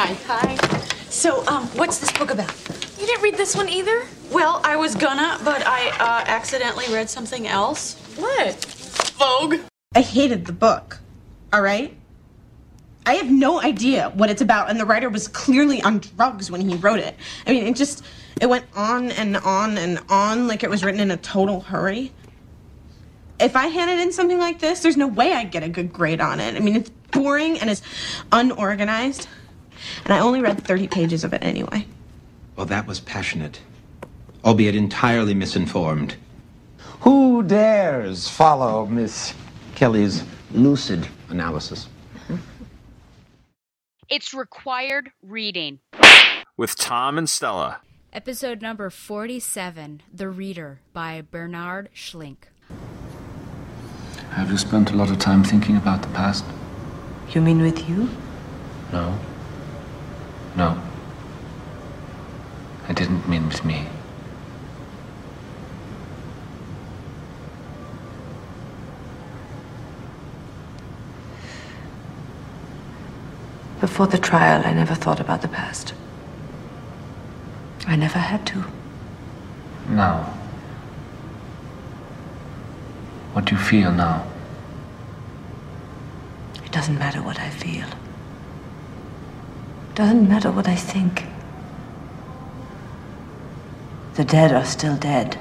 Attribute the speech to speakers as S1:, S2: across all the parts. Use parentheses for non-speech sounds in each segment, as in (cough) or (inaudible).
S1: Hi.
S2: Hi.
S1: So, um, what's this book about?
S2: You didn't read this one either?
S1: Well, I was gonna, but I uh, accidentally read something else.
S2: What?
S1: Vogue.
S3: I hated the book. All right? I have no idea what it's about, and the writer was clearly on drugs when he wrote it. I mean, it just it went on and on and on like it was written in a total hurry. If I handed in something like this, there's no way I'd get a good grade on it. I mean, it's boring and it's unorganized. And I only read 30 pages of it anyway.
S4: Well, that was passionate, albeit entirely misinformed.
S5: Who dares follow Miss Kelly's lucid analysis?
S6: It's required reading.
S7: With Tom and Stella.
S6: Episode number 47 The Reader by Bernhard Schlink.
S8: Have you spent a lot of time thinking about the past?
S9: You mean with you?
S8: No. No. I didn't mean with me.
S9: Before the trial, I never thought about the past. I never had to.
S8: Now. What do you feel now?
S9: It doesn't matter what I feel. It doesn't matter what I think. The dead are still dead.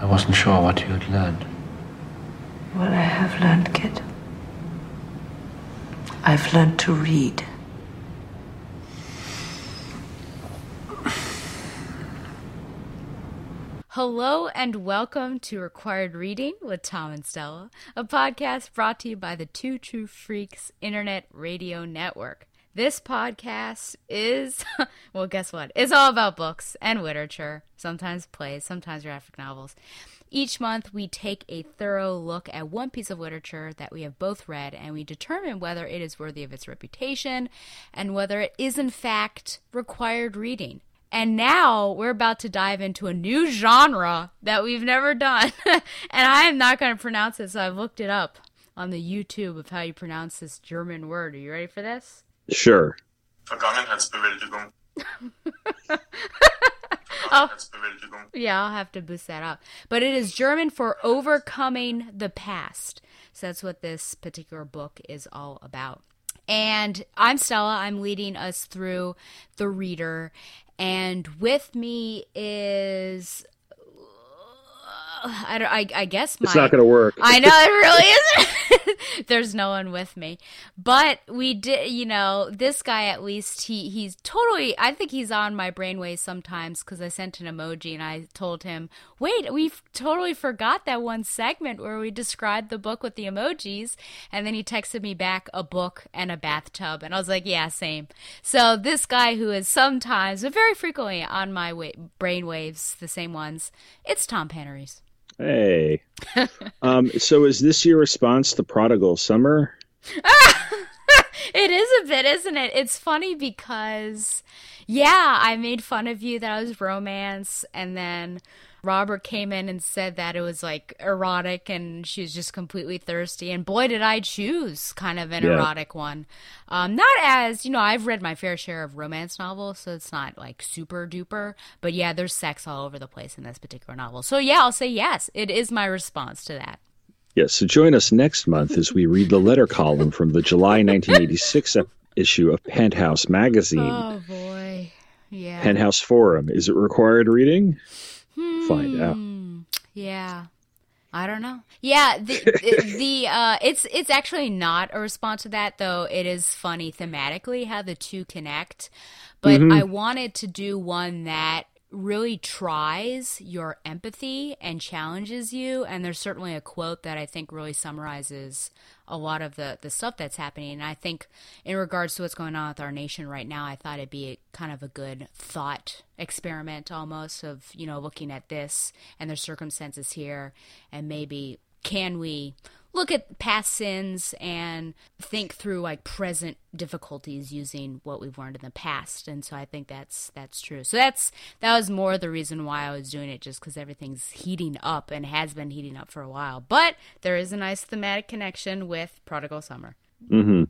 S8: I wasn't sure what you had learned.
S9: What I have learned, kid. I've learned to read.
S6: Hello and welcome to Required Reading with Tom and Stella, a podcast brought to you by the Two True Freaks Internet Radio Network. This podcast is, (laughs) well, guess what? It's all about books and literature, sometimes plays, sometimes graphic novels. Each month, we take a thorough look at one piece of literature that we have both read, and we determine whether it is worthy of its reputation and whether it is, in fact, required reading. And now we're about to dive into a new genre that we've never done. (laughs) and I am not going to pronounce it, so I've looked it up on the YouTube of how you pronounce this German word. Are you ready for this?
S10: Sure.
S6: Vergangenheitsbewältigung. oh, (laughs) yeah, I'll have to boost that up. But it is German for overcoming the past. So that's what this particular book is all about. And I'm Stella. I'm leading us through the reader. And with me is (sighs) I, don't, I, I guess my,
S10: it's not going to work.
S6: I (laughs) know it really isn't. (laughs) There's no one with me, but we did. You know, this guy at least he he's totally. I think he's on my brainwaves sometimes because I sent an emoji and I told him, "Wait, we totally forgot that one segment where we described the book with the emojis." And then he texted me back a book and a bathtub, and I was like, "Yeah, same." So this guy who is sometimes, but very frequently on my wa- brainwaves, the same ones, it's Tom Panarese.
S10: Hey. (laughs) um, so is this your response to Prodigal Summer? (laughs)
S6: it is a bit, isn't it? It's funny because, yeah, I made fun of you that I was romance, and then Robert came in and said that it was like erotic and she was just completely thirsty. And boy, did I choose kind of an yeah. erotic one. Um, not as, you know, I've read my fair share of romance novels, so it's not like super duper. But yeah, there's sex all over the place in this particular novel. So yeah, I'll say yes. It is my response to that.
S10: Yes, so join us next month as we read the letter column from the July 1986 issue of Penthouse magazine.
S6: Oh boy. Yeah.
S10: Penthouse Forum. Is it required reading? Find out.
S6: Hmm. Yeah. I don't know. Yeah, the the, (laughs) the uh, it's it's actually not a response to that though. It is funny thematically how the two connect, but mm-hmm. I wanted to do one that really tries your empathy and challenges you. And there's certainly a quote that I think really summarizes a lot of the, the stuff that's happening. And I think, in regards to what's going on with our nation right now, I thought it'd be kind of a good thought experiment almost of, you know, looking at this and the circumstances here and maybe can we look at past sins and think through like present difficulties using what we've learned in the past. And so I think that's that's true. So that's that was more the reason why I was doing it, just because everything's heating up and has been heating up for a while. But there is a nice thematic connection with Prodigal Summer.
S10: Mm-hmm.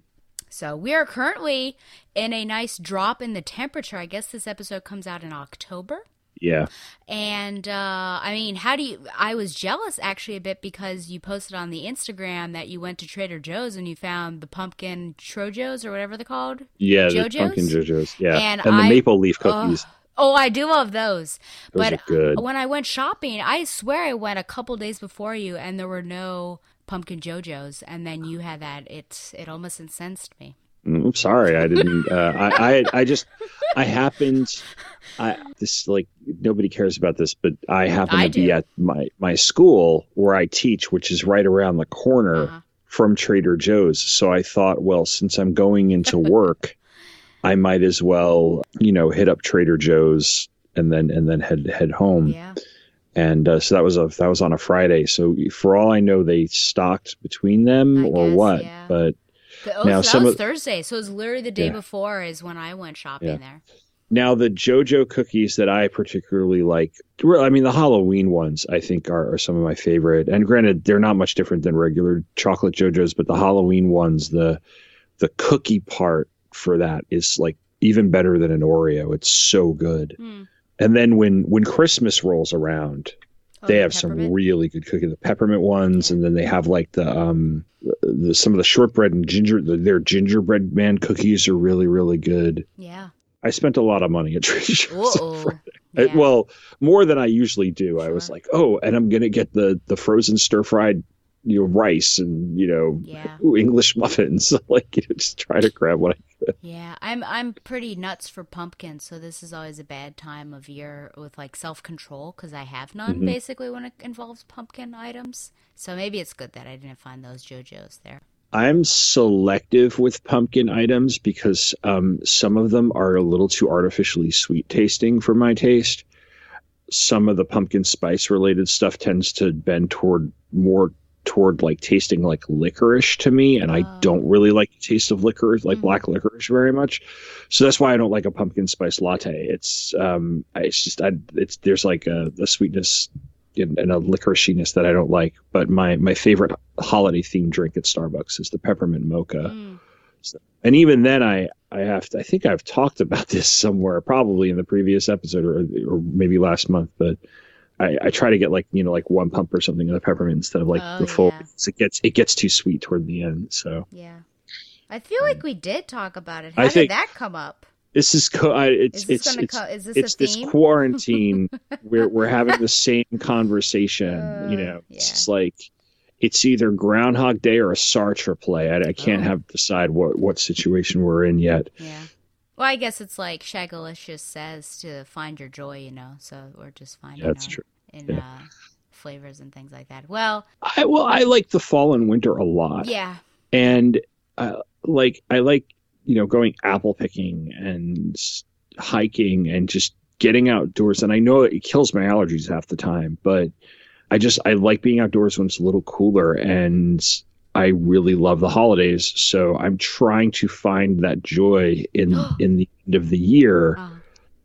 S6: So we are currently in a nice drop in the temperature. I guess this episode comes out in October.
S10: Yeah.
S6: And uh, I mean, how do you? I was jealous actually a bit because you posted on the Instagram that you went to Trader Joe's and you found the pumpkin trojos or whatever they're called.
S10: Yeah,
S6: JoJo's?
S10: the pumpkin JoJo's. Yeah,
S6: And
S10: the
S6: I-
S10: maple leaf cookies.
S6: Oh, I do love those.
S10: Those
S6: but
S10: are good.
S6: when I went shopping, I swear I went a couple days before you, and there were no pumpkin JoJo's, and then you had that. It it almost incensed me.
S10: I'm sorry, I didn't. Uh, I, I I just I happened. I this like nobody cares about this, but I happen
S6: I
S10: to be at my my school where I teach, which is right around the corner
S6: Uh-huh.
S10: from Trader Joe's. So I thought, well, since I'm going into (laughs) work, I might as well, you know, hit up Trader Joe's and then and then head head home.
S6: Yeah.
S10: And uh, so that was a that was on a Friday. So for all I know, they stocked between them
S6: I
S10: or
S6: guess,
S10: what.
S6: yeah.
S10: But
S6: Oh,
S10: Now,
S6: so that was
S10: of-
S6: Thursday, so it was literally the day
S10: Yeah.
S6: before is when I went shopping
S10: Yeah.
S6: there.
S10: Now the JoJo cookies that I particularly like, I mean the Halloween ones, I think are, are some of my favorite. And granted, they're not much different than regular chocolate JoJos, but the Halloween ones, the the cookie part for that is like even better than an Oreo. It's so good.
S6: Hmm.
S10: And then when when Christmas rolls around,
S6: Oh,
S10: they
S6: the
S10: have some really good cookies, the peppermint ones, and then they have like the um the, some of the shortbread and ginger. The, their gingerbread man cookies are really really good.
S6: Yeah.
S10: I spent a lot of money at (laughs) Trader Joe's. on
S6: Uh-oh.
S10: Friday.
S6: Yeah.
S10: Well, more than I usually do. I was like, oh, and I'm gonna get the the frozen stir fried, you know, rice and you know,
S6: Yeah.
S10: ooh, English muffins. (laughs) like, you know, just try to grab what I.
S6: Yeah, I'm I'm pretty nuts for pumpkins, so this is always a bad time of year with like self control because I have none
S10: Mm-hmm.
S6: basically when it involves pumpkin items. So maybe it's good that I didn't find those JoJo's there.
S10: I'm selective with pumpkin items because um, some of them are a little too artificially sweet tasting for my taste. Some of the pumpkin spice related stuff tends to bend toward more toward like tasting like licorice to me, and I
S6: Oh.
S10: don't really like the taste of licorice, like
S6: Mhm.
S10: black licorice, very much. So that's why I don't like a pumpkin spice latte. It's um, it's just I, it's there's like a, a sweetness and, and a licoriciness that I don't like. But my my favorite holiday themed drink at Starbucks is the peppermint mocha.
S6: Mm.
S10: And even then, I I have to, I think I've talked about (laughs) this somewhere, probably in the previous episode or or maybe last month, but. I, I try to get like you know like one pump or something of the peppermint instead of like
S6: Oh,
S10: the full.
S6: yeah.
S10: It gets it gets too sweet toward the end. So
S6: Yeah, I feel like we did talk about it. How
S10: I
S6: did
S10: think-
S6: that come up?
S10: this is co- I, it's
S6: Is this
S10: it's it's,
S6: co- is this
S10: it's
S6: a
S10: this quarantine (laughs) we're we're having the same conversation
S6: Uh,
S10: you know it's
S6: yeah.
S10: just like it's either groundhog day or a sartre play i, I can't
S6: Oh.
S10: have decide what what situation we're in yet
S6: Yeah. Well, I guess it's like Shagalicious says to find your joy, you know. So we're just finding
S10: That's
S6: our-
S10: true.
S6: in
S10: Yeah.
S6: uh, flavors and things like that. Well,
S10: i well i like the fall and winter a lot
S6: yeah,
S10: and uh, like i like you know going apple picking and hiking and just getting outdoors and i know it kills my allergies half the time but i just i like being outdoors when it's a little cooler and i really love the holidays so i'm trying to find that joy in (gasps) in the end of the year
S6: uh,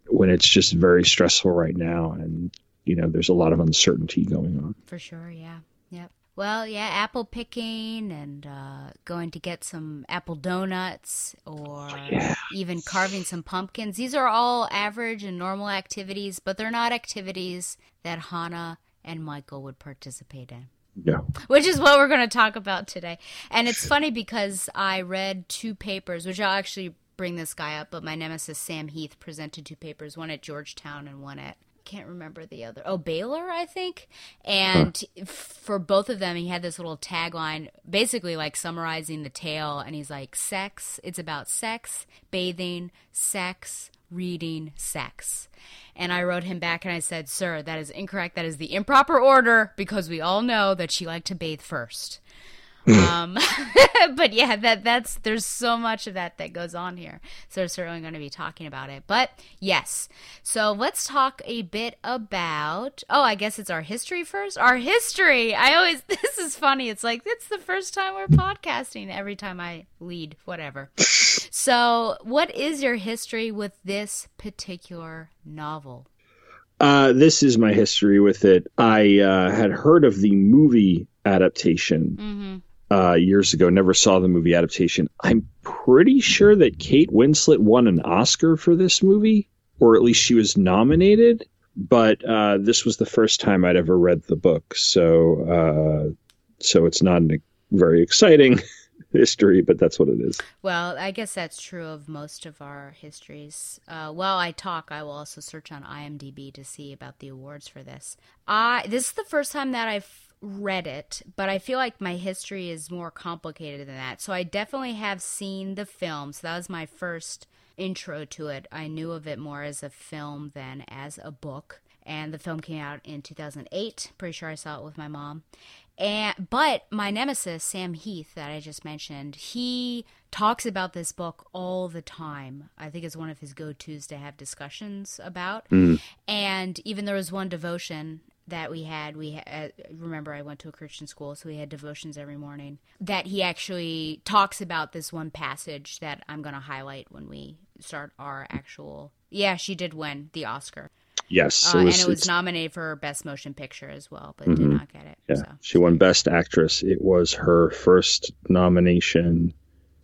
S10: when it's just very stressful right now and you know there's a lot of uncertainty going on
S6: for sure. Yeah. Yep. Well, yeah, apple picking and uh, going to get some apple donuts or
S10: yeah.
S6: even carving some pumpkins. These are all average and normal activities, but they're not activities that Hannah and Michael would participate in.
S10: Yeah
S6: which is what we're going to talk about today. And it's funny because I read two papers, which I'll actually bring this guy up, but my nemesis Sam Heath presented two papers, one at Georgetown and one at can't remember the other. Oh, Baylor, I think. And for both of them, he had this little tagline, basically like summarizing the tale. And he's like, "Sex. It's about sex, bathing, sex, reading, sex." And I wrote him back and I said, Sir, that is incorrect. That is the improper order because we all know that she liked to bathe first. um, (laughs) but yeah, that that's there's so much of that that goes on here. So we're certainly going to be talking about it. But yes, so let's talk a bit about. Oh, I guess it's our history first. Our history. I always (laughs) this is funny. It's like it's the first time we're podcasting. Every time I lead, whatever. (laughs) So, what is your history with this particular novel?
S10: Uh, this is my history with it. I uh, had heard of the movie adaptation
S6: Mm-hmm.
S10: uh, years ago. Never saw the movie adaptation. I'm pretty sure that Kate Winslet won an Oscar for this movie, or at least she was nominated. But uh, this was the first time I'd ever read the book, so uh, so it's not very exciting (laughs) history, but that's what it is.
S6: Well, I guess that's true of most of our histories. Uh, while I talk, I will also search on IMDb to see about the awards for this. I this is the first time that I've read it, but I feel like my history is more complicated than that. So I definitely have seen the film. So that was my first intro to it. I knew of it more as a film than as a book. And the film came out in 2008. Pretty sure I saw it with my mom. And but my nemesis Sam Heath that I just mentioned, he talks about this book all the time. I think it's one of his go-tos to have discussions about. And even there was one devotion that we had we uh, remember I went to a Christian school so we had devotions every morning that he actually talks about this one passage that I'm going to highlight when we start our actual Yeah, she did win the Oscar.
S10: Yes,
S6: Uh, and it was nominated for Best Motion Picture as well, but did not get it.
S10: Yeah,
S6: So.
S10: she won Best Actress. It was her first nomination,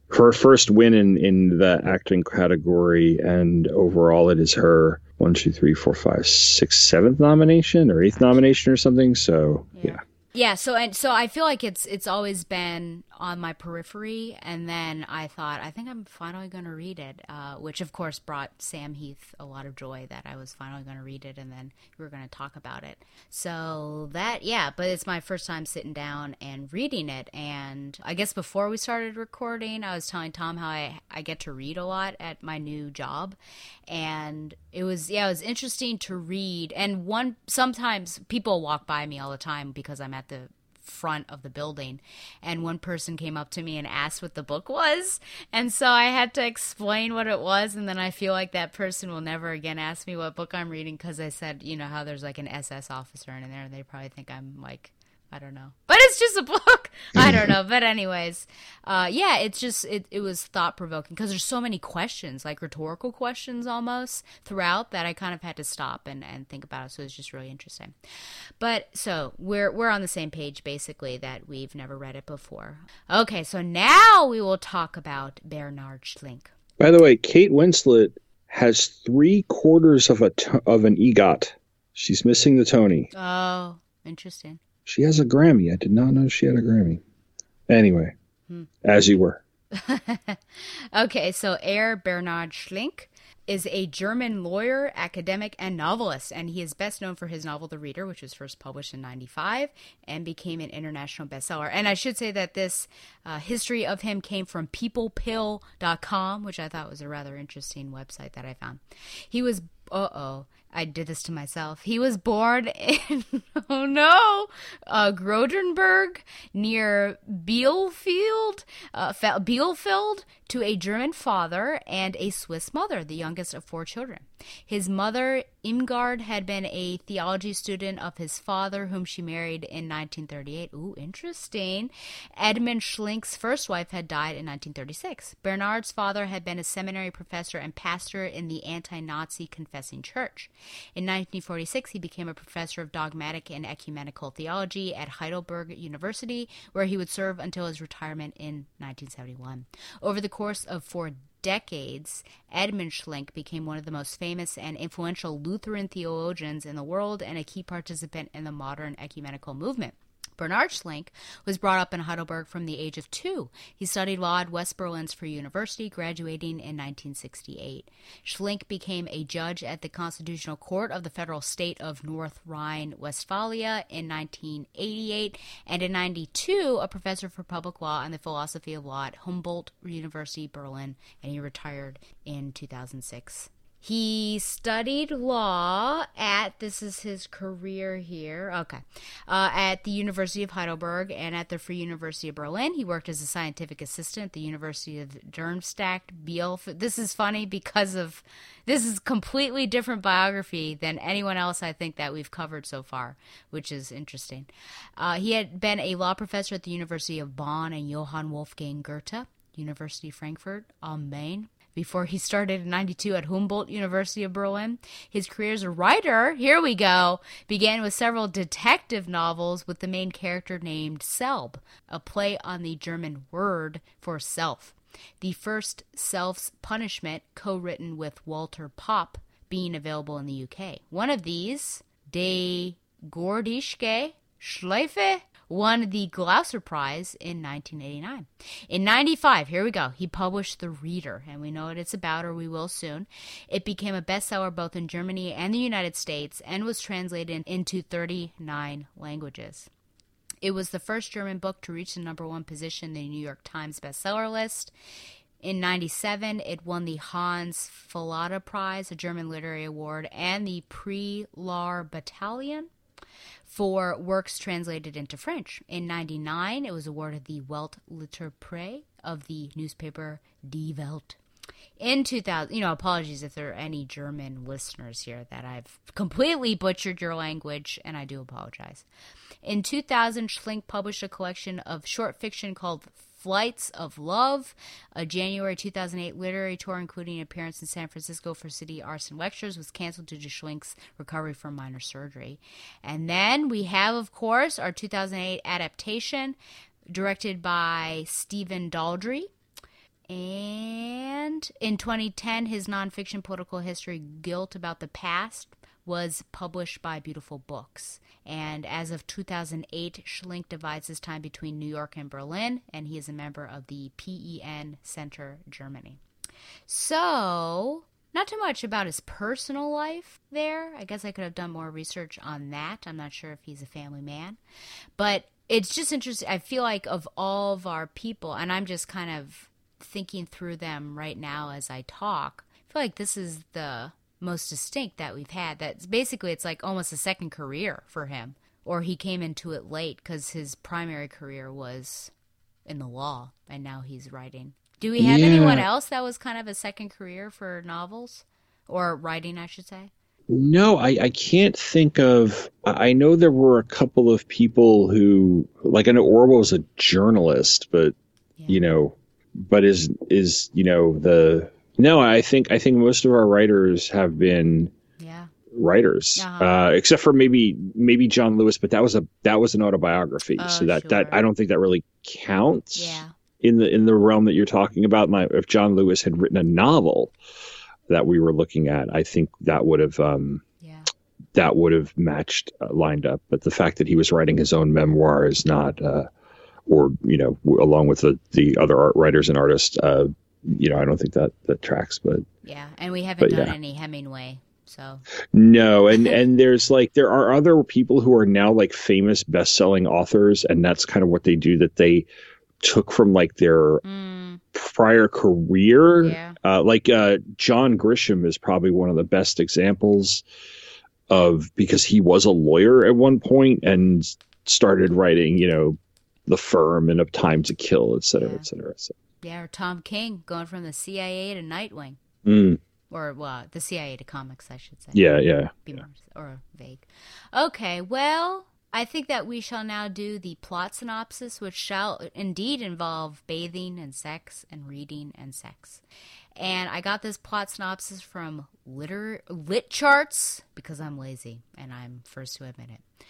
S10: her first win in in the acting category, and overall, it is her one, two, three, four, five, six, seventh nomination or eighth nomination or something. So yeah,
S6: Yeah, so and so I feel like it's it's always been on my periphery, and then I thought I think I'm finally going to read it, uh, which of course brought Sam Heath a lot of joy that I was finally going to read it, and then we were going to talk about it. So that yeah, but it's my first time sitting down and reading it, and I guess before we started recording, I was telling Tom how I I get to read a lot at my new job, and it was yeah it was interesting to read, and one sometimes people walk by me all the time because I'm at the front of the building. And one person came up to me and asked what the book was. And so i had to explain what it was. And then i feel like that person will never again ask me what book i'm reading because i said you know how there's like an ss officer in there. And they probably think i'm like i don't know. But it's just a book (laughs) i don't know but anyways uh yeah it's just it, it was thought provoking because there's so many questions like rhetorical questions almost throughout that i kind of had to stop and and think about it so it's just really interesting but so we're we're on the same page basically that we've never read it before. Okay, so now we will talk about Bernhard Schlink.
S10: By the way, Kate Winslet has three quarters of a of an EGOT. She's missing the Tony.
S6: Oh, interesting.
S10: She has a Grammy. I did not know she had a Grammy. Anyway, as you were. (laughs)
S6: Okay, so Herr Bernhard Schlink is a German lawyer, academic, and novelist, and he is best known for his novel The Reader, which was first published in 95 and became an international bestseller. And I should say that this uh, history of him came from peoplepill.com, which I thought was a rather interesting website that I found. He was, uh oh, I did this to myself. He was born in, (laughs) oh no, uh, Grodenberg near Bielefeld, uh, to a German father and a Swiss mother, the youngest of four children. His mother, Irmgard, had been a theology student of his father, whom she married in 1938. Ooh, interesting. Edmund Schlink's first wife had died in 1936. Bernhard's father had been a seminary professor and pastor in the anti Nazi Confessing Church. In 1946, he became a professor of dogmatic and ecumenical theology at Heidelberg University, where he would serve until his retirement in 1971. Over the course of four decades, Edmund Schlink became one of the most famous and influential Lutheran theologians in the world and a key participant in the modern ecumenical movement. Bernhard Schlink was brought up in Heidelberg from the age of two. He studied law at West Berlin's Free University, graduating in 1968. Schlink became a judge at the Constitutional Court of the federal state of North Rhine-Westphalia in 1988, and in 92, a professor for public law and the philosophy of law at Humboldt University, Berlin, and he retired in 2006. He studied law at, this is his career here, okay, uh, at the University of Heidelberg and at the Free University of Berlin. He worked as a scientific assistant at the University of Darmstadt. This is funny because of, this is completely different biography than anyone else I think that we've covered so far, which is interesting. Uh, he had been a law professor at the University of Bonn and Johann Wolfgang Goethe, University of Frankfurt am Main before he started in 92 at Humboldt University of Berlin. His career as a writer, here we go, began with several detective novels with the main character named Selb, a play on the German word for self. The first Self's Punishment, co written with Walter Popp, being available in the UK. One of these, De Gordische Schleife, won the Glauser Prize in 1989. In 95, here we go, he published The Reader, and we know what it's about, or we will soon. It became a bestseller both in Germany and the United States and was translated into 39 languages. It was the first German book to reach the number one position in the New York Times bestseller list. In 97, it won the Hans Fallada Prize, a German literary award, and the Prix Laure Bataillon for works translated into French. In 99, it was awarded the Welt Literaturpreis of the newspaper Die Welt. In 2000, you know, apologies if there are any German listeners here that I've completely butchered your language, and I do apologize. In 2000, Schlink published a collection of short fiction called Flights of Love, a January 2008 literary tour, including an appearance in San Francisco for City Arts and Lectures, was canceled due to Schlink's recovery from minor surgery. And then we have, of course, our 2008 adaptation, directed by Stephen Daldry. And in 2010, his nonfiction political history, Guilt About the Past, was published by Beautiful Books. And as of 2008, Schlink divides his time between New York and Berlin, and he is a member of the PEN Center Germany. So, not too much about his personal life there. I guess I could have done more research on that. I'm not sure if he's a family man. But it's just interesting. I feel like of all of our people, and I'm just kind of thinking through them right now as I talk, I feel like this is the most distinct that we've had. That's basically it's like almost a second career for him, or he came into it late because his primary career was in the law, and now he's writing. Do we have
S10: Yeah.
S6: anyone else that was kind of a second career for novels or writing, I should say?
S10: No, I, I can't think of. I I know there were a couple of people who, like, I know Orwell was a journalist, but you know, but is is you know the no. I think I think most of our writers have been
S6: Yeah.
S10: writers,
S6: Uh-huh.
S10: uh, except for maybe maybe John Lewis, but that was a that was an autobiography,
S6: Oh,
S10: so that that. I don't think that really counts
S6: Yeah.
S10: in the in the realm that you're talking about. My if John Lewis had written a novel that we were looking at, I think that would have um,
S6: Yeah.
S10: that would have matched uh, lined up. But the fact that he was writing his own memoir is not, uh, or you know, w- along with the the other art writers and artists, uh, you know, I don't think that that tracks. But
S6: Yeah. And we haven't done
S10: yeah.
S6: any Hemingway. So,
S10: no, and (laughs) and there's like there are other people who are now like famous best-selling authors, and that's kind of what they do. That they took from like their
S6: mm,
S10: prior career.
S6: Yeah.
S10: Uh, like uh, John Grisham is probably one of the best examples of because he was a lawyer at one point and started writing, you know, The Firm and Of Time to Kill, et cetera,
S6: Yeah.
S10: et cetera. So,
S6: yeah. Or Tom King going from the CIA to Nightwing.
S10: mm,
S6: Or, well, the CIA to comics, I should say.
S10: yeah, yeah.
S6: be more or vague. Okay, well, I think that we shall now do the plot synopsis, which shall indeed involve bathing and sex and reading and sex. And I got this plot synopsis from liter lit charts because I'm lazy and I'm first to admit it.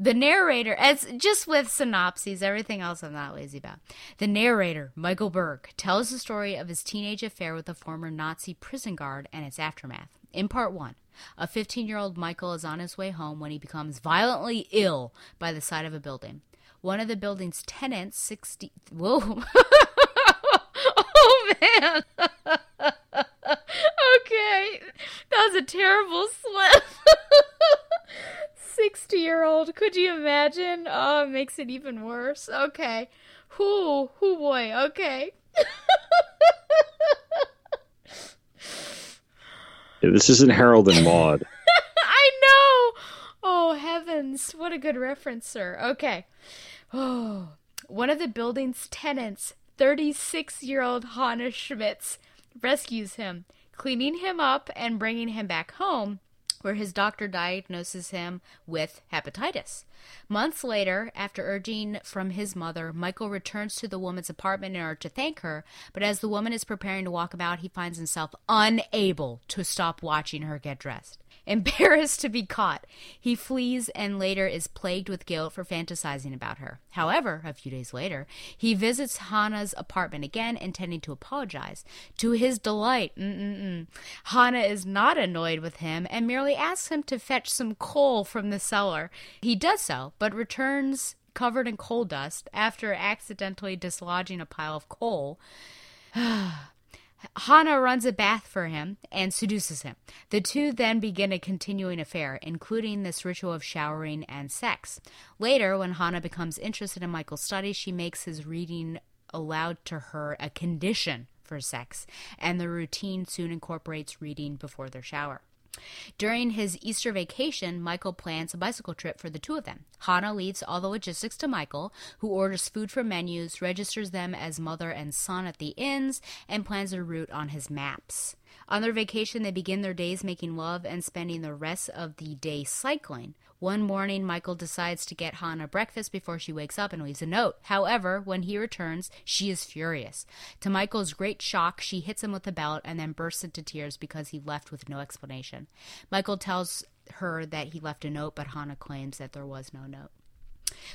S6: The narrator, as just with synopses, everything else I'm not lazy about. The narrator, Michael Berg, tells the story of his teenage affair with a former Nazi prison guard and its aftermath. In part one, a 15 year old Michael is on his way home when he becomes violently ill by the side of a building. One of the building's tenants, 60. Whoa. (laughs) oh, man. (laughs) okay. That was a terrible slip. (laughs) 60 year old. Could you imagine? Oh, it makes it even worse. Okay. Whoo, whoo boy. Okay. (laughs)
S10: This isn't Harold and Maude. (laughs)
S6: I know. Oh heavens! What a good reference, sir. Okay. Oh, one of the building's tenants, 36-year-old Hannah Schmitz, rescues him, cleaning him up and bringing him back home where his doctor diagnoses him with hepatitis. Months later, after urging from his mother, Michael returns to the woman's apartment in order to thank her, but as the woman is preparing to walk about, he finds himself unable to stop watching her get dressed. (laughs) Embarrassed to be caught, he flees and later is plagued with guilt for fantasizing about her. However, a few days later, he visits Hannah's apartment again, intending to apologize. To his delight, Hannah is not annoyed with him and merely asks him to fetch some coal from the cellar. He does so, but returns covered in coal dust after accidentally dislodging a pile of coal. (sighs) Hana runs a bath for him and seduces him. The two then begin a continuing affair, including this ritual of showering and sex. Later, when Hana becomes interested in Michael's studies, she makes his reading aloud to her a condition for sex, and the routine soon incorporates reading before their shower. During his Easter vacation, Michael plans a bicycle trip for the two of them. Hana leaves all the logistics to Michael, who orders food from menus, registers them as mother and son at the inns, and plans a route on his maps. On their vacation, they begin their days making love and spending the rest of the day cycling. One morning, Michael decides to get Hannah breakfast before she wakes up and leaves a note. However, when he returns, she is furious. To Michael's great shock, she hits him with a belt and then bursts into tears because he left with no explanation. Michael tells her that he left a note, but Hannah claims that there was no note.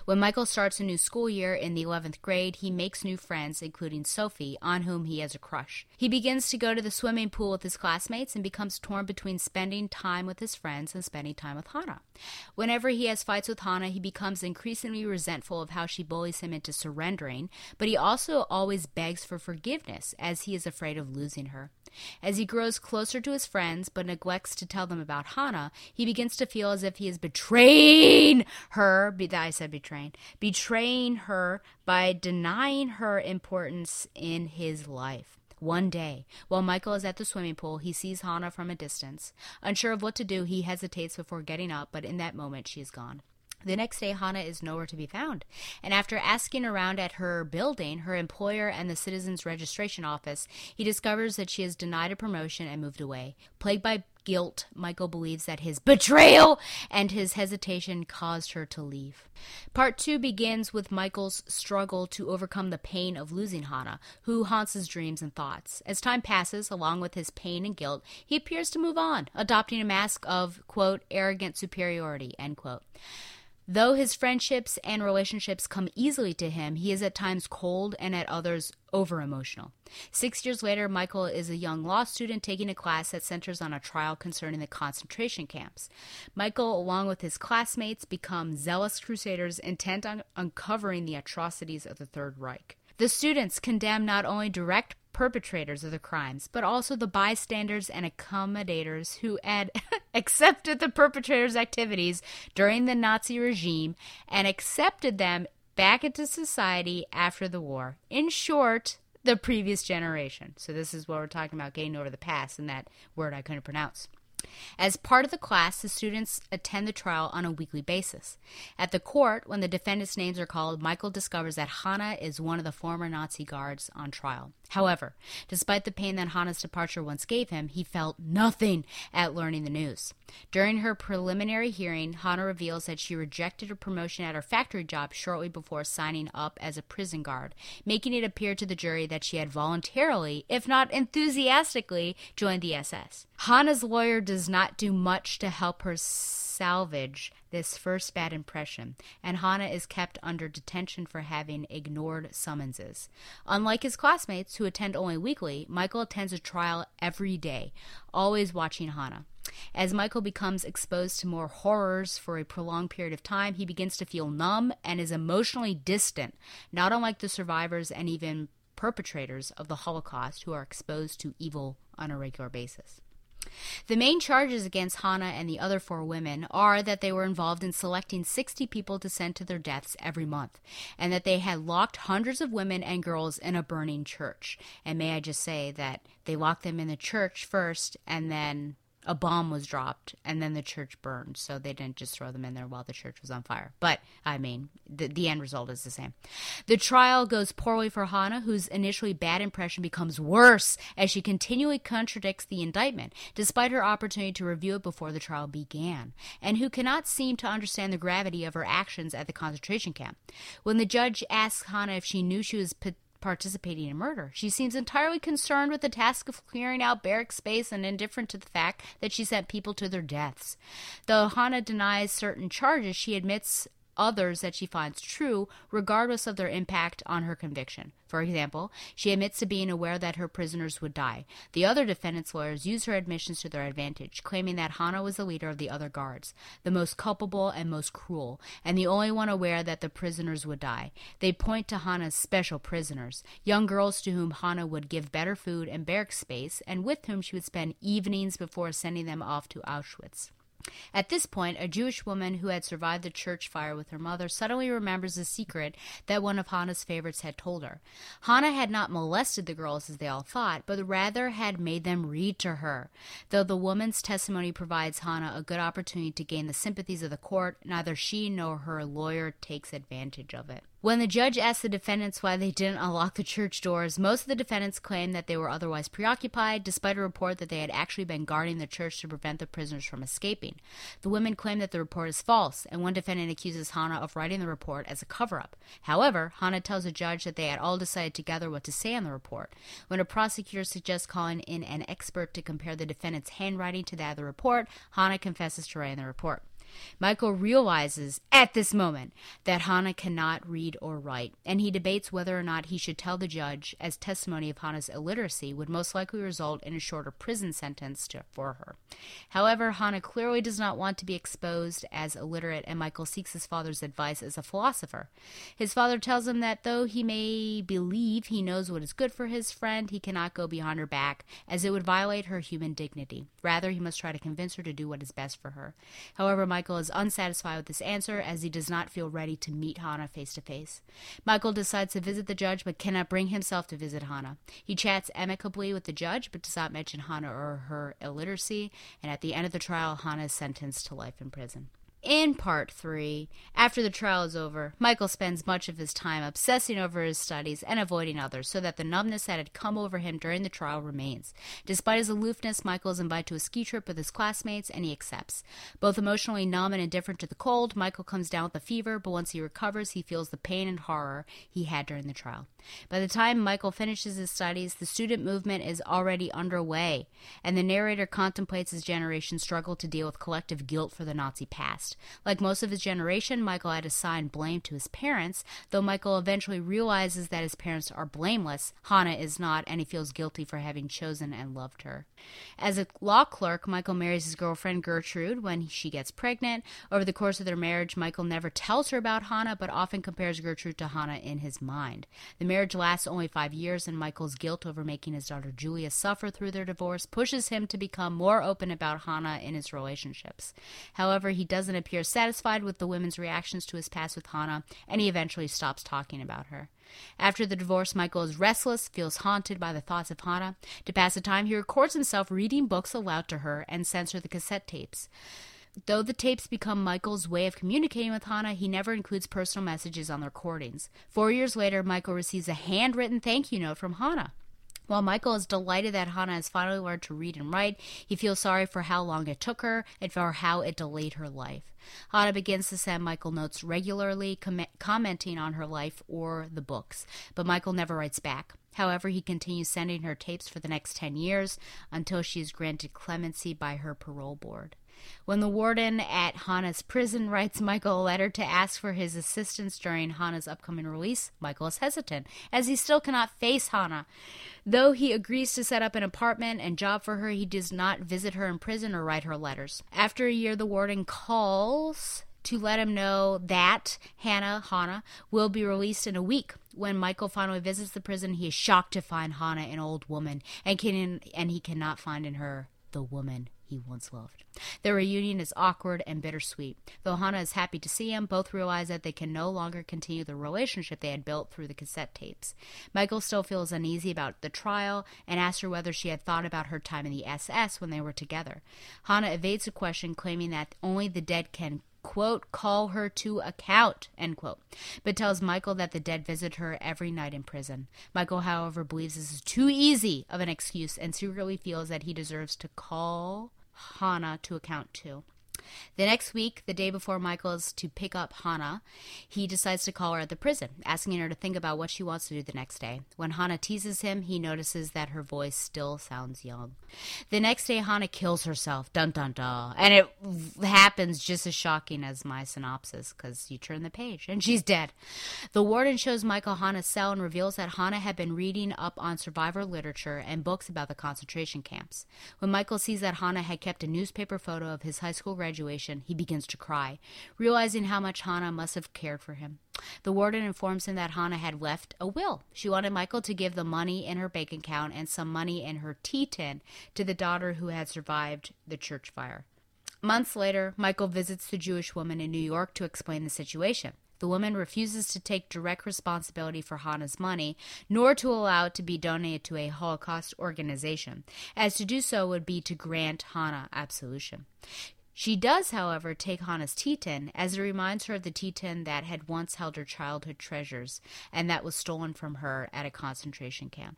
S6: When Michael starts a new school year in the 11th grade, he makes new friends, including Sophie, on whom he has a crush. He begins to go to the swimming pool with his classmates and becomes torn between spending time with his friends and spending time with Hannah. Whenever he has fights with Hannah, he becomes increasingly resentful of how she bullies him into surrendering, but he also always begs for forgiveness as he is afraid of losing her. As he grows closer to his friends but neglects to tell them about Hannah, he begins to feel as if he is betraying her. I said betraying. Betraying her by denying her importance in his life. One day, while Michael is at the swimming pool, he sees Hannah from a distance. Unsure of what to do, he hesitates before getting up, but in that moment, she is gone. The next day, Hannah is nowhere to be found. And after asking around at her building, her employer, and the Citizens Registration Office, he discovers that she has denied a promotion and moved away. Plagued by guilt, Michael believes that his betrayal and his hesitation caused her to leave. Part two begins with Michael's struggle to overcome the pain of losing Hannah, who haunts his dreams and thoughts. As time passes, along with his pain and guilt, he appears to move on, adopting a mask of, quote, arrogant superiority, end quote. Though his friendships and relationships come easily to him, he is at times cold and at others over emotional. Six years later, Michael is a young law student taking a class that centers on a trial concerning the concentration camps. Michael, along with his classmates, become zealous crusaders intent on uncovering the atrocities of the Third Reich. The students condemn not only direct perpetrators of the crimes, but also the bystanders and accommodators who had (laughs) accepted the perpetrators' activities during the Nazi regime and accepted them back into society after the war. In short, the previous generation. So, this is what we're talking about getting over the past and that word I couldn't pronounce. As part of the class, the students attend the trial on a weekly basis. At the court, when the defendants' names are called, Michael discovers that Hannah is one of the former Nazi guards on trial. However, despite the pain that Hannah's departure once gave him, he felt nothing at learning the news. During her preliminary hearing, Hannah reveals that she rejected a promotion at her factory job shortly before signing up as a prison guard, making it appear to the jury that she had voluntarily, if not enthusiastically, joined the SS. Hannah's lawyer does not do much to help her salvage this first bad impression, and Hannah is kept under detention for having ignored summonses. Unlike his classmates, who attend only weekly, Michael attends a trial every day, always watching Hannah. As Michael becomes exposed to more horrors for a prolonged period of time, he begins to feel numb and is emotionally distant, not unlike the survivors and even perpetrators of the Holocaust who are exposed to evil on a regular basis. The main charges against Hannah and the other four women are that they were involved in selecting 60 people to send to their deaths every month, and that they had locked hundreds of women and girls in a burning church. And may I just say that they locked them in the church first and then a bomb was dropped and then the church burned. So they didn't just throw them in there while the church was on fire. But I mean, the, the end result is the same. The trial goes poorly for Hannah, whose initially bad impression becomes worse as she continually contradicts the indictment, despite her opportunity to review it before the trial began, and who cannot seem to understand the gravity of her actions at the concentration camp. When the judge asks Hannah if she knew she was participating in murder. She seems entirely concerned with the task of clearing out barrack space and indifferent to the fact that she sent people to their deaths. Though Hannah denies certain charges, she admits others that she finds true, regardless of their impact on her conviction. For example, she admits to being aware that her prisoners would die. The other defendant's lawyers use her admissions to their advantage, claiming that Hannah was the leader of the other guards, the most culpable and most cruel, and the only one aware that the prisoners would die. They point to Hannah's special prisoners, young girls to whom Hannah would give better food and barrack space, and with whom she would spend evenings before sending them off to Auschwitz. At this point, a Jewish woman who had survived the church fire with her mother suddenly remembers a secret that one of Hannah's favorites had told her. Hannah had not molested the girls as they all thought, but rather had made them read to her. Though the woman's testimony provides Hannah a good opportunity to gain the sympathies of the court, neither she nor her lawyer takes advantage of it. When the judge asked the defendants why they didn't unlock the church doors, most of the defendants claimed that they were otherwise preoccupied, despite a report that they had actually been guarding the church to prevent the prisoners from escaping. The women claim that the report is false, and one defendant accuses Hannah of writing the report as a cover up. However, Hannah tells the judge that they had all decided together what to say on the report. When a prosecutor suggests calling in an expert to compare the defendant's handwriting to that of the report, Hannah confesses to writing the report. Michael realizes at this moment that Hannah cannot read or write, and he debates whether or not he should tell the judge, as testimony of Hannah's illiteracy would most likely result in a shorter prison sentence to, for her. However, Hannah clearly does not want to be exposed as illiterate, and Michael seeks his father's advice as a philosopher. His father tells him that though he may believe he knows what is good for his friend, he cannot go behind her back, as it would violate her human dignity. Rather, he must try to convince her to do what is best for her. However, Michael Michael is unsatisfied with this answer as he does not feel ready to meet Hannah face to face. Michael decides to visit the judge but cannot bring himself to visit Hannah. He chats amicably with the judge but does not mention Hannah or her illiteracy, and at the end of the trial, Hannah is sentenced to life in prison. In part three, after the trial is over, Michael spends much of his time obsessing over his studies and avoiding others so that the numbness that had come over him during the trial remains. Despite his aloofness, Michael is invited to a ski trip with his classmates and he accepts. Both emotionally numb and indifferent to the cold, Michael comes down with a fever, but once he recovers, he feels the pain and horror he had during the trial. By the time Michael finishes his studies, the student movement is already underway, and the narrator contemplates his generation's struggle to deal with collective guilt for the Nazi past. Like most of his generation, Michael had assigned blame to his parents, though Michael eventually realizes that his parents are blameless. Hannah is not, and he feels guilty for having chosen and loved her. As a law clerk, Michael marries his girlfriend Gertrude when she gets pregnant. Over the course of their marriage, Michael never tells her about Hannah, but often compares Gertrude to Hannah in his mind. The marriage lasts only five years, and Michael's guilt over making his daughter Julia suffer through their divorce pushes him to become more open about Hannah in his relationships. However, he doesn't appears satisfied with the women's reactions to his past with Hannah, and he eventually stops talking about her. After the divorce, Michael is restless, feels haunted by the thoughts of Hannah. To pass the time, he records himself reading books aloud to her and sends her the cassette tapes. Though the tapes become Michael's way of communicating with Hannah, he never includes personal messages on the recordings. Four years later, Michael receives a handwritten thank you note from Hannah. While Michael is delighted that Hannah has finally learned to read and write, he feels sorry for how long it took her and for how it delayed her life. Hannah begins to send Michael notes regularly, com- commenting on her life or the books, but Michael never writes back. However, he continues sending her tapes for the next 10 years until she is granted clemency by her parole board. When the warden at Hannah's prison writes Michael a letter to ask for his assistance during Hannah's upcoming release, Michael is hesitant, as he still cannot face Hannah. Though he agrees to set up an apartment and job for her, he does not visit her in prison or write her letters. After a year, the warden calls to let him know that Hannah, Hannah, will be released in a week. When Michael finally visits the prison, he is shocked to find Hannah an old woman and can and he cannot find in her the woman he once loved. Their reunion is awkward and bittersweet. Though Hana is happy to see him, both realize that they can no longer continue the relationship they had built through the cassette tapes. Michael still feels uneasy about the trial and asks her whether she had thought about her time in the SS when they were together. Hana evades the question, claiming that only the dead can quote, call her to account, end quote, but tells Michael that the dead visit her every night in prison. Michael, however, believes this is too easy of an excuse and secretly feels that he deserves to call Hana to account too. The next week, the day before Michael is to pick up Hana, he decides to call her at the prison, asking her to think about what she wants to do the next day. When Hana teases him, he notices that her voice still sounds young. The next day, Hana kills herself. Dun dun dun. And it happens just as shocking as my synopsis, because you turn the page and she's dead. The warden shows Michael Hana's cell and reveals that Hana had been reading up on survivor literature and books about the concentration camps. When Michael sees that Hana had kept a newspaper photo of his high school graduation, he begins to cry, realizing how much Hana must have cared for him. The warden informs him that Hana had left a will. She wanted Michael to give the money in her bank account and some money in her tea tin to the daughter who had survived the church fire. Months later, Michael visits the Jewish woman in New York to explain the situation. The woman refuses to take direct responsibility for Hana's money, nor to allow it to be donated to a Holocaust organization, as to do so would be to grant Hana absolution. She does, however, take Hana's tea tin, as it reminds her of the tea tin that had once held her childhood treasures and that was stolen from her at a concentration camp.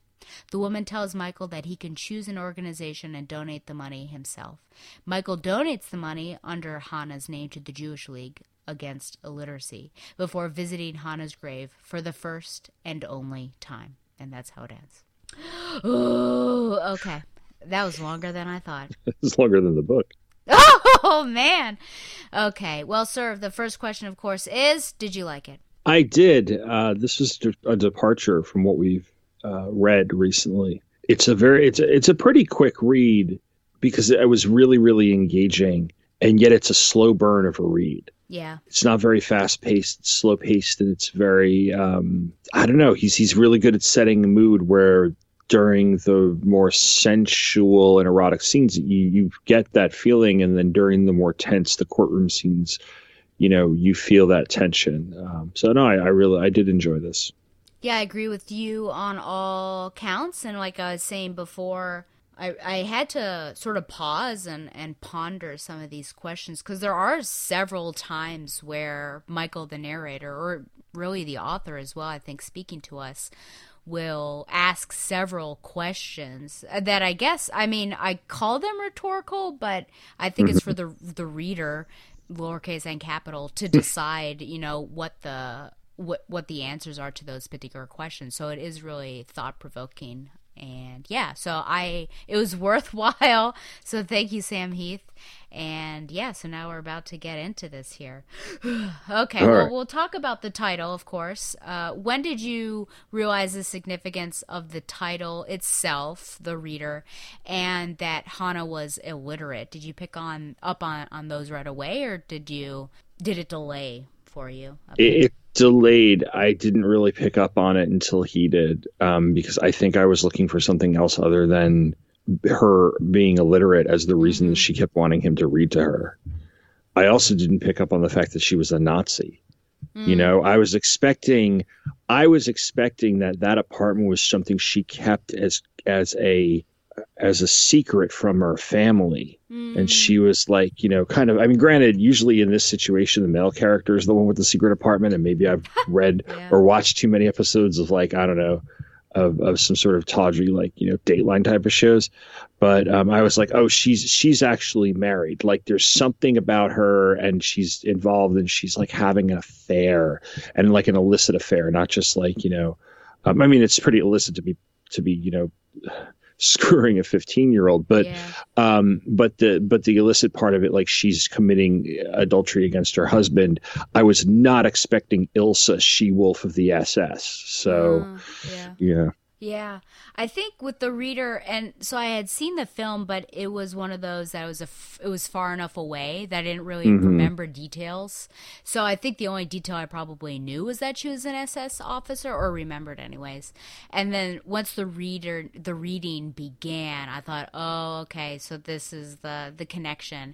S6: The woman tells Michael that he can choose an organization and donate the money himself. Michael donates the money under Hana's name to the Jewish League Against Illiteracy before visiting Hana's grave for the first and only time. And that's how it ends. (gasps) Oh, okay. That was longer than I thought. (laughs)
S10: it's longer than the book. Ah! (laughs)
S6: Oh man. Okay. Well, sir, the first question, of course, is: Did you like it?
S10: I did. Uh, this is a departure from what we've uh, read recently. It's a very it's a, it's a pretty quick read because it was really really engaging, and yet it's a slow burn of a read.
S6: Yeah.
S10: It's not very fast paced, it's slow paced, and it's very um, I don't know. He's he's really good at setting a mood where during the more sensual and erotic scenes you you get that feeling. And then during the more tense the courtroom scenes you know you feel that tension. Um, so no I, I really i did enjoy this.
S6: Yeah i agree with you on all counts. And like i was saying before I, I had to sort of pause and, and ponder some of these questions because there are several times where Michael, the narrator, or really the author as well, I think, speaking to us, will ask several questions that I guess I mean I call them rhetorical, but I think it's for mm-hmm. the the reader, lowercase and capital, to decide you know what the what what the answers are to those particular questions. So it is really thought provoking and yeah so i it was (laughs) worthwhile. So thank you sam heath. And yeah so now we're about to get into this here. (sighs) Okay
S10: All
S6: well
S10: right.
S6: we'll talk about the title of course. Uh, when did you realize the significance of the title itself the reader and that hana was illiterate? Did you pick on up on on those right away or did you did it delay for you?
S10: It, it delayed i didn't really pick up on it until he did um, because i think i was looking for something else other than her being illiterate as the reason that she kept wanting him to read to her. I also didn't pick up on the fact that she was a nazi. You know i was expecting i was expecting that that apartment was something she kept as as a as a secret from her family. And she was like you know kind of i mean granted usually in this situation the male character is the one with the secret apartment and maybe i've (laughs) read
S6: Yeah.
S10: or watched too many episodes of like i don't know of, of some sort of tawdry like you know dateline type of shows. But um, i was like oh she's she's actually married. Like there's something about her and she's involved and she's like having an affair and like an illicit affair not just like you know um, i mean it's pretty illicit to be to be you know screwing a 15 year old but
S6: yeah.
S10: um but the but the illicit part of it like she's committing adultery against her husband. I was not expecting ilsa she wolf of the ss so
S6: Uh, yeah.
S10: yeah
S6: Yeah, I think with the reader, and so I had seen the film, but it was one of those that was a f- it was far enough away that I didn't really
S10: Mhm.
S6: remember details. So I think the only detail I probably knew was that she was an SS officer, or remembered anyways. And then once the reader the reading began, I thought, oh, okay, so this is the the connection,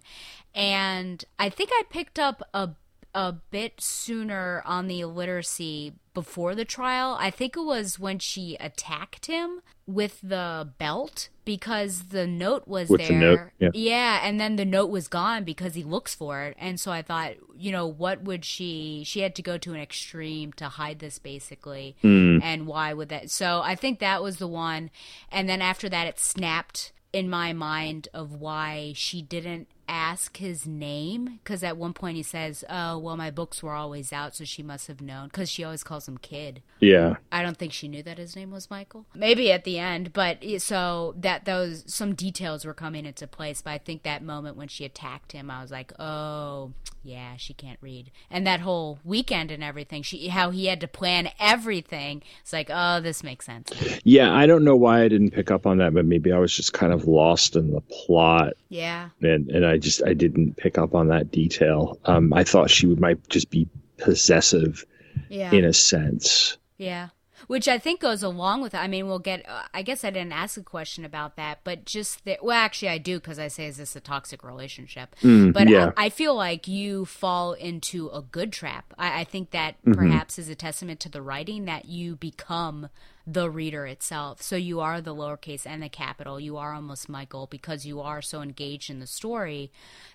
S6: and I think I picked up a a bit sooner on the illiteracy before the trial. I think it was when she attacked him with the belt because the note was
S10: With the
S6: there.
S10: note, yeah.
S6: yeah, and then the note was gone because he looks for it. And so I thought, you know, what would she she had to go to an extreme to hide this basically.
S10: Mm.
S6: And why would that? So I think that was the one. And then after that it snapped in my mind of why she didn't ask his name because at one point he says oh well my books were always out so she must have known because she always calls him kid
S10: Yeah.
S6: I don't think she knew that his name was Michael. Maybe at the end, but so that those some details were coming into place. But I think that moment when she attacked him, I was like, oh yeah, she can't read. And that whole weekend and everything, she how he had to plan everything. It's like, oh, this makes sense.
S10: Yeah, I don't know why I didn't pick up on that, but maybe I was just kind of lost in the plot.
S6: Yeah,
S10: and and I just I didn't pick up on that detail. Um, I thought she would might just be possessive
S6: yeah,
S10: in a sense.
S6: yeah. Which I think goes along with. I mean, we'll get. Uh, I guess I didn't ask a question about that, but just that. Well, actually, I do because I say, is this a toxic relationship?
S10: Mm,
S6: but
S10: yeah.
S6: I, I feel like you fall into a good trap. I, I think that
S10: Mhm.
S6: perhaps is a testament to the writing that you become the reader itself. So you are the lowercase and the capital. You are almost Michael because you are so engaged in the story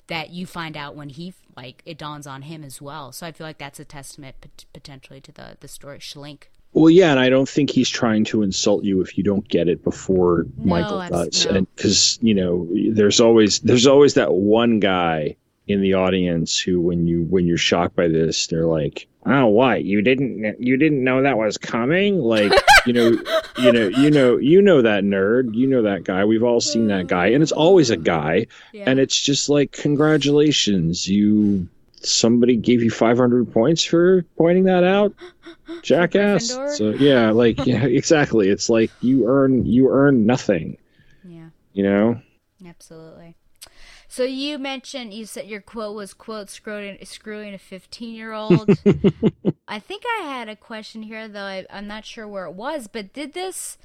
S6: that you find out when he like it dawns on him as well. So I feel like that's a testament pot- potentially to the the story Schlink.
S10: Well, yeah, and I don't think he's trying to insult you if you don't get it before
S6: No,
S10: Michael does,
S6: no.
S10: and because you know, there's always there's always that one guy in the audience who, when you when you're shocked by this, they're like, "Oh, what? You didn't you didn't know that was coming?" Like, you know, (laughs) you know, you know, you know that nerd, you know that guy. We've all seen that guy, and it's always a guy, and it's just like, congratulations, you. Somebody gave you 500 points for pointing that out, (gasps) jackass. So yeah, like (laughs) yeah, exactly. It's like you earn you earn nothing.
S6: Yeah.
S10: You know.
S6: Absolutely. So you mentioned you said your quote was quote screwing screwing a fifteen year old. (laughs) I think I had a question here though. I, I'm not sure where it was, but did this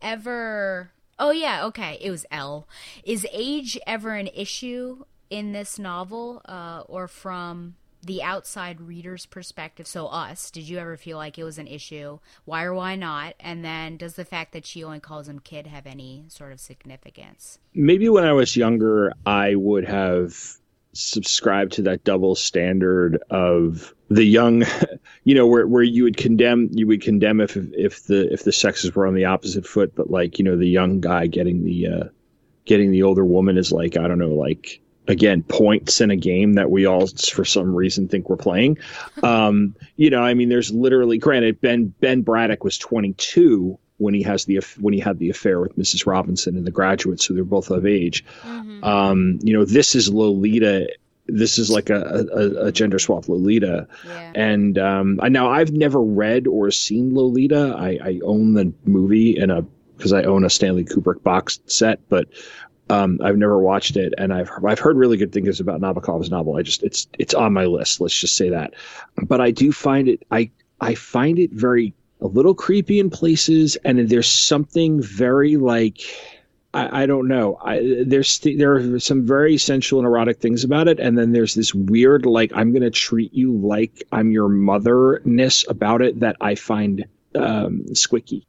S6: ever? Oh yeah, okay. It was L. Is age ever an issue in this novel, uh, or from the outside reader's perspective? So us, did you ever feel like it was an issue? Why or why not? And then does the fact that she only calls him kid have any sort of significance?
S10: maybe when I was younger, I would have subscribed to that double standard of the young, (laughs) you know, where, where you would condemn you would condemn if if the if the sexes were on the opposite foot, but like you know the young guy getting the uh, getting the older woman is like I don't know like again points in a game that we all for some reason think we're playing. (laughs) Um, you know, I mean, there's literally granted Ben Ben Braddock was 22 when he has the when he had the affair with Mrs. Robinson and The Graduate, so they're both of age. Um, you know, this is Lolita. This is like a, a, a gender swap Lolita, and um, I now I've never read or seen Lolita. I, I own the movie in a because I own a Stanley Kubrick box set, but um, I've never watched it, and I've I've heard really good things about Nabokov's novel. I just it's it's on my list. Let's just say that, but I do find it I I find it very a little creepy in places, and there's something very like I, I don't know. I, there's there are some very sensual and erotic things about it, and then there's this weird like I'm gonna treat you like I'm your motherness about it that I find um, squicky.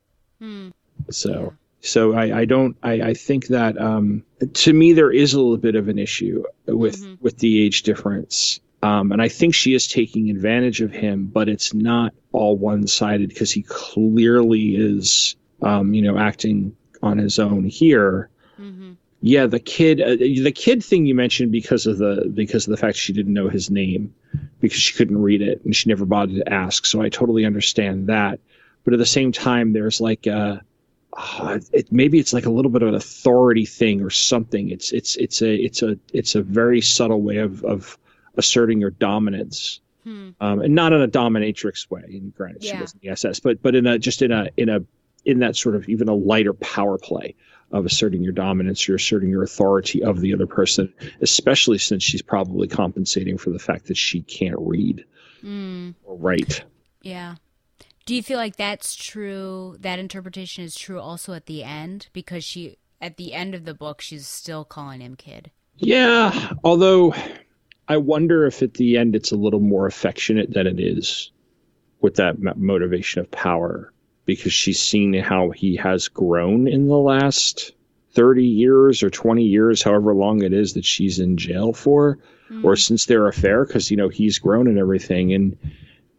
S10: So so I, I don't I, I think that um, to me there is a little bit of an issue with with the age difference. Um, and I think she is taking advantage of him, but it's not all one sided because he clearly is, um, you know, acting on his own here. Yeah, the kid, uh, the kid thing you mentioned because of the because of the fact she didn't know his name because she couldn't read it and she never bothered to ask. So I totally understand that. But at the same time, there's like a, uh, it, maybe it's like a little bit of an authority thing or something. It's it's it's a it's a it's a very subtle way of of asserting your dominance, um, and not in a dominatrix way. And granted, she
S6: Yeah.
S10: was in the SS, but but in a just in a in a in that sort of even a lighter power play of asserting your dominance or asserting your authority of the other person, especially since she's probably compensating for the fact that she can't read
S6: Mm,
S10: or write.
S6: yeah. Do you feel like that's true? That interpretation is true also at the end because she at the end of the book she's still calling him kid.
S10: Yeah, although I wonder if at the end it's a little more affectionate than it is with that motivation of power because she's seen how he has grown in the last 30 years or 20 years, however long it is that she's in jail for, or mm. since their affair, because, you know, he's grown and everything. And,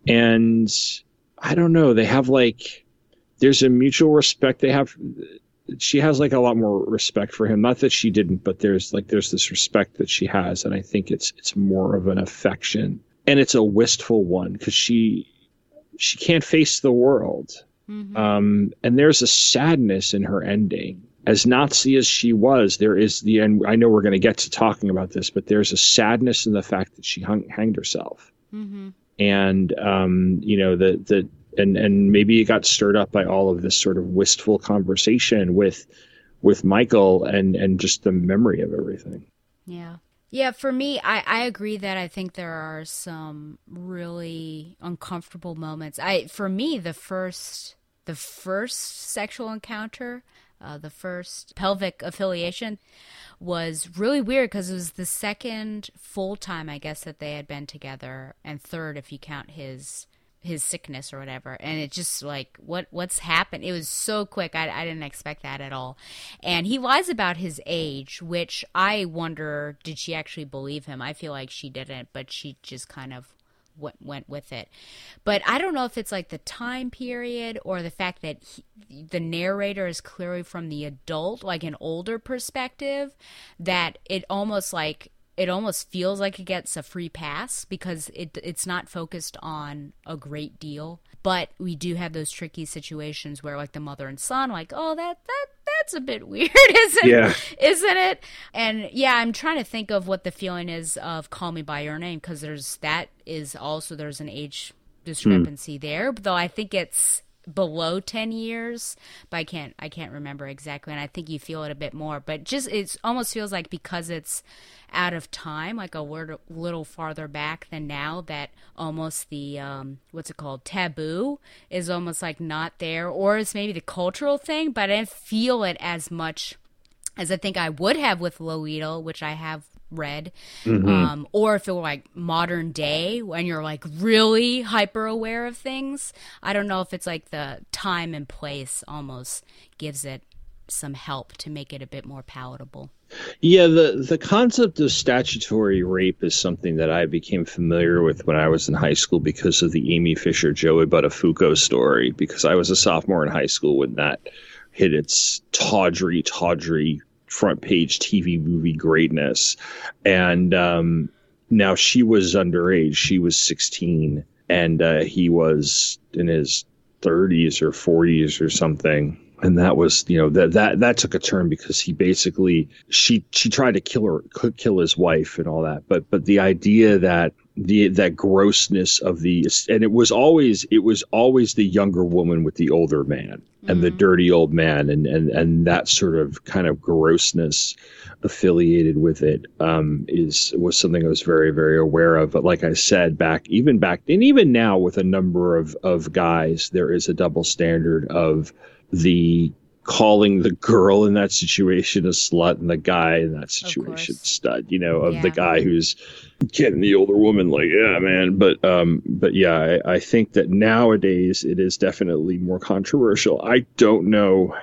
S10: and I don't know, they have like, there's a mutual respect. They have, she has like a lot more respect for him. Not that she didn't, but there's like, there's this respect that she has. And I think it's, it's more of an affection and it's a wistful one because she, she can't face the world. Um, and there's a sadness in her ending. As Nazi as she was, there is the, and I know we're going to get to talking about this, but there's a sadness in the fact that she hung, hanged herself.
S6: Mm-hmm.
S10: And, um, you know, the, the, and, and maybe it got stirred up by all of this sort of wistful conversation with, with Michael and, and just the memory of everything.
S6: Yeah. Yeah, for me, I, I agree that I think there are some really uncomfortable moments. I for me the first the first sexual encounter, uh, the first pelvic affiliation was really weird because it was the second full time I guess that they had been together and third if you count his his sickness or whatever. And it just like what what's happened? It was so quick. I, I didn't expect that at all. And he lies about his age which i wonder did she actually believe him? I feel like she didn't but she just kind of went, went with it. But i don't know if it's like the time period or the fact that he, the narrator is clearly from the adult like an older perspective that it almost like it almost feels like it gets a free pass because it it's not focused on a great deal. But we do have those tricky situations where like the mother and son like, oh that that that's a bit (laughs) weird, isn't
S10: Yeah.
S6: isn't it? And yeah, I'm trying to think of what the feeling is of Call Me by Your Name because there's that is also there's an age hmm. discrepancy there, though I think it's below 10 years but i can't i can't remember exactly and i think you feel it a bit more but just it almost feels like because it's out of time like a word, a little farther back than now that almost the um what's it called taboo is almost like not there or it's maybe the cultural thing but i didn't feel it as much as I think I would have with Lolita, which I have read, um, or if it were like modern day when you're like really hyper aware of things. I don't know if it's like the time and place almost gives it some help to make it a bit more palatable.
S10: Yeah, the the concept of statutory rape is something that I became familiar with when I was in high school because of the Amy Fisher Joey Buttafuoco story. Because I was a sophomore in high school when that hit its tawdry, tawdry front page TV movie greatness, and um, now she was underage. She was sixteen, and uh, he was in his thirties or forties or something. And that was you know that that that took a turn because he basically she she tried to kill her could kill his wife and all that. But but the idea that the that grossness of the and it was always it was always the younger woman with the older man and the dirty old man and and and that sort of kind of grossness affiliated with it um is was something I was very very aware of. But like I said back even back and even now with a number of of guys there is a double standard of the calling the girl in that situation a slut and the guy in that situation stud you know of the guy who's getting the older woman like yeah man. But um but yeah I, I think that nowadays it is definitely more controversial. I don't know.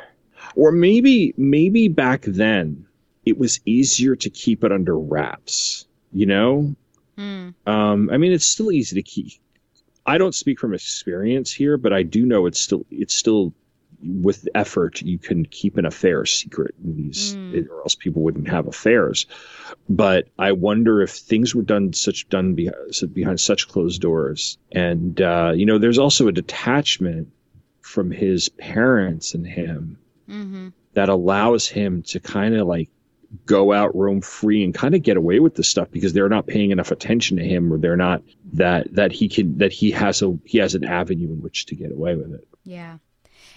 S10: Or maybe maybe back then it was easier to keep it under wraps you know?
S6: Mm.
S10: um i mean it's still easy to keep. I don't speak from experience here but i do know it's still it's still with effort you can keep an affair secret in these
S6: Mm.
S10: or else people wouldn't have affairs but i wonder if things were done such done behind, behind such closed doors and uh, you know there's also a detachment from his parents and him
S6: hmm
S10: that allows him to kind of like go out roam free and kind of get away with the stuff because they're not paying enough attention to him or they're not that that he can that he has a he has an avenue in which to get away with it
S6: Yeah.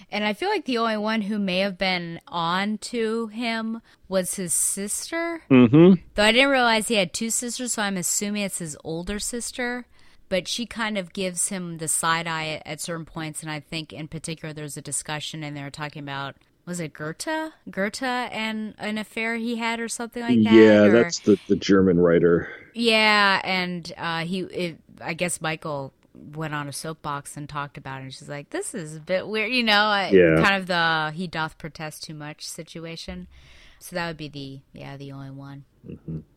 S6: And I feel like the only one who may have been on to him was his sister.
S10: Mm-hmm.
S6: Though I didn't realize he had two sisters, so I'm assuming it's his older sister. But she kind of gives him the side eye at, certain points, and I think in particular there's a discussion, and they were talking about was it Goethe, Goethe, and an affair he had, or something like that.
S10: Yeah,
S6: or-
S10: that's the, the German writer.
S6: yeah, and uh, he, it, I guess Michael went on a soapbox and talked about it. And she's like, "This is a bit weird," you know,
S10: Yeah.
S6: kind of the "he doth protest too much" situation. So that would be the yeah the only one.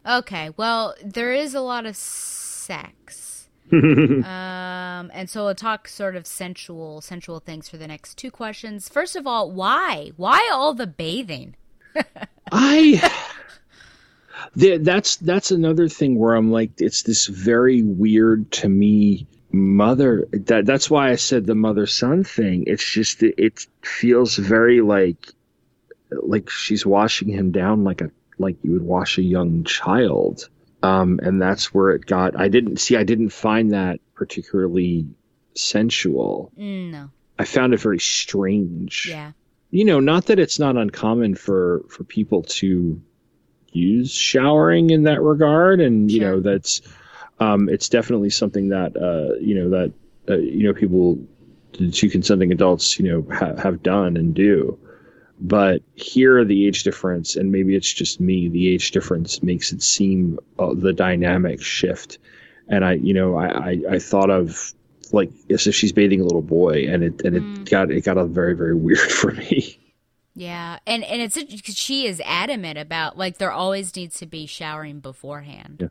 S6: Okay, well there is a lot of sex, (laughs) um, and so we'll talk sort of sensual sensual things for the next two questions. First of all, why why all the bathing? (laughs)
S10: I that's that's another thing where I'm like it's this very weird to me mother that that's why I said the mother son thing. It's just it, feels very like like she's washing him down like a like you would wash a young child. Um and that's where it got I didn't see I didn't find that particularly sensual.
S6: Mm, no,
S10: I found it very strange.
S6: Yeah,
S10: you know not that it's not uncommon for for people to use showering in that regard and you know that's um it's definitely something that uh you know that uh, you know people two consenting adults you know ha- have done and do. But here the age difference and maybe it's just me the age difference makes it seem uh, the dynamic shift. And i you know I, I i thought of like as if she's bathing a little boy and it and
S6: Mm.
S10: it got it got a very very weird (laughs) for me
S6: Yeah, and and it's because she is adamant about like there always needs to be showering beforehand,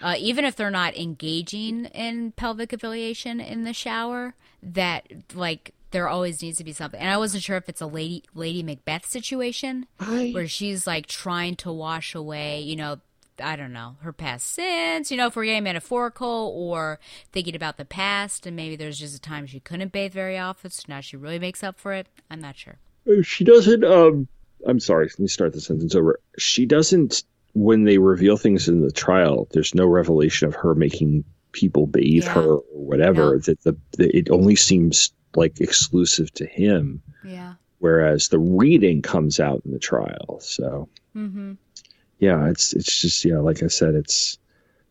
S6: uh, even if they're not engaging in pelvic affiliation in the shower. That like there always needs to be something, and I wasn't sure if it's a lady Lady Macbeth situation where she's like trying to wash away, you know. I don't know her past sins. You know, if we're getting metaphorical or thinking about the past, and maybe there's just a time she couldn't bathe very often, so now she really makes up for it. I'm not sure.
S10: She doesn't um i'm sorry let me start the sentence over she doesn't when they reveal things in the trial there's no revelation of her making people bathe
S6: Yeah.
S10: her or whatever
S6: No.
S10: that the, the it only seems like exclusive to him
S6: Yeah.
S10: whereas the reading comes out in the trial so
S6: Mm-hmm.
S10: yeah it's it's just yeah like i said it's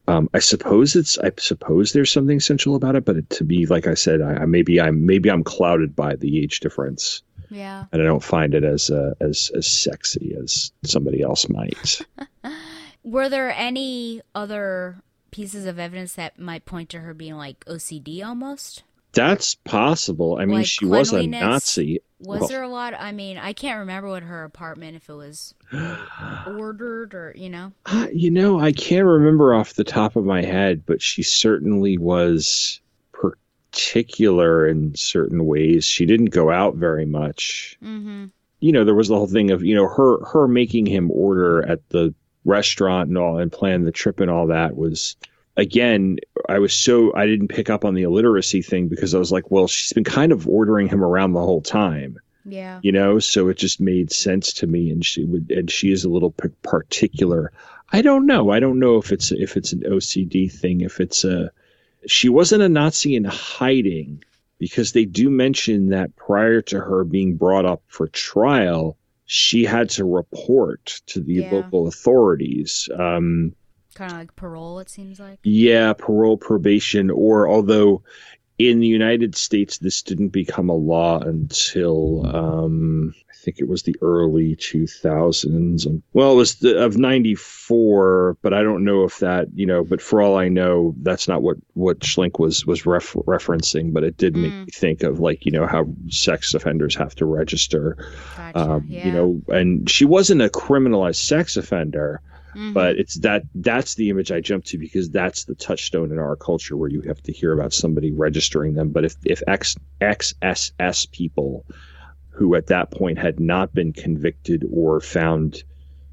S10: um, I suppose it's. I suppose there's something sensual about it, but it, to me, like I said, I, I maybe I'm maybe I'm clouded by the age difference
S6: Yeah.
S10: and I don't find it as uh, as as sexy as somebody else might. (laughs)
S6: Were there any other pieces of evidence that might point to her being like OCD almost?
S10: That's possible. I mean,
S6: Like
S10: she was a? Nazi.
S6: Was
S10: Well,
S6: there a lot? I mean, I can't remember what her apartment, if it was (sighs) ordered or, you know.
S10: uh, you know, I can't remember off the top of my head, but she certainly was particular in certain ways. She didn't go out very much.
S6: Mm-hmm.
S10: you know, there was the whole thing of, you know, her her making him order at the restaurant and all and plan the trip and all that was again, I was so I didn't pick up on the illiteracy thing because I was like, well, she's been kind of ordering him around the whole time,
S6: Yeah.
S10: you know, so it just made sense to me and she would and she is a little particular. I don't know. I don't know if it's if it's an OCD thing, if it's a she wasn't a Nazi in hiding because they do mention that prior to her being brought up for trial, she had to report to the
S6: Yeah.
S10: local authorities. Um,
S6: Kind of like parole, it seems like.
S10: yeah, parole, probation, or although in the United States this didn't become a law until um, think it was the early 2000s. And, well, it was the, of 94, but I don't know if that, you know, but for all I know, that's not what, what Schlink was, was ref- referencing, but it did make
S6: Mm.
S10: me think of like, you know, how sex offenders have to register,
S6: Gotcha.
S10: um,
S6: yeah.
S10: you know, and she wasn't a criminalized sex offender
S6: Mhm.
S10: but it's that that's the image I jump to because that's the touchstone in our culture where you have to hear about somebody registering them. But if if X XSS people who at that point had not been convicted or found,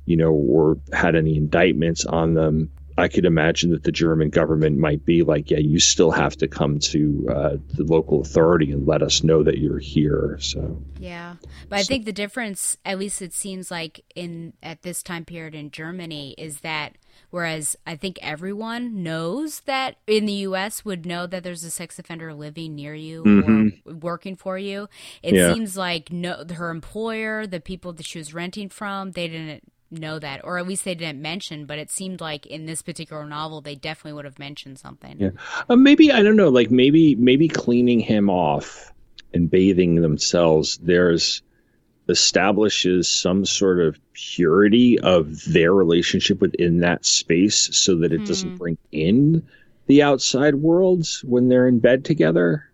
S10: you know, or had any indictments on them, I could imagine that the German government might be like, yeah, you still have to come to uh, the local authority and let us know that you're here. So
S6: yeah, but I think the difference, at least it seems like in at this time period in Germany, is that whereas I think everyone knows that in the U.S. would know that there's a sex offender living near you
S10: Mhm.
S6: or working for you. It
S10: Yeah.
S6: seems like no, her employer, the people that she was renting from, they didn't know that, or at least they didn't mention. But it seemed like in this particular novel, they definitely would have mentioned something.
S10: Yeah. Uh, maybe I don't know. Like maybe maybe cleaning him off and bathing themselves. There's establishes some sort of purity of their relationship within that space, so that it doesn't bring in the outside worlds when they're in bed together.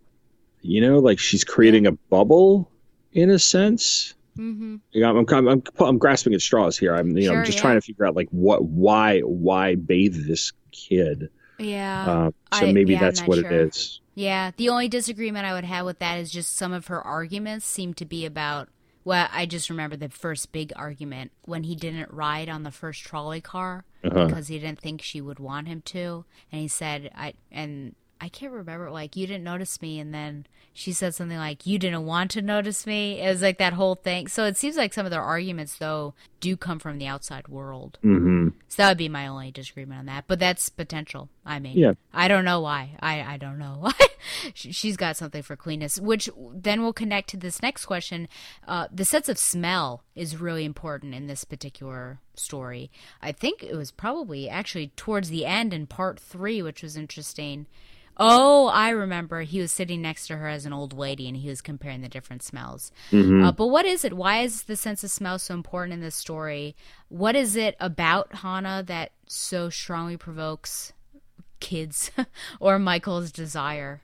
S10: You know, like she's creating a bubble in a sense.
S6: Mm-hmm.
S10: Yeah, I'm, I'm, I'm, I'm grasping at straws here. I'm, you know, I'm just
S6: yeah.
S10: trying to figure out like what, why, why bathe this kid.
S6: Yeah.
S10: Uh, so
S6: I-
S10: maybe
S6: yeah,
S10: that's what
S6: sure.
S10: it is.
S6: Yeah, the only disagreement I would have with that is just some of her arguments seem to be about. Well, I just remember the first big argument when he didn't ride on the first trolley car
S10: Uh-huh.
S6: because he didn't think she would want him to, and he said, "I and I can't remember like you didn't notice me," and then she said something like, "You didn't want to notice me." It was like that whole thing. So it seems like some of their arguments though do come from the outside world.
S10: Mm-hmm.
S6: So that would be my only disagreement on that. But that's potential. I mean,
S10: Yeah.
S6: I don't know why. I, I don't know why. (laughs) She- She's got something for cleanness, which then will connect to this next question. Uh, the sense of smell is really important in this particular story. I think it was probably actually towards the end in part three, which was interesting. Oh, I remember. He was sitting next to her as an old lady, and he was comparing the different smells.
S10: Mhm.
S6: Uh, but what is it? Why is the sense of smell so important in this story? What is it about Hana that so strongly provokes kids (laughs) or Michael's desire?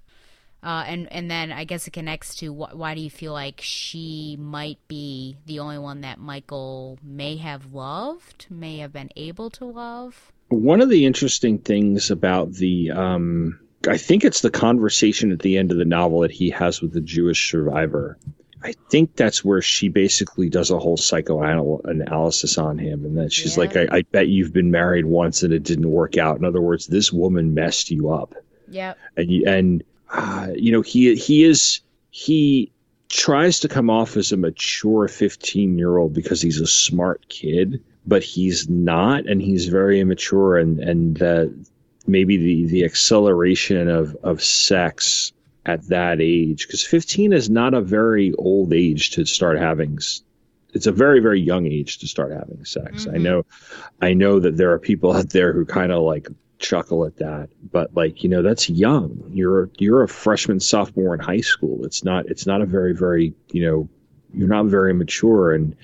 S6: Uh, and and then I guess it connects to wh- why do you feel like she might be the only one that Michael may have loved, may have been able to love?
S10: One of the interesting things about the, um, I think it's the conversation at the end of the novel that he has with the Jewish survivor. I think that's where she basically does a whole psychoanalysis on him, and then she's like, I, "I bet you've been married once and it didn't work out." In other words, this woman messed you up.
S6: Yep.
S10: and you, and uh, you know he he is he tries to come off as a mature 15 year old because he's a smart kid but he's not and he's very immature and and uh, maybe the the acceleration of of sex at that age because 15 is not a very old age to start having it's a very very young age to start having sex. I
S2: Mhm.
S10: know i know that there are people out there who kind of like chuckle at that but like you know that's young. You're you're a freshman sophomore in high school. It's not it's not a very very you know you're not very mature and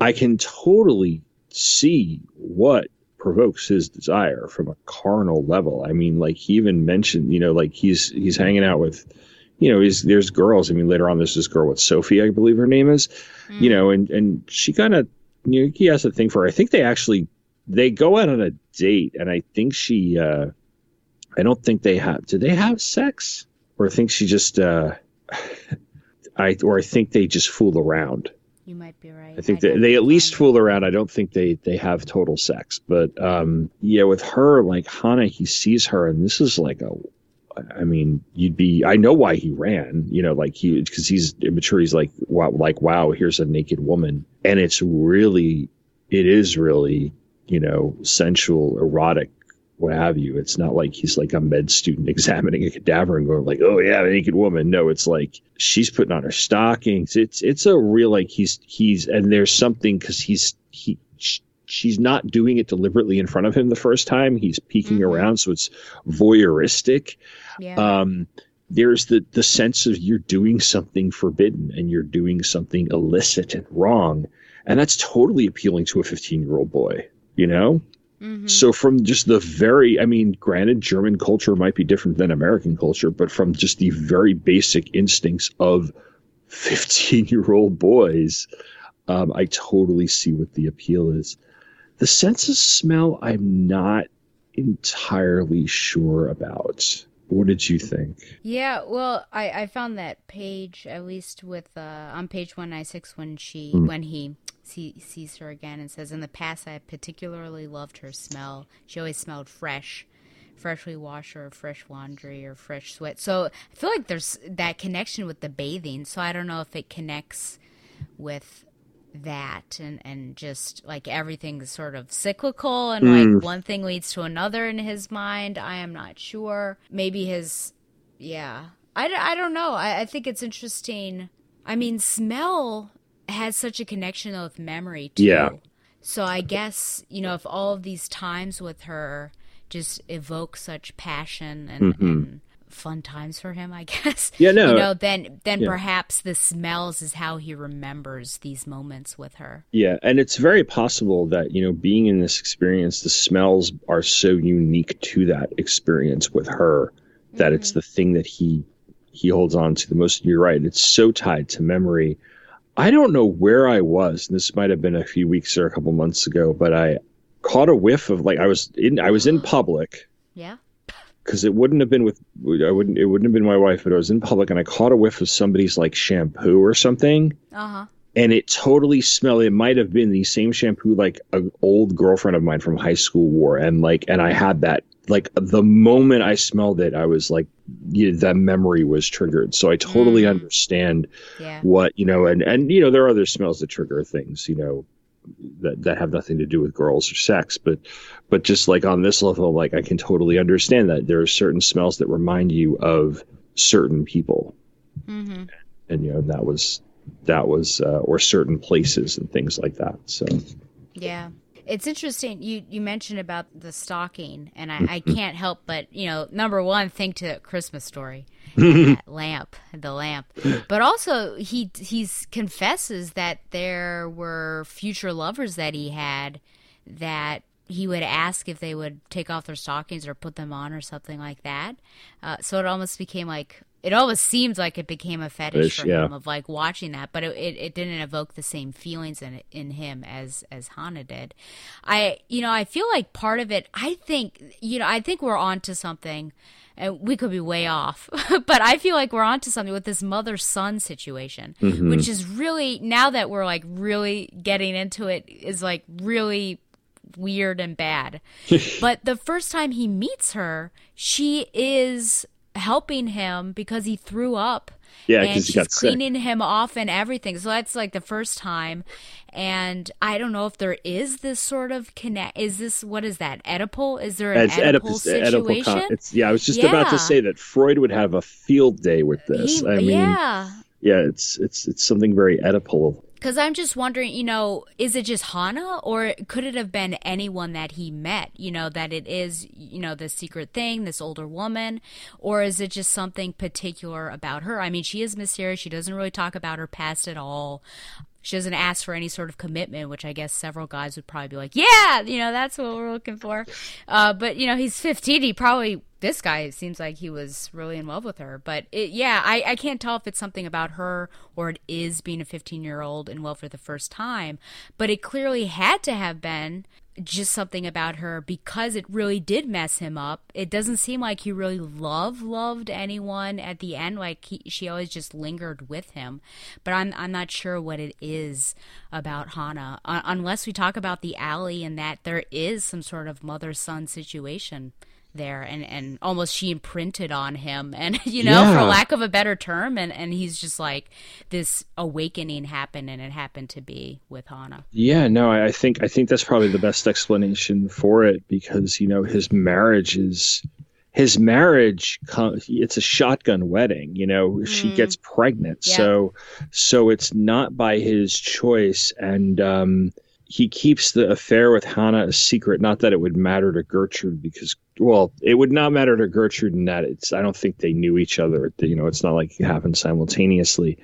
S10: i can totally see what provokes his desire from a carnal level. I mean like he even mentioned you know like he's he's hanging out with you know he's there's girls. I mean later on there's this girl with sophie i believe her name is you know and and she kind of you know he has a thing for her. I think they actually they go out on a date and i think she uh i don't think they have do they have sex? Or i think she just uh (laughs) i or i think they just fool around
S6: You might be right.
S10: I think they, they at least fool around. I don't think they they have total sex, but um, yeah, with her like Hana, he sees her, and this is like a. I mean, you'd be. I know why he ran. You know, like he because he's immature. He's like, wow, like wow, here's a naked woman, and it's really, it is really, you know, sensual, erotic, what have you. It's not like he's like a med student (laughs) examining a cadaver and going like, oh yeah, naked woman. No, it's like she's putting on her stockings. It's it's a real like he's he's and there's something because he's he. sh- She's not doing it deliberately in front of him the first time. He's peeking around, so it's voyeuristic.
S6: Yeah.
S10: Um, there's the the sense of you're doing something forbidden and you're doing something illicit and wrong, and that's totally appealing to a 15 year old boy. You know, so from just the very, I mean, granted, German culture might be different than American culture, but from just the very basic instincts of 15 year old boys, um, I totally see what the appeal is. The sense of smell, I'm not entirely sure about. What did you think?
S6: Yeah, well, I, I found that page at least with uh, on page one ninety six when she
S10: Mm.
S6: when he see, sees her again and says, In the past, I particularly loved her smell. She always smelled fresh, freshly washed or fresh laundry or fresh sweat. So I feel like there's that connection with the bathing. So I don't know if it connects with that and and just like everything's sort of cyclical and
S10: Mm.
S6: like one thing leads to another in his mind i am not sure maybe his yeah I, I don't know I, I think it's interesting i mean smell has such a connection with memory too
S10: Yeah.
S6: so i guess you know if all of these times with her just evoke such passion and, and fun times for him i (laughs) guess
S10: Mm-hmm. Yeah, no.
S6: you know then then
S10: Yeah.
S6: perhaps the smells is how he remembers these moments with her
S10: Yeah, and it's very possible that you know, being in this experience, the smells are so unique to that experience with her that it's the thing that he he holds on to the most. You're right; it's so tied to memory. I don't know where I was. and This might have been a few weeks or a couple months ago, but I caught a whiff of like I was in I was in (gasps) public.
S6: Yeah.
S10: Because it wouldn't have been with I wouldn't it wouldn't have been my wife, but I was in public and I caught a whiff of somebody's like shampoo or something.
S6: Uh-huh.
S10: And it totally smelled it might have been the same shampoo like an old girlfriend of mine from high school wore and like and i had that like the moment i smelled it i was like yeah, that memory was triggered so i totally
S6: Mm.
S10: understand
S6: yeah
S10: what you know and and you know there are other smells that trigger things you know that that have nothing to do with girls or sex but but just like on this level like i can totally understand that there are certain smells that remind you of certain people
S6: mm-hmm.
S10: and you know that was that was uh, or certain places and things like that so
S6: Yeah. It's interesting you you mentioned about the stocking and I, I can't help but, you know, number one, think to Christmas story. (laughs) that lamp, the lamp. But also he he confesses that there were future lovers that he had that he would ask if they would take off their stockings or put them on or something like that. Uh, so it almost became like it almost seems like it became a fetish
S10: Fetish,
S6: for
S10: yeah.
S6: him of like watching that, but it, it, it didn't evoke the same feelings in in him as as Hana did. I you know I feel like part of it. I think you know I think we're onto something. And we could be way off, (laughs) but I feel like we're onto something with this mother son situation, mm-hmm. which is really now that we're like really getting into it is like really weird and bad. (laughs) but the first time he meets her, she is helping him because he threw up.
S10: Yeah,
S6: and she's
S10: got sick.
S6: cleaning him off and everything. So that's like the first time. And I don't know if there is this sort of connect. Is this what is that? Oedipal? Is there an
S10: it's
S6: Oedipal
S10: Oedipal
S6: situation?
S10: con- yeah i was just about to say that freud would have a field day with this
S6: He-
S10: i mean
S6: yeah.
S10: yeah it's it's it's something very oedipal
S6: Because I'm just wondering, you know, is it just Hana or could it have been anyone that he met? You know, that it is, you know, this secret thing, this older woman, or is it just something particular about her? I mean, she is mysterious. She doesn't really talk about her past at all. She doesn't ask for any sort of commitment, which I guess several guys would probably be like, yeah, you know, that's what we're looking for. Uh, but, you know, he's 15. He probably, this guy seems like he was really in love with her. But it, yeah, I, I can't tell if it's something about her or it is being a 15 year old in love for the first time. But it clearly had to have been just something about her because it really did mess him up. It doesn't seem like he really loved loved anyone at the end. Like he, she always just lingered with him. But I'm I'm not sure what it is about Hana uh, unless we talk about the alley and that there is some sort of mother son situation there and and almost she imprinted on him and (laughs) you know
S10: Yeah.
S6: for lack of a better term and and he's just like this awakening happened and it happened to be with Hana.
S10: yeah no I, I think i think that's probably the best explanation for it because you know his marriage is his marriage it's a shotgun wedding you know she gets pregnant
S6: Yeah.
S10: so so it's not by his choice and um he keeps the affair with Hannah a secret. Not that it would matter to Gertrude, because well, it would not matter to Gertrude in that it's. I don't think they knew each other. You know, it's not like it happened simultaneously.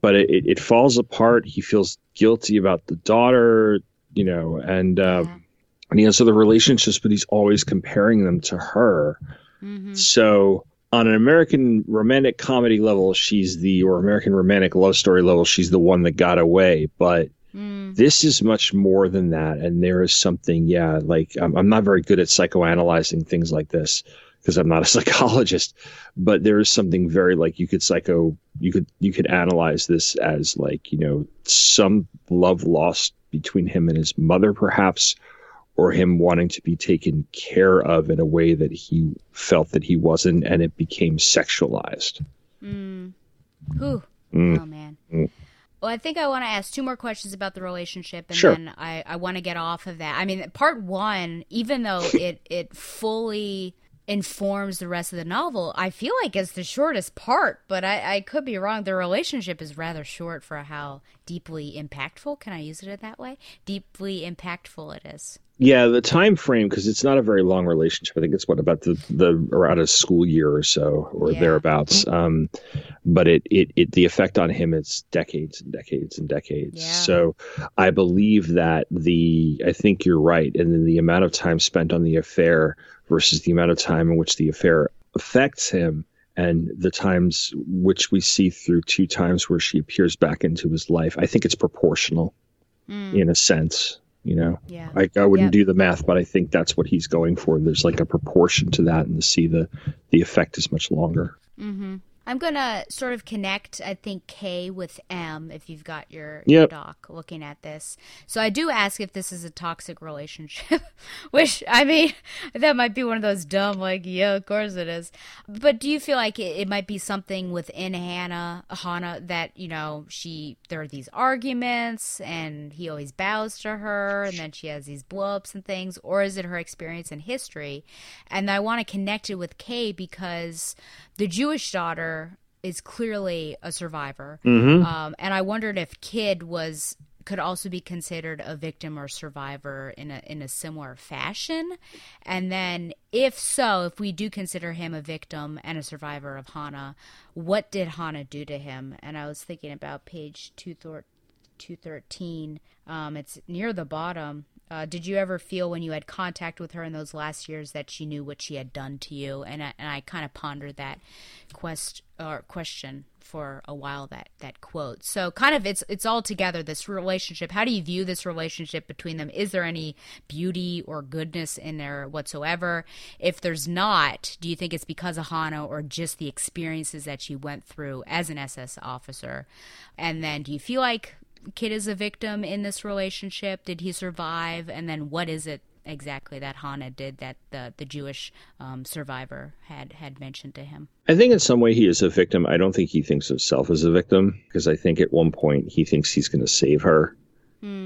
S10: But it, it, it falls apart. He feels guilty about the daughter. You know, and uh,
S6: Yeah.
S10: and he has other relationships, but he's always comparing them to her.
S6: Mhm.
S10: So on an American romantic comedy level, she's the or American romantic love story level, she's the one that got away. But
S6: Mm.
S10: this is much more than that, and there is something. Yeah, like I'm, I'm not very good at psychoanalyzing things like this because I'm not a (laughs) psychologist, but there is something very like you could psycho you could you could analyze this as like you know some love lost between him and his mother perhaps or him wanting to be taken care of in a way that he felt that he wasn't and it became sexualized.
S6: Mm. Whew.
S10: Mm.
S6: Oh man.
S10: Mm.
S6: Well, I think I want to ask two more questions about the relationship, and
S10: Sure.
S6: then I, I want to get off of that. I mean, part one, even though (coughs) it it fully informs the rest of the novel, I feel like it's the shortest part, but I, I could be wrong. The relationship is rather short for a how deeply impactful. Can I use it in that way? Deeply impactful it is.
S10: Yeah, the time frame because it's not a very long relationship. I think it's what about the the around a school year or so or
S6: Yeah.
S10: thereabouts. Um, but it, it it the effect on him is decades and decades and decades.
S6: Yeah.
S10: So I believe that the I think you're right, and then the amount of time spent on the affair versus the amount of time in which the affair affects him. And the times which we see through two times where she appears back into his life, I think it's proportional
S6: Mm.
S10: in a sense, you know.
S6: Yeah.
S10: I, I wouldn't
S6: Yep.
S10: do the math, but I think that's what he's going for. There's like a proportion to that, and to see the the effect is much longer.
S6: Mm-hmm. I'm gonna sort of connect, I think, K with M if you've got your,
S10: Yep.
S6: your doc looking at this. So I do ask if this is a toxic relationship, (laughs) which I mean, that might be one of those dumb, like, yeah, of course it is. But do you feel like it, it might be something within Hannah, Hannah, that you know she there are these arguments and he always bows to her, and then she has these blow-ups and things, or is it her experience in history? And I want to connect it with K because the Jewish daughter is clearly a survivor,
S10: Mhm.
S6: um, and I wondered if Kid was could also be considered a victim or survivor in a in a similar fashion. And then if so, if we do consider him a victim and a survivor of Hana, what did Hana do to him? And I was thinking about page 213 213. Um, it's near the bottom. Uh, did you ever feel when you had contact with her in those last years that she knew what she had done to you? And I, and I kind of pondered that quest or question for a while. That that quote. So kind of it's it's all together. This relationship. How do you view this relationship between them? Is there any beauty or goodness in there whatsoever? If there's not, do you think it's because of Hana or just the experiences that she went through as an SS officer? And then do you feel like Kid is a victim in this relationship? Did he survive? And then what is it exactly that Hana did that the the Jewish um, survivor had had mentioned to him?
S10: I think in some way he is a victim. I don't think he thinks of himself as a victim because I think at one point he thinks he's going to save her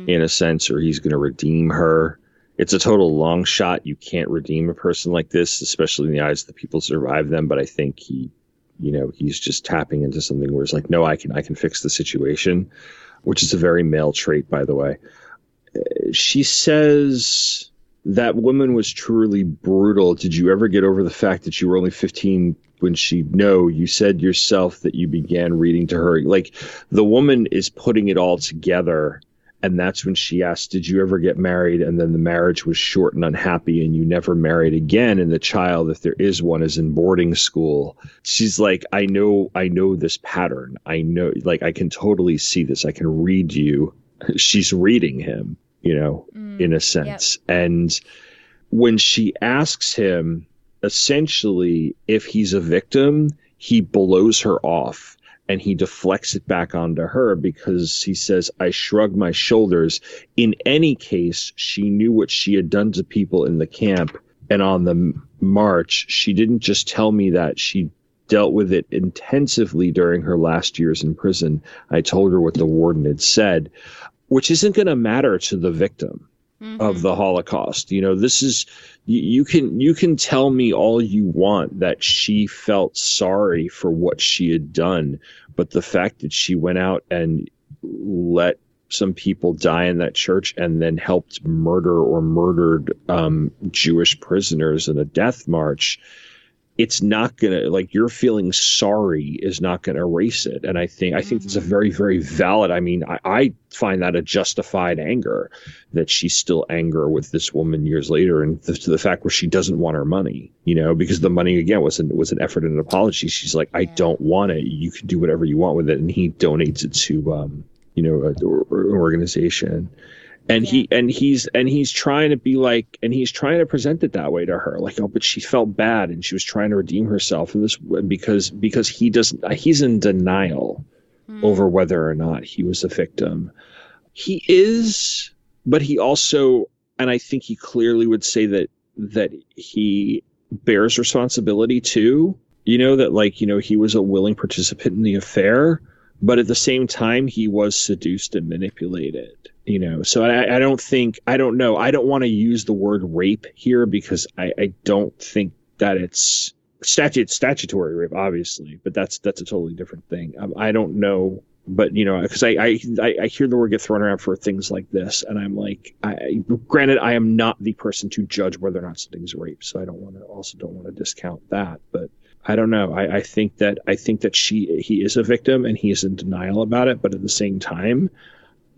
S10: in a sense or he's going to redeem her. It's a total long shot. You can't redeem a person like this, especially in the eyes of the people who survive them. But I think he, you know, he's just tapping into something where it's like, no, I can, I can fix the situation, which is a very male trait, by the way. She says that woman was truly brutal. Did you ever get over the fact that you were only 15 when she, no, you said yourself that you began reading to her? Like the woman is putting it all together. And that's when she asked, Did you ever get married? And then the marriage was short and unhappy, and you never married again. And the child, if there is one, is in boarding school. She's like, I know, I know this pattern. I know, like, I can totally see this. I can read you. (laughs) She's reading him, you know, mm, in a sense. And when she asks him, essentially, if he's a victim, he blows her off and he deflects it back onto her because he says, I shrug my shoulders. In any case, she knew what she had done to people in the camp. And on the march, she didn't just tell me that, she dealt with it intensively during her last years in prison. I told her what the warden had said, which isn't going to matter to the victim of the Holocaust. You know, this is you, you can you can tell me all you want that she felt sorry for what she had done, but the fact that she went out and let some people die in that church and then helped murder or murdered um, Jewish prisoners in a death march. It's not gonna like you're feeling sorry is not gonna erase it, and I think I think it's a very very valid. I mean, I, I find that a justified anger that she's still anger with this woman years later, and th- to the fact where she doesn't want her money, you know, because the money again was an was an effort and an apology. She's like, I don't want it. You can do whatever you want with it, and he donates it to um, you know, a, or, or organization. And he and he's and he's trying to be like and he's trying to present it that way to her like oh but she felt bad and she was trying to redeem herself and this because because he doesn't he's in denial mm. over whether or not he was a victim. He is but he also and i think he clearly would say that that he bears responsibility too. You know that like you know he was a willing participant in the affair but at the same time he was seduced and manipulated you know so I, I don't think i don't know i don't want to use the word rape here because i, I don't think that it's statute statutory rape obviously but that's that's a totally different thing um, i don't know but you know because I, I i hear the word get thrown around for things like this and i'm like i granted i am not the person to judge whether or not something's rape so i don't want to also don't want to discount that but I don't know. I, I, think that I think that she he is a victim and he is in denial about it, but at the same time,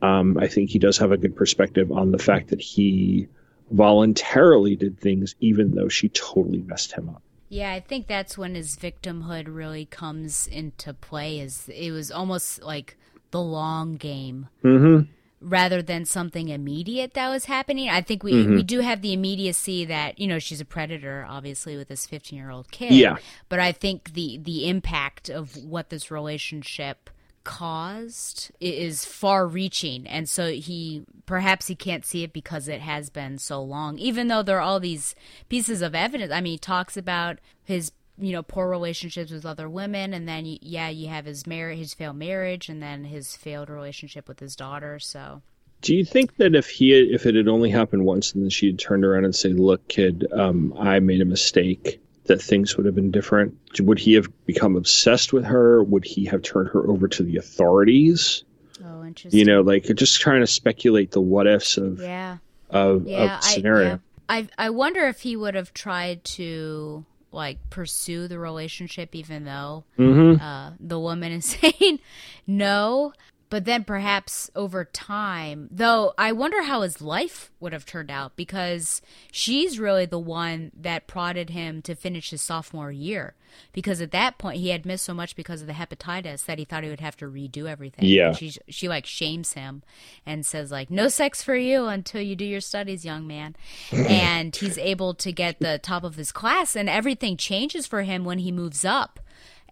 S10: um, I think he does have a good perspective on the fact that he voluntarily did things even though she totally messed him up.
S6: Yeah, I think that's when his victimhood really comes into play. Is it was almost like the long game.
S10: Mm-hmm
S6: rather than something immediate that was happening. I think we mm-hmm. we do have the immediacy that you know she's a predator, obviously with this fifteen year old kid.
S10: Yeah,
S6: but I think the the impact of what this relationship caused is far reaching and so he perhaps he can't see it because it has been so long. Even though there are all these pieces of evidence. I mean he talks about his you know poor relationships with other women. And then yeah you have his marriage his failed marriage and then his failed relationship with his daughter. So
S10: do you think that if he if it had only happened once and then she had turned around and said look kid um, i made a mistake that things would have been different? Would he have become obsessed with her? Would he have turned her over to the authorities?
S6: Oh interesting.
S10: You know like just trying to speculate the what ifs of
S6: yeah.
S10: of,
S6: yeah,
S10: of scenario. I, yeah.
S6: I I wonder if he would have tried to like pursue the relationship even though
S10: mm-hmm.
S6: uh, the woman is (laughs) saying no but then perhaps over time though i wonder how his life would have turned out because she's really the one that prodded him to finish his sophomore year because at that point he had missed so much because of the hepatitis that he thought he would have to redo everything.
S10: Yeah.
S6: She she like shames him and says like no sex for you until you do your studies young man. (laughs) And he's able to get the top of his class and everything changes for him when he moves up.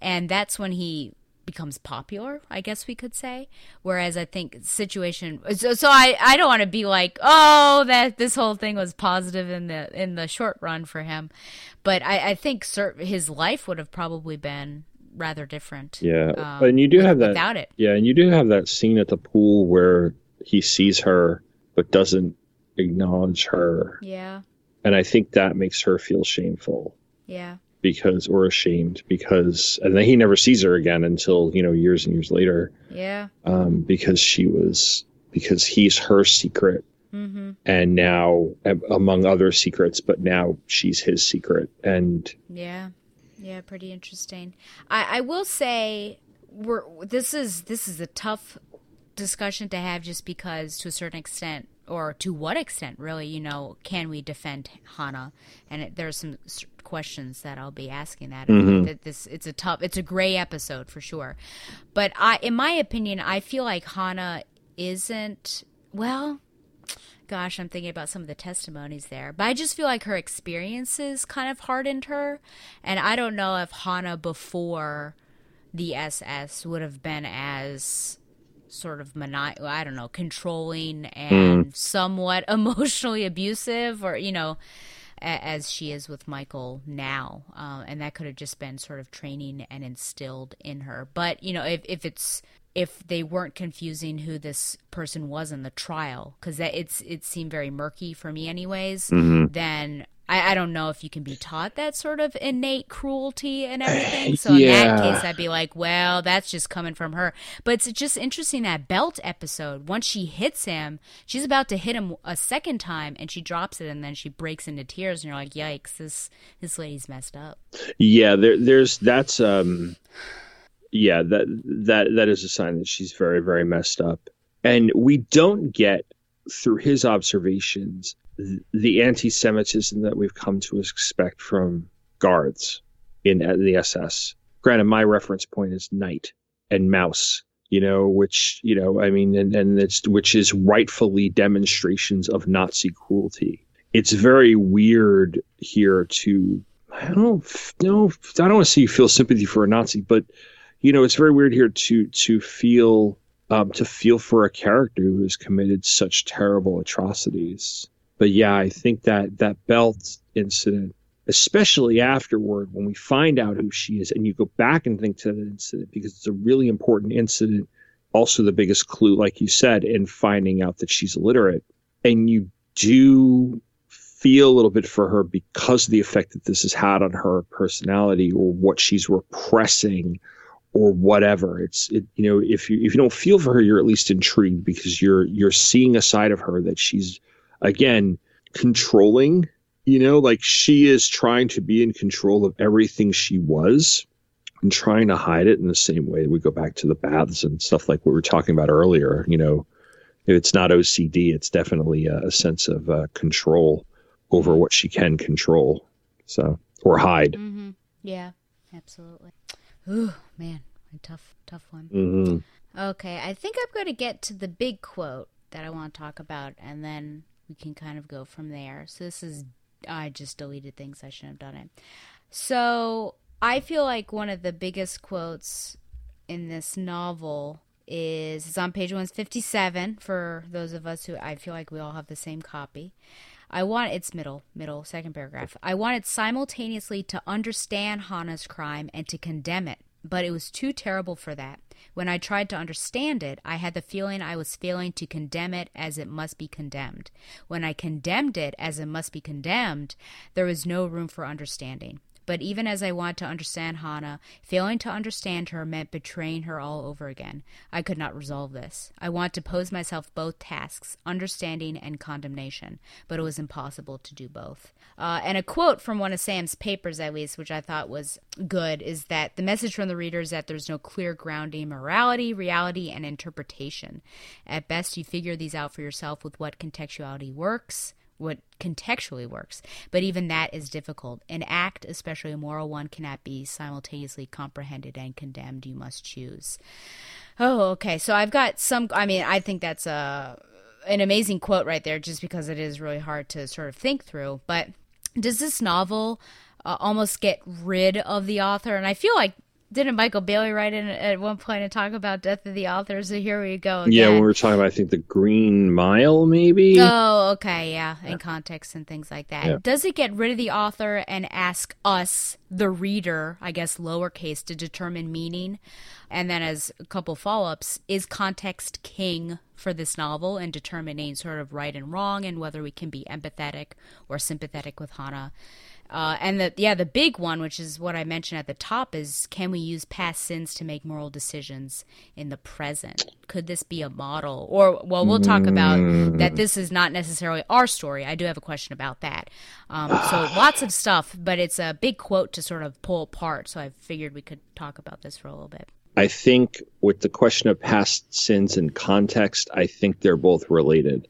S6: And that's when he becomes popular, I guess we could say. Whereas I think situation so, so I, I don't want to be like, oh, that this whole thing was positive in the in the short run for him. But I, I think his life would have probably been rather different.
S10: Yeah. Um, and you do
S6: with,
S10: have that
S6: without it.
S10: Yeah, and you do have that scene at the pool where he sees her but doesn't acknowledge her.
S6: Yeah.
S10: And I think that makes her feel shameful.
S6: Yeah
S10: because or ashamed because and then he never sees her again until you know years and years later.
S6: Yeah.
S10: Um, because she was because he's her secret.
S6: Mm-hmm.
S10: and now among other secrets but now she's his secret. And
S6: yeah. Yeah pretty interesting. I i will say we're this is this is a tough discussion to have just because to a certain extent or to what extent really you know can we defend hana? And it, there's some questions that i'll be asking that.
S10: Mm-hmm.
S6: that this it's a tough it's a gray episode for sure. But i in my opinion i feel like hana isn't well gosh i'm thinking about some of the testimonies there but i just feel like her experiences kind of hardened her. And i don't know if hana before the ss would have been as sort of mani- I don't know, controlling and mm. somewhat (laughs) emotionally abusive, or you know, a- as she is with Michael now, uh, and that could have just been sort of training and instilled in her. But you know, if if it's if they weren't confusing who this person was in the trial, because it's it seemed very murky for me, anyways,
S10: mm-hmm.
S6: then I, I don't know if you can be taught that sort of innate cruelty and everything. So yeah. in that case, I'd be like, well, that's just coming from her. But it's just interesting that belt episode. Once she hits him, she's about to hit him a second time, and she drops it, and then she breaks into tears, and you're like, yikes, this this lady's messed up.
S10: Yeah, there, there's that's um, yeah, that that that is a sign that she's very very messed up, and we don't get through his observations the anti-Semitism that we've come to expect from guards in the SS. Granted, my reference point is Night and Maus, you know, which, you know, I mean, and, and it's, which is rightfully demonstrations of Nazi cruelty. It's very weird here to, I don't know, I don't want to say you feel sympathy for a Nazi, but, you know, it's very weird here to, to feel, um, to feel for a character who has committed such terrible atrocities. But yeah, I think that that belt incident especially afterward when we find out who she is and you go back and think to that incident because it's a really important incident also the biggest clue like you said in finding out that she's illiterate. And you do feel a little bit for her because of the effect that this has had on her personality or what she's repressing or whatever. It's it, you know if you if you don't feel for her you're at least intrigued because you're you're seeing a side of her that she's again controlling you know, like she is trying to be in control of everything she was and trying to hide it in the same way. We go back to the baths and stuff like we were talking about earlier. You know, if it's not OCD, it's definitely a, a sense of uh, control over what she can control. So, or hide.
S6: Mm-hmm. Yeah, absolutely. Ooh, man, a tough, tough one.
S10: Mm-hmm.
S6: Okay, I think I'm going to get to the big quote that I want to talk about, and then we can kind of go from there. So this is I just deleted things. I shouldn't have done it. So I feel like one of the biggest quotes in this novel is it's on page 157 for those of us who I feel like we all have the same copy. I want its middle, middle, second paragraph. I wanted simultaneously to understand Hannah's crime and to condemn it, but it was too terrible for that. When I tried to understand it, I had the feeling I was failing to condemn it as it must be condemned. When I condemned it as it must be condemned, there was no room for understanding. But even as I wanted to understand Hannah, failing to understand her meant betraying her all over again. I could not resolve this. I wanted to pose myself both tasks, understanding and condemnation, but it was impossible to do both. Uh, and a quote from one of Sam's papers, at least, which I thought was good, is that the message from the reader is that there's no clear grounding morality, reality, and interpretation. At best, you figure these out for yourself with what contextuality works what contextually works. But even that is difficult. An act, especially a moral one, cannot be simultaneously comprehended and condemned. You must choose. Oh, okay. So I've got some. I mean, I think that's a an amazing quote right there, just because it is really hard to sort of think through. But does this novel uh, almost get rid of the author? And I feel like didn't Michael Bailey write in at one point and talk about death of the author? So here we go. Again.
S10: Yeah, when we were talking about, I think the Green Mile, maybe.
S6: Oh, okay, yeah, in context and things like that. Yeah. Does it get rid of the author and ask us, the reader, I guess lowercase, to determine meaning? And then, as a couple follow ups, is context king for this novel in determining sort of right and wrong and whether we can be empathetic or sympathetic with Hannah? Uh, and the yeah, the big one, which is what I mentioned at the top, is can we use past sins to make moral decisions in the present? Could this be a model? Or well, we'll talk about that. This is not necessarily our story. I do have a question about that. Um, so lots of stuff, but it's a big quote to sort of pull apart. So I figured we could talk about this for a little bit.
S10: I think with the question of past sins and context, I think they're both related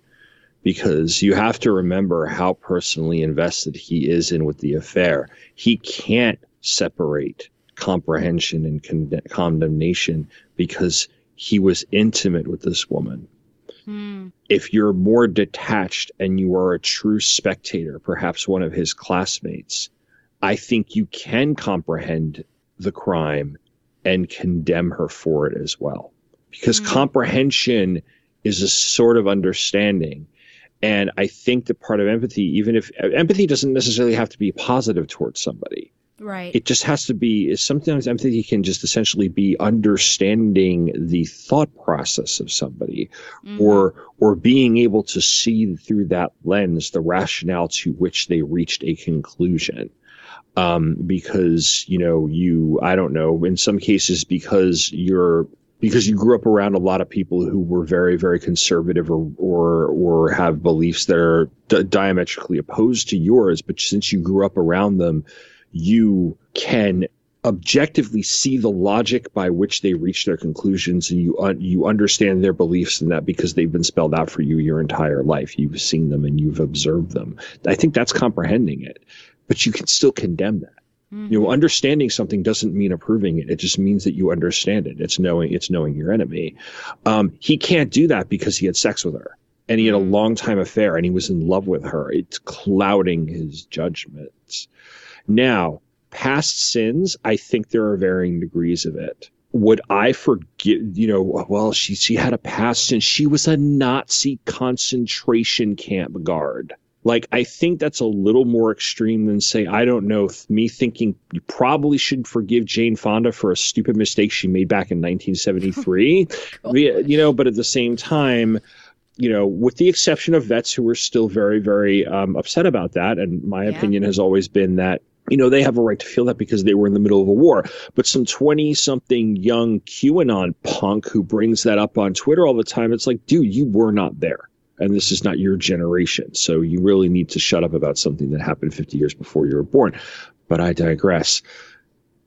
S10: because you have to remember how personally invested he is in with the affair. He can't separate comprehension and con- condemnation because he was intimate with this woman. Hmm. If you're more detached and you are a true spectator, perhaps one of his classmates, I think you can comprehend the crime and condemn her for it as well. Because hmm. comprehension is a sort of understanding and I think that part of empathy, even if empathy doesn't necessarily have to be positive towards somebody.
S6: Right.
S10: It just has to be sometimes empathy can just essentially be understanding the thought process of somebody mm-hmm. or or being able to see through that lens the rationale to which they reached a conclusion. Um, because you know you I don't know in some cases because you're because you grew up around a lot of people who were very, very conservative or or, or have beliefs that are di- diametrically opposed to yours. But since you grew up around them, you can objectively see the logic by which they reach their conclusions, and you un- you understand their beliefs in that because they've been spelled out for you your entire life. You've seen them and you've observed them. I think that's comprehending it, but you can still condemn that. You know, understanding something doesn't mean approving it. It just means that you understand it. It's knowing it's knowing your enemy. Um, he can't do that because he had sex with her and he had a long time affair and he was in love with her. It's clouding his judgments. Now, past sins, I think there are varying degrees of it. Would I forgive, you know, well, she, she had a past sin. She was a Nazi concentration camp guard. Like, I think that's a little more extreme than say, I don't know, me thinking you probably should forgive Jane Fonda for a stupid mistake she made back in 1973. We- (laughs) you know, but at the same time, you know, with the exception of vets who are still very, very um, upset about that, and my
S6: Yeah.
S10: opinion has always been that you know they have a right to feel that because they were in the middle of a war. But some twenty-something young QAnon punk who brings that up on Twitter all the time, it's like, dude, you were not there, and this is not your generation, so you really need to shut up about something that happened fifty years before you were born. But I digress.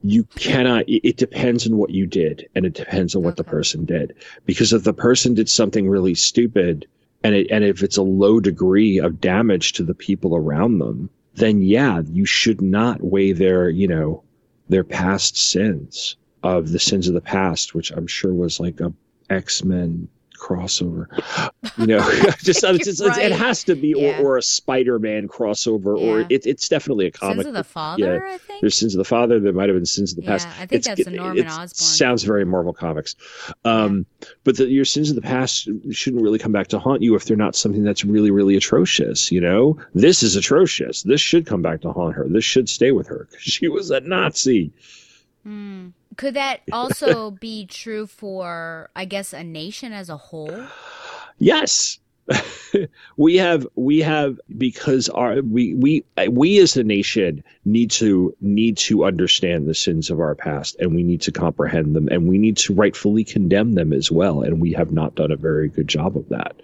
S10: You cannot it it depends on what you did and it depends on what the person did. Because if the person did something really stupid and it, and if it's a low degree of damage to the people around them then yeah you should not weigh their you know their past sins. Of the sins of the past which i'm sure was like a x-men crossover you know (laughs) (laughs) just, it's, it's-
S6: Right.
S10: it has to be
S6: Yeah.
S10: or, or a spider-man crossover or it, it's definitely a comic
S6: Sins of the. Father, I think.
S10: There's sins of the father. There might have been sins of the
S6: Yeah,
S10: past.
S6: I think that's the Norman
S10: it's-
S6: Osborn.
S10: Sounds very Marvel Comics. Um, But the, your sins of the past shouldn't really come back to haunt you if they're not something that's really, really atrocious. You know, this is atrocious. This should come back to haunt her. This should stay with her 'cause she was a Nazi.
S6: Hmm. Could that (laughs) also be true for, I guess, a nation as a whole?
S10: Yes. (laughs) we have we have because our we we we as a nation need to need to understand the sins of our past and we need to comprehend them and we need to rightfully condemn them as well and we have not done a very good job of that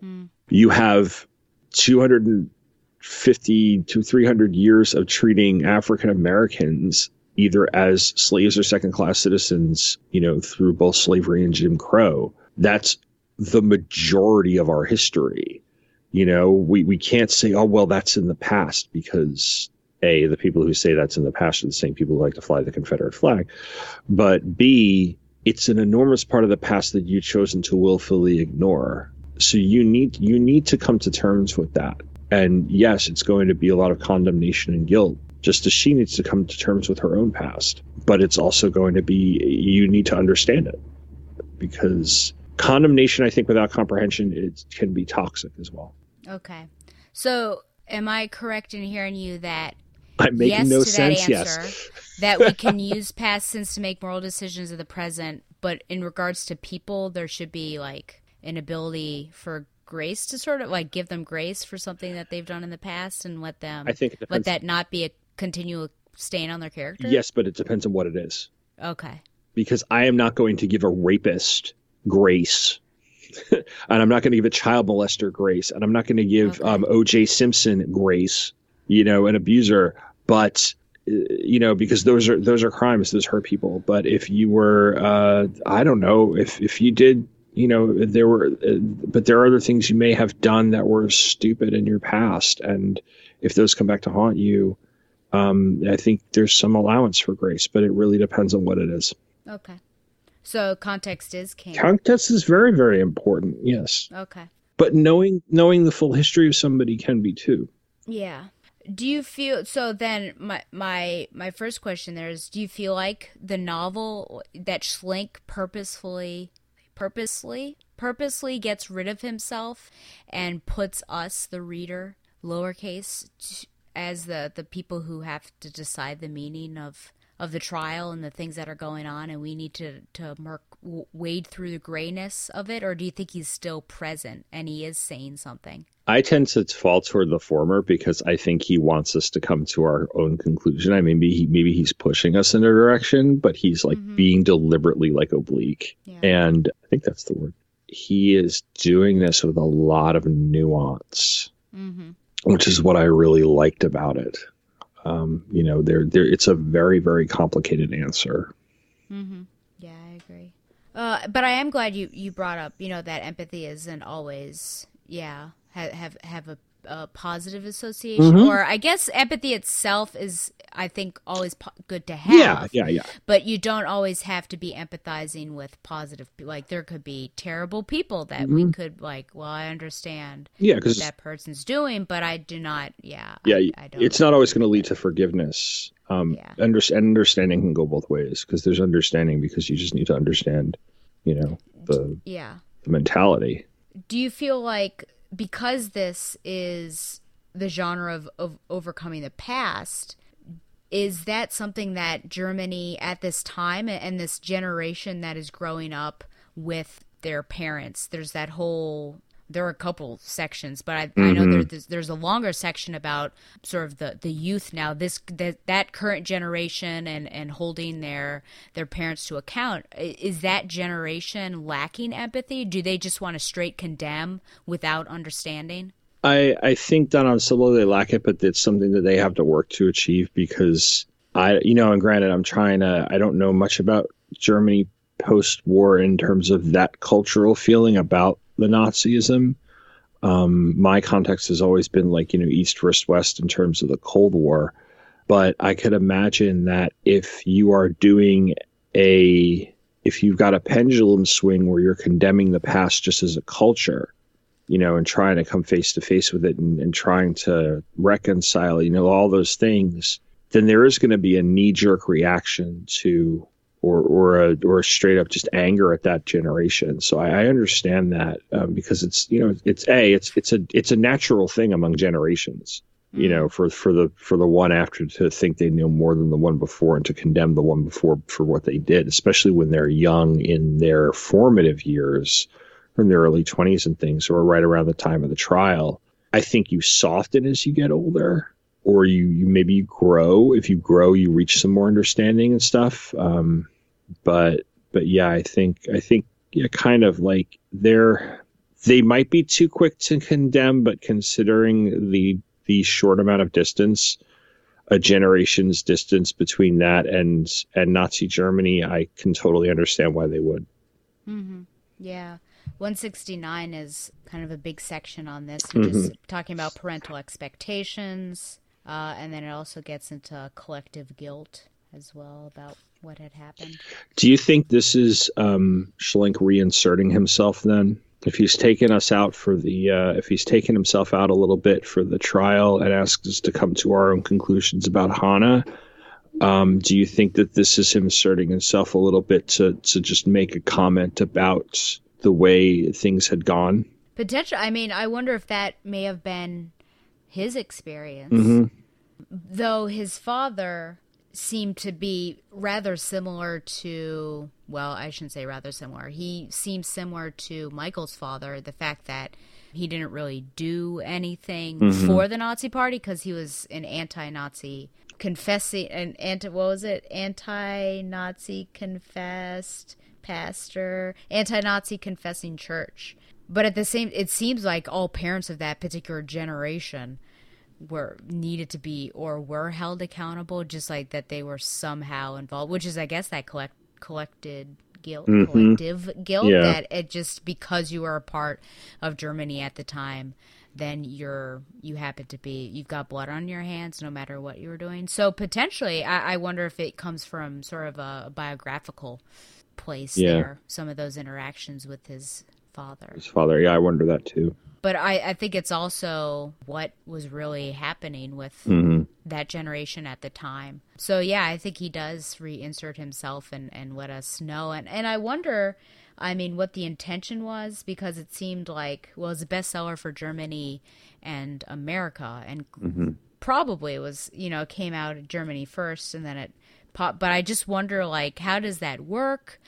S6: Hmm.
S10: you have 250 to 300 years of treating African Americans either as slaves or second class citizens, you know, through both slavery and Jim Crow. That's the majority of our history. You know, we, we can't say, oh, well, that's in the past because A, the people who say that's in the past are the same people who like to fly the Confederate flag. But B, it's an enormous part of the past that you've chosen to willfully ignore. So you need you need to come to terms with that. And yes, it's going to be a lot of condemnation and guilt, just as she needs to come to terms with her own past. But it's also going to be you need to understand it because condemnation, I think, without comprehension, it can be toxic as well.
S6: Okay. So, am I correct in hearing you that
S10: I'm making
S6: yes
S10: no
S6: to
S10: sense.
S6: that answer,
S10: Yes.
S6: that we can (laughs) use past sins to make moral decisions of the present, but in regards to people, there should be like an ability for grace to sort of like give them grace for something that they've done in the past and let them
S10: I think
S6: let that not be a continual stain on their character.
S10: Yes, but it depends on what it is.
S6: Okay.
S10: because I am not going to give a rapist grace. (laughs) and I'm not going to give a child molester grace. And I'm not going to give
S6: Okay.
S10: um, OJ Simpson grace, you know, an abuser. But, uh, you know, because those are those are crimes, those hurt people. But if you were, uh, I don't know, if, if you did, you know, there were, uh, but there are other things you may have done that were stupid in your past. And if those come back to haunt you, um, I think there's some allowance for grace, but it really depends on what it is.
S6: Okay. So context is king.
S10: Context is very, very important. Yes,
S6: okay.
S10: but knowing knowing the full history of somebody can be too.
S6: Yeah. Do you feel so then my my my first question there is do you feel like the novel that Schlink purposefully purposely purposely gets rid of himself and puts us the reader lowercase as the the people who have to decide the meaning of of the trial and the things that are going on and we need to to merc, wade through the grayness of it or do you think he's still present and he is saying something
S10: I tend to fall toward the former because I think he wants us to come to our own conclusion. I mean, maybe he, maybe he's pushing us in a direction, but he's like
S6: Mhm.
S10: being deliberately like oblique,
S6: Yeah.
S10: and I think that's the word. He is doing this with a lot of nuance.
S6: mhm
S10: which is what I really liked about it. Um, you know, there, there, it's a very, very complicated answer.
S6: Mm-hmm. Yeah, I agree. Uh, but I am glad you, you brought up, you know, that empathy isn't always, yeah, have have, have a a positive association,
S10: Mhm.
S6: or I guess empathy itself is, I think, always po- good to have.
S10: Yeah, yeah, yeah.
S6: But you don't always have to be empathizing with positive. Like there could be terrible people that we
S10: Mhm.
S6: could like. Well, I understand.
S10: Yeah,
S6: what
S10: 'cause-
S6: that person's doing, but I do not. Yeah.
S10: yeah,
S6: I, I don't.
S10: it's not always going to lead to forgiveness. Um, under, understanding can go both ways because there's understanding because you just need to understand, you know, the,
S6: Yeah.
S10: the mentality.
S6: do you feel like because this is the genre of, of overcoming the past is that something that germany at this time and this generation that is growing up with their parents there's that whole there are a couple sections but i, I know
S10: Mhm.
S6: there, there's, there's a longer section about sort of the, the youth now. This that, that current generation and, and holding their their parents to account is that generation lacking empathy? Do they just want to straight condemn without understanding?
S10: I, I think that on some level they lack it, but it's something that they have to work to achieve because I, you know, and granted, I'm trying to, I don't know much about Germany post war in terms of that cultural feeling about the Nazism. Um, my context has always been like, you know, East versus West in terms of the Cold War. But I could imagine that if you are doing a, if you've got a pendulum swing where you're condemning the past just as a culture, you know, and trying to come face to face with it and, and trying to reconcile, you know, all those things, then there is going to be a knee jerk reaction to, or, or a, or straight up just anger at that generation. So I, I understand that um, because it's, you know, it's a, it's, it's a, it's a natural thing among generations, you know, for, for the, for the one after to think they know more than the one before and to condemn the one before for what they did, especially when they're young in their formative years in their early 20s and things, or right around the time of the trial. I think you soften as you get older, or you, you maybe you grow. If you grow, you reach some more understanding and stuff. Um, but but yeah, I think I think yeah, kind of like they're they might be too quick to condemn, but considering the the short amount of distance, a generation's distance between that and and Nazi Germany, I can totally understand why they would.
S6: mm-hmm. yeah 169 is kind of a big section on this just
S10: Mhm.
S6: talking about parental expectations uh, and then it also gets into collective guilt as well about what had happened
S10: Do you think this is um, Schlink reinserting himself then? If he's taken us out for the, uh, if he's taken himself out a little bit for the trial and asked us to come to our own conclusions about Hana, um, do you think that this is him asserting himself a little bit to to just make a comment about the way things had gone?
S6: Potential. I mean, I wonder if that may have been his experience.
S10: Mhm.
S6: Though his father seemed to be rather similar to, well, I shouldn't say rather similar. He seemed similar to Michael's father. The fact that he didn't really do anything
S10: Mhm.
S6: for the Nazi Party because he was an anti-Nazi confessing an anti what was it anti-Nazi confessed pastor anti-Nazi confessing church. But at the same, it seems like all parents of that particular generation were needed to be or were held accountable, just like that they were somehow involved, which is, I guess, that collect collected guilt,
S10: Mhm.
S6: collective guilt
S10: Yeah.
S6: that it just because you were a part of Germany at the time, then you're you happen to be you've got blood on your hands no matter what you were doing. So potentially, I, I wonder if it comes from sort of a biographical place
S10: Yeah.
S6: there. Some of those interactions with his father
S10: His father, yeah, I wonder that too.
S6: but I, I think it's also what was really happening with
S10: Mhm.
S6: that generation at the time. So yeah, I think he does reinsert himself and, and let us know. And and I wonder, I mean, what the intention was because it seemed like well, it's a bestseller for Germany and America, and
S10: Mhm.
S6: probably was you know came out in Germany first and then it pop. But I just wonder like how does that work?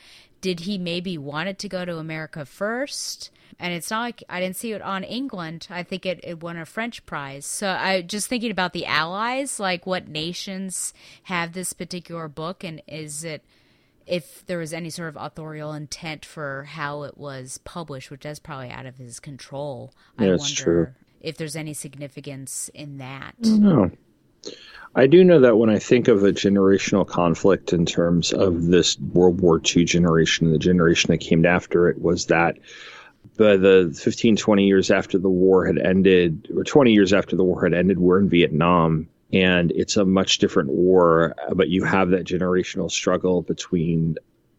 S6: Did he maybe want it to go to America first? And it's not like I didn't see it on England. I think it, it won a French prize. So I just thinking about the allies, like what nations have this particular book, and is it if there was any sort of authorial intent for how it was published, which is probably out of his control. I wonder
S10: true.
S6: if there's any significance in that.
S10: No. I do know that when I think of a generational conflict in terms of this World War II generation, and the generation that came after it was that uh, the 15, 20 years after the war had ended, or 20 years after the war had ended, we're in Vietnam. And it's a much different war, but you have that generational struggle between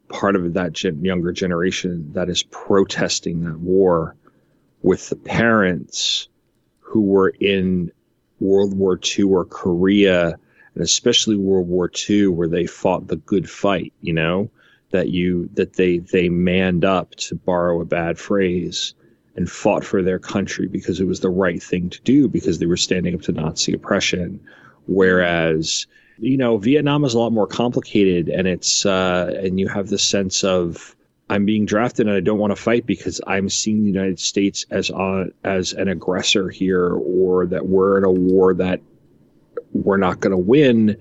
S10: part of that gen- younger generation that is protesting that war with the parents who were in World War II or Korea, and especially World War II, where they fought the good fight, you know, that you that they they manned up to borrow a bad phrase and fought for their country because it was the right thing to do because they were standing up to Nazi oppression. Whereas, you know, Vietnam is a lot more complicated and it's uh, and you have the sense of I'm being drafted and I don't want to fight because I'm seeing the United States as on as an aggressor here or that we're in a war that we're not going to win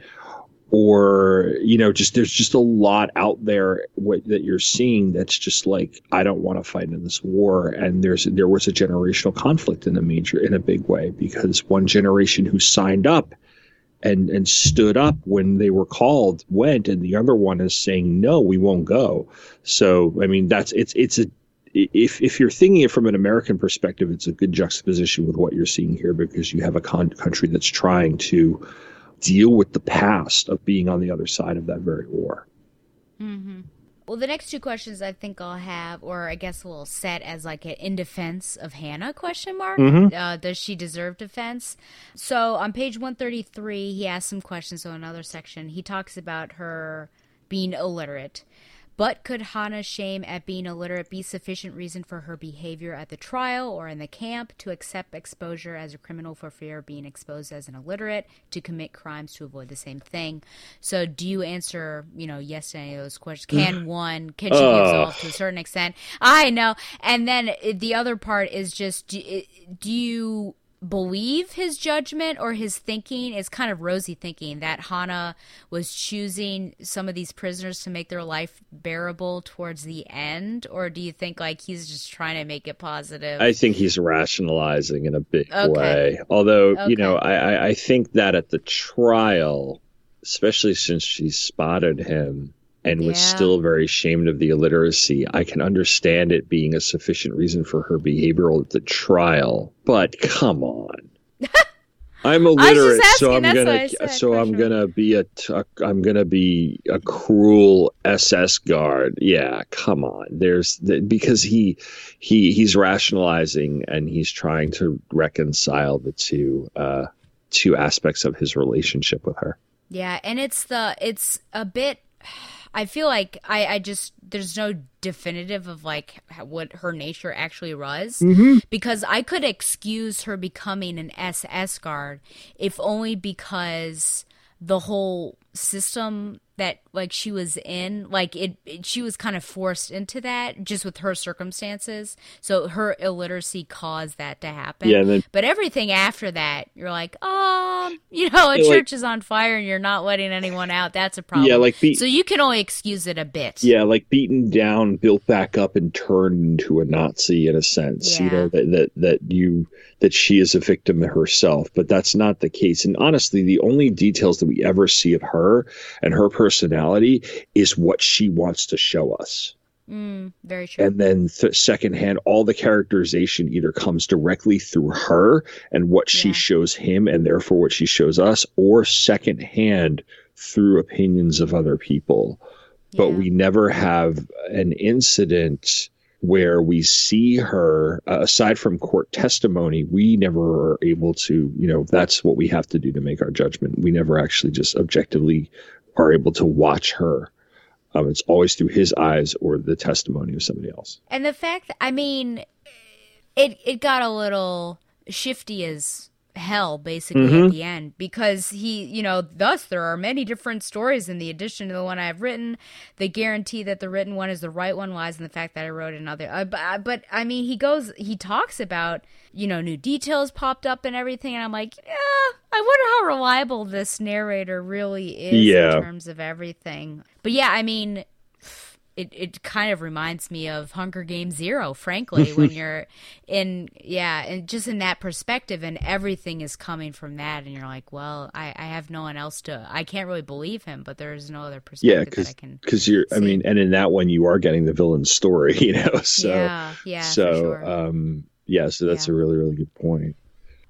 S10: or you know just there's just a lot out there what, that you're seeing that's just like I don't want to fight in this war. And there's there was a generational conflict in a major in a big way because one generation who signed up and and stood up when they were called went and the other one is saying no we won't go so i mean that's it's it's a if if you're thinking it from an american perspective it's a good juxtaposition with what you're seeing here because you have a con- country that's trying to deal with the past of being on the other side of that very war
S6: mm-hmm. Well, the next two questions I think I'll have, or I guess we'll set as like an in defense of Hannah question mark. Mm-hmm. Uh, does she deserve defense? So on page 133, he asks some questions. So another section, he talks about her being illiterate. But could Hannah's shame at being illiterate be sufficient reason for her behavior at the trial or in the camp to accept exposure as a criminal for fear of being exposed as an illiterate, to commit crimes to avoid the same thing? So, do you answer, you know, yes to any of those questions? Can one, can she be absolved to a certain extent? I know. And then the other part is just do, do you believe his judgment or his thinking is kind of rosy thinking that Hannah was choosing some of these prisoners to make their life bearable towards the end or do you think like he's just trying to make it positive
S10: I think he's rationalizing in a big okay. way although okay. you know I, I think that at the trial especially since she spotted him and was still very ashamed of the illiteracy. I can understand it being a sufficient reason for her behavioral at the trial, but come on. (laughs) I'm illiterate, asking, so I'm gonna so I'm gonna be a t- I'm gonna be a cruel SS guard. Yeah, come on. There's the, because he he he's rationalizing and he's trying to reconcile the two uh two aspects of his relationship with her.
S6: Yeah, and it's the it's a bit I feel like I, I just there's no definitive of like what her nature actually was
S10: mm-hmm.
S6: because I could excuse her becoming an SS guard if only because the whole system that like she was in like it, it, she was kind of forced into that just with her circumstances. So her illiteracy caused that to happen.
S10: Yeah then,
S6: but everything after that you're like oh you know a church like, is on fire and you're not letting anyone out. That's a problem.
S10: Yeah like be-
S6: so you can only excuse it a bit.
S10: Yeah like beaten down built back up and turned into a nazi in a sense yeah. you know that, that that you that she is a victim herself. But that's not the case. And honestly the only details that we ever see of her and her personality is what she wants to show us.
S6: Mm, very true.
S10: And then th- secondhand, all the characterization either comes directly through her and what yeah. she shows him, and therefore what she shows us, or secondhand through opinions of other people. Yeah. But we never have an incident where we see her uh, aside from court testimony we never are able to you know that's what we have to do to make our judgment we never actually just objectively are able to watch her. Um, it's always through his eyes or the testimony of somebody else.
S6: And the fact, I mean, it it got a little shifty as hell basically mm-hmm. at the end because he you know thus there are many different stories in the addition to the one i've written they guarantee that the written one is the right one lies in the fact that i wrote another uh, but, uh, but i mean he goes he talks about you know new details popped up and everything and i'm like yeah i wonder how reliable this narrator really is
S10: yeah.
S6: in terms of everything but yeah i mean it, it kind of reminds me of Hunger Games Zero, frankly, when (laughs) you're in, yeah, and just in that perspective, and everything is coming from that, and you're like, well, I, I have no one else to, I can't really believe him, but there's no other perspective
S10: Yeah,
S6: that I
S10: because
S6: can.
S10: because you're. I mean, and in that one, you are getting the villain's story. (laughs) You know, so
S6: yeah, yeah,
S10: so
S6: sure.
S10: um, yeah. So that's
S6: Yeah.
S10: a really really good point.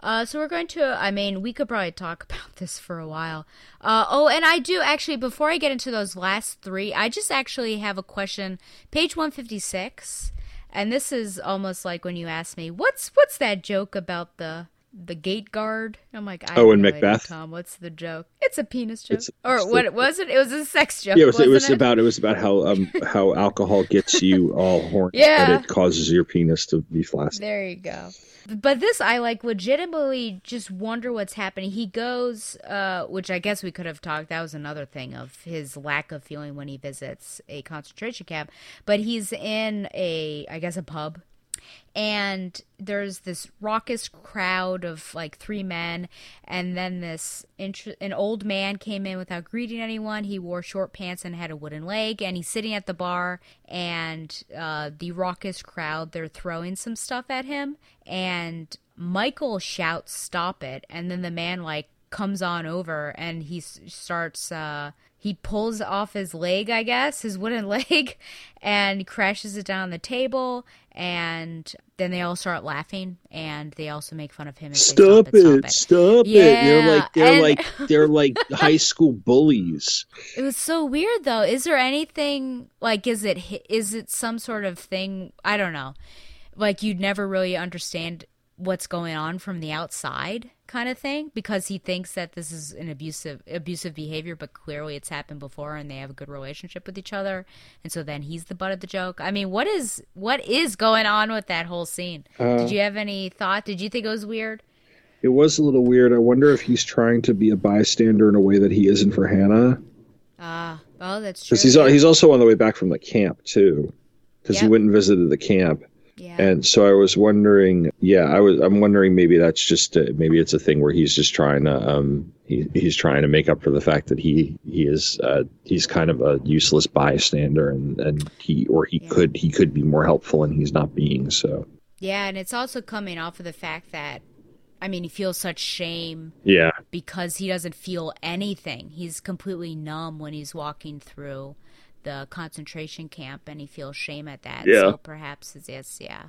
S6: Uh, so we're going to. I mean, we could probably talk (laughs) about this for a while. Uh, oh, and I do actually. Before I get into those last three, I just actually have a question. Page one fifty six, and this is almost like when you asked me, "What's what's that joke about the the gate guard?" I'm like, I
S10: Oh,
S6: and
S10: in
S6: no idea,
S10: Macbeth?
S6: Tom, what's the joke? It's a penis joke,
S10: It's-
S6: or
S10: it's the-
S6: what was it? It was a sex joke.
S10: Yeah, it was, it was
S6: wasn't
S10: about it was about how um (laughs) how alcohol gets you all horny,
S6: Yeah.
S10: and it causes your penis to be flaccid.
S6: There you go. But this, I like legitimately just wonder what's happening. He goes, uh, which I guess we could have talked. That was another thing of his lack of feeling when he visits a concentration camp. But he's in a, I guess, a pub, and there's this raucous crowd of like three men and then this an old man came in without greeting anyone. He wore short pants and had a wooden leg and he's sitting at the bar and uh, the raucous crowd they're throwing some stuff at him and michael shouts stop it and then the man like comes on over and he starts uh he pulls off his leg i guess his wooden (laughs) leg and crashes it down on the table and then they all start laughing and they also make fun of him and say,
S10: Stop
S6: stop it,
S10: it! Stop it! They're like they're
S6: and-
S10: like (laughs) they're like high school bullies.
S6: It was so weird though. Is there anything like is it is it some sort of thing, I don't know. Like you'd never really understand what's going on from the outside kind of thing because he thinks that this is an abusive abusive behavior but clearly it's happened before and they have a good relationship with each other and so then he's the butt of the joke. I mean, what is what is going on with that whole scene? Did you have any thought? Did you think it was weird?
S10: It was a little weird. I wonder if he's trying to be a bystander in a way that he isn't for Hannah,
S6: Ah, oh, that's true.
S10: because he's he's also on the way back from the camp too, because he went and visited the camp.
S6: Yeah.
S10: And so I was wondering, yeah, I was, I'm wondering maybe that's just, a, maybe it's a thing where he's just trying to, um, he, he's trying to make up for the fact that he, he is, uh, he's kind of a useless bystander and, and he, or he
S6: Yeah.
S10: could, he could be more helpful and he's not being so.
S6: Yeah, and it's also coming off of the fact that, I mean, he feels such shame
S10: Yeah.
S6: because he doesn't feel anything. He's completely numb when he's walking through the concentration camp, and he feels shame at that.
S10: Yeah.
S6: So perhaps it's yeah,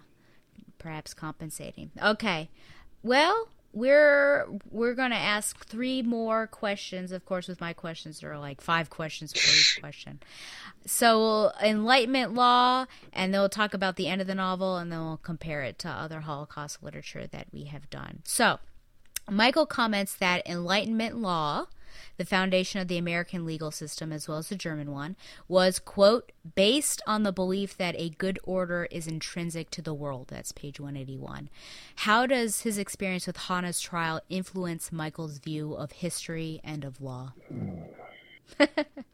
S6: perhaps compensating. Okay, well. We're we're gonna ask three more questions. Of course, with my questions, there are like five questions per each (laughs) question. So Enlightenment law, and they'll talk about the end of the novel, and then we'll compare it to other Holocaust literature that we have done. So Michael comments that Enlightenment law, the foundation of the American legal system as well as the German one, was, quote, based on the belief that a good order is intrinsic to the world. That's page 181. How does his experience with Hannah's trial influence Michael's view of history and of law? (laughs)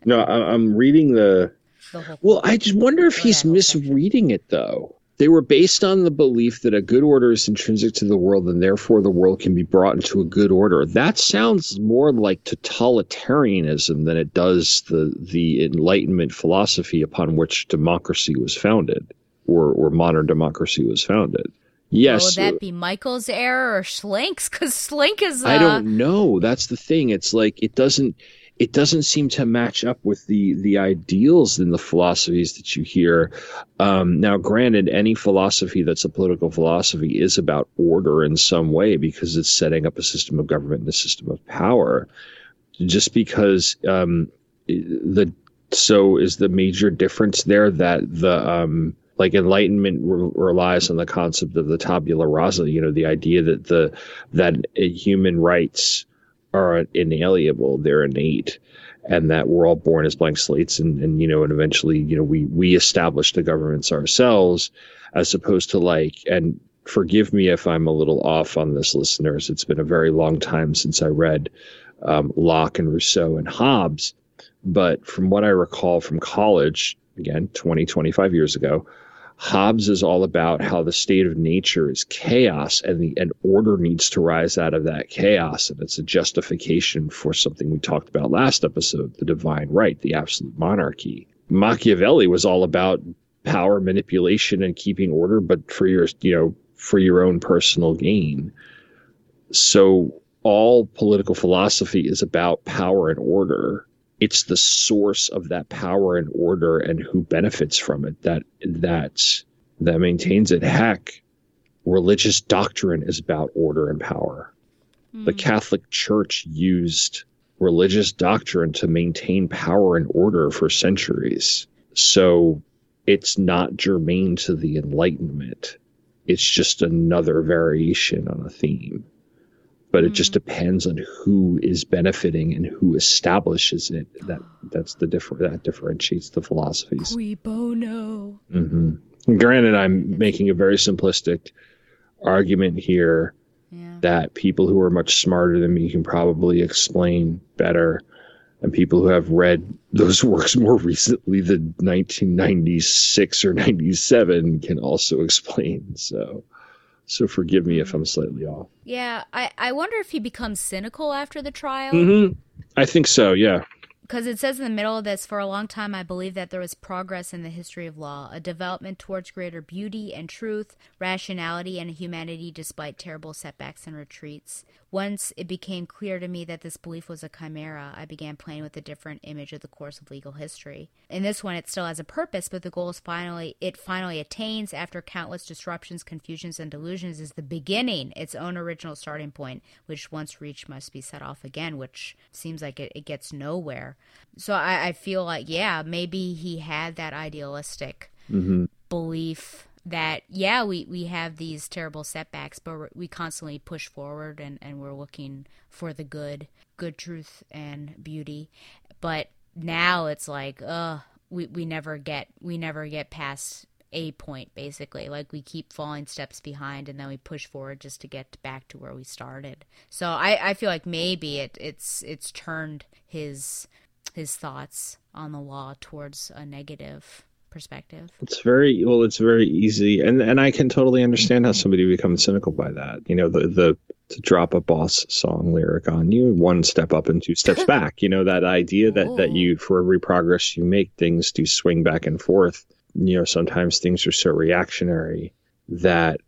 S10: No, I'm reading the,
S6: The whole
S10: well, I just wonder if he's
S6: that whole section.
S10: misreading it though. They were based on the belief that a good order is intrinsic to the world and therefore the world can be brought into a good order. That sounds more like totalitarianism than it does the the enlightenment philosophy upon which democracy was founded or, or modern democracy was founded. Yes.
S6: Would that be Michael's error or Schlink's? Because Schlink is. Uh,
S10: I don't know. That's the thing. It's like it doesn't it doesn't seem to match up with the the ideals and the philosophies that you hear. Um, now, granted, any philosophy that's a political philosophy is about order in some way because it's setting up a system of government and a system of power. Just because um, the so is the major difference there that the um, like enlightenment re- relies on the concept of the tabula rasa you know the idea that the that human rights are inalienable they're innate and that we're all born as blank slates and, and you know and eventually you know we we establish the governments ourselves as opposed to like and forgive me if i'm a little off on this listeners it's been a very long time since i read um, locke and rousseau and hobbes but from what i recall from college again 20 25 years ago Hobbes is all about how the state of nature is chaos and the and order needs to rise out of that chaos. And it's a justification for something we talked about last episode, the divine right, the absolute monarchy. Machiavelli was all about power manipulation and keeping order, but for your you know for your own personal gain. So all political philosophy is about power and order. It's the source of that power and order and who benefits from it that that that maintains it. Heck, religious doctrine is about order and power. Mm. The Catholic Church used religious doctrine to maintain power and order for centuries. So it's not germane to the Enlightenment. It's just another variation on a theme. But it just depends on who is benefiting and who establishes it. That that's the different that differentiates the philosophies.
S6: Cui bono.
S10: Mm-hmm. Granted, I'm making a very simplistic argument here yeah. that people who are much smarter than me can probably explain better and people who have read those (laughs) works more recently than 1996 or 97 can also (laughs) explain so so forgive me if i'm slightly off.
S6: Yeah i i wonder if he becomes cynical after the trial.
S10: Mm-hmm. i think so yeah
S6: because it says in the middle of this for a long time i believe that there was progress in the history of law a development towards greater beauty and truth rationality and humanity despite terrible setbacks and retreats. Once it became clear to me that this belief was a chimera i began playing with a different image of the course of legal history. In this one it still has a purpose but the goal is finally it finally attains after countless disruptions confusions and delusions is the beginning its own original starting point which once reached must be set off again which seems like it, it gets nowhere so I, I feel like, yeah, maybe he had that idealistic
S10: mm-hmm.
S6: belief that, yeah, we, we have these terrible setbacks, but we constantly push forward and, and we're looking for the good, good truth and beauty. But now it's like, uh, we, we never get, we never get past a point basically like we keep falling steps behind and then we push forward just to get back to where we started so i i feel like maybe it it's it's turned his his thoughts on the law towards a negative perspective.
S10: It's very well. It's very easy, and and I can totally understand how somebody becomes cynical by that. You know, the the to drop a boss song lyric on you, one step up and two steps (laughs) back. You know that idea that Ooh. that you for every progress you make, things do swing back and forth. You know, sometimes things are so reactionary that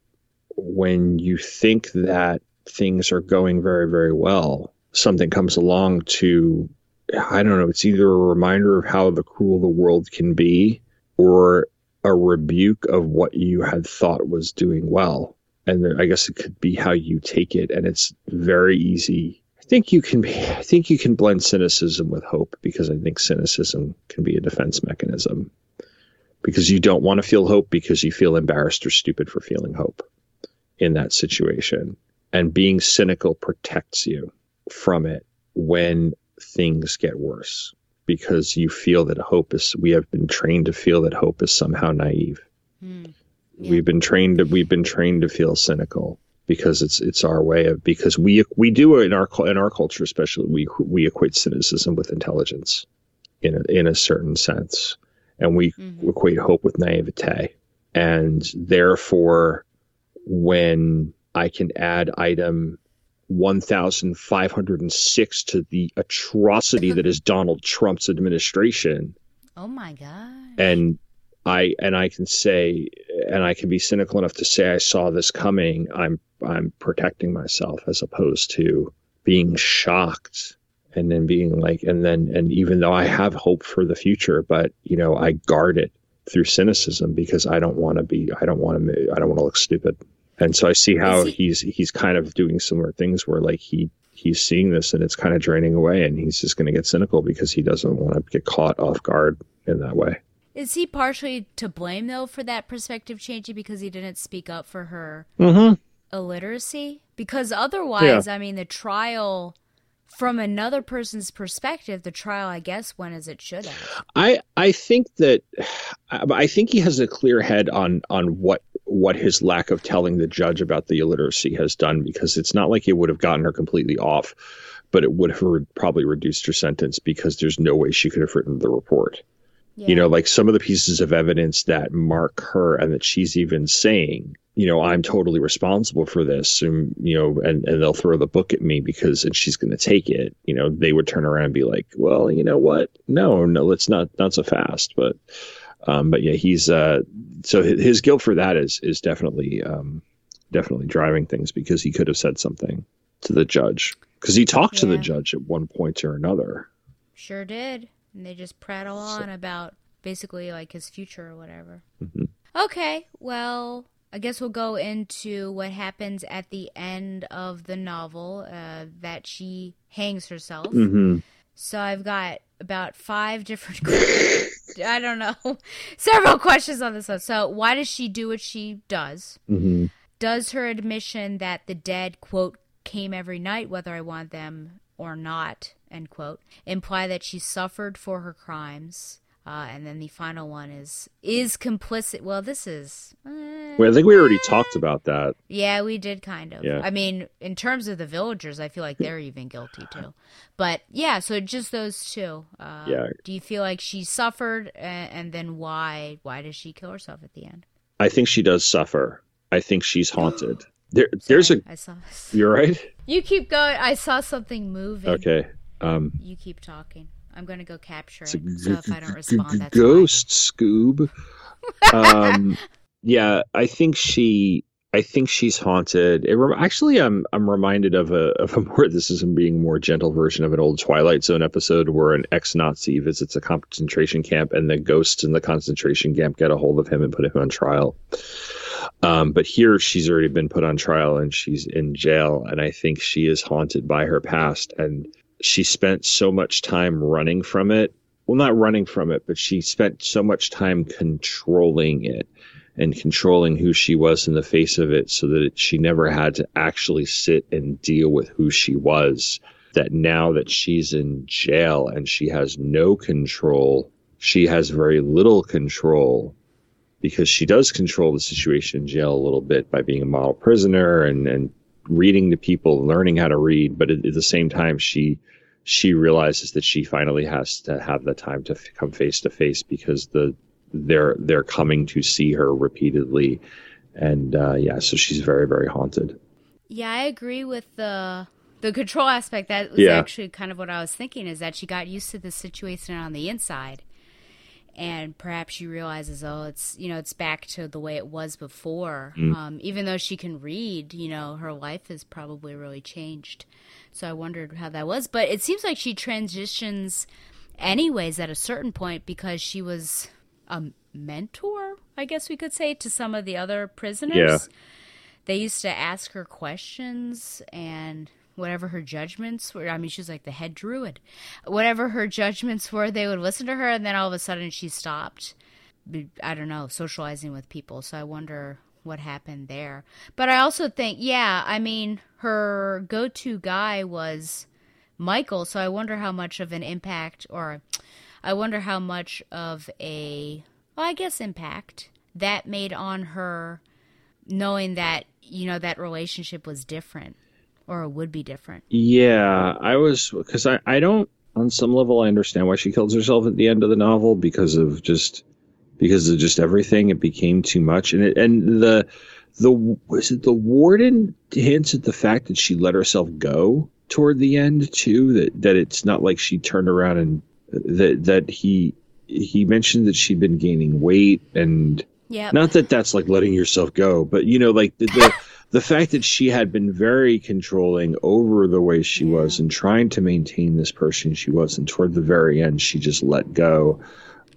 S10: when you think that things are going very very well, something comes along to I don't know, it's either a reminder of how the cruel the world can be or a rebuke of what you had thought was doing well. And I guess it could be how you take it. And it's very easy. I think you can be, I think you can blend cynicism with hope because I think cynicism can be a defense mechanism because you don't want to feel hope because you feel embarrassed or stupid for feeling hope in that situation. And being cynical protects you from it when things get worse because you feel that hope is we have been trained to feel that hope is somehow naive mm, yeah. we've been trained to we've been trained to feel cynical because it's it's our way of because we we do in our in our culture especially we we equate cynicism with intelligence in a, in a certain sense and we mm-hmm. equate hope with naivete and therefore when i can add item 1,506 to the atrocity that is Donald Trump's administration.
S6: Oh my God.
S10: And I and I can say and I can be cynical enough to say I saw this coming. I'm I'm protecting myself as opposed to being shocked and then being like and then and even though I have hope for the future, but you know, I guard it through cynicism because I don't want to be I don't want to I don't want to look stupid and so I see how he- he's he's kind of doing similar things where like he he's seeing this and it's kind of draining away and he's just going to get cynical because he doesn't want to get caught off guard in that way.
S6: Is he partially to blame though for that perspective changing because he didn't speak up for her
S10: mm-hmm.
S6: illiteracy? Because otherwise, yeah. I mean, the trial from another person's perspective, the trial, I guess, went as it should have.
S10: I I think that (sighs) I think he has a clear head on on what what his lack of telling the judge about the illiteracy has done because it's not like it would have gotten her completely off, but it would have re- probably reduced her sentence because there's no way she could have written the report. Yeah. You know, like some of the pieces of evidence that mark her and that she's even saying you know, I'm totally responsible for this, and you know, and, and they'll throw the book at me because and she's going to take it. You know, they would turn around and be like, "Well, you know what? No, no, let's not not so fast." But, um, but yeah, he's uh, so his, his guilt for that is is definitely um, definitely driving things because he could have said something to the judge because he talked to the judge at one point or another.
S6: Sure did. And they just prattle on about basically like his future or whatever.
S10: Mhm.
S6: Okay, well, I guess we'll go into what happens at the end of the novel uh, that she hangs herself.
S10: Mm-hmm.
S6: So I've got about five different. (laughs) I don't know, (laughs) several questions on this one. So why does she do what she does?
S10: Mm-hmm.
S6: Does her admission that the dead quote came every night, whether I want them or not, end quote, imply that she suffered for her crimes? Uh, and then the final one is is complicit. Well, this is. uh,
S10: Well, I think we already talked about that.
S6: yeah, we did kind of.
S10: Yeah.
S6: I mean, in terms of the villagers, I feel like they're even guilty too. But yeah, so just those two. Uh,
S10: Yeah.
S6: Do you feel like she suffered, and, and then why? Why does she kill herself at the end?
S10: I think she does suffer. I think she's haunted. (gasps) There, there's a.
S6: I saw.
S10: You're right.
S6: You keep going. I saw something moving.
S10: Okay. Um,
S6: You keep talking. I'm gonna go capture it. So if I don't respond, that's
S10: ghost Scoob. (laughs) um, yeah, I think she. I think she's haunted. It rem- actually, I'm I'm reminded of a of a more this is being more gentle version of an old Twilight Zone episode where an ex-Nazi visits a concentration camp and the ghosts in the concentration camp get a hold of him and put him on trial. Um, but here she's already been put on trial and she's in jail, and I think she is haunted by her past and she spent so much time running from it. Well, not running from it, but she spent so much time controlling it and controlling who she was in the face of it so that she never had to actually sit and deal with who she was. That now that she's in jail and she has no control, she has very little control because she does control the situation in jail a little bit by being a model prisoner and, and reading to people, learning how to read. But at, at the same time, she she realizes that she finally has to have the time to f- come face to face because the they're they're coming to see her repeatedly, and uh, yeah, so she's very very haunted.
S6: Yeah, I agree with the the control aspect. That was
S10: Yeah.
S6: actually kind of what I was thinking. Is that she got used to the situation on the inside, and perhaps she realizes, oh, it's you know, it's back to the way it was before.
S10: Mm.
S6: Um, even though she can read, you know, her life has probably really changed. So I wondered how that was. But it seems like she transitions, anyways, at a certain point because she was a mentor, I guess we could say, to some of the other prisoners
S10: Yeah.
S6: they used to ask her questions and whatever her judgments were. I mean, she was like the head druid. Whatever her judgments were, they would listen to her, and then all of a sudden she stopped. I don't know, socializing with people. So I wonder what happened there. But I also think, yeah, I mean, her go to guy was Michael. So I wonder how much of an impact, or I wonder how much of a, well, I guess, impact that made on her knowing that you know that relationship was different or would be different
S10: Yeah, I was because I I don't on some level I understand why she kills herself at the end of the novel because of just because of just everything. It became too much, and it, and the the was it the warden hints at the fact that she let herself go toward the end too. That that it's not like she turned around and that that he he mentioned that she'd been gaining weight and
S6: yeah
S10: not that that's like letting yourself go, but you know, like the the, (laughs) the fact that she had been very controlling over the way she was and trying to maintain this person she was, and toward the very end, she just let go.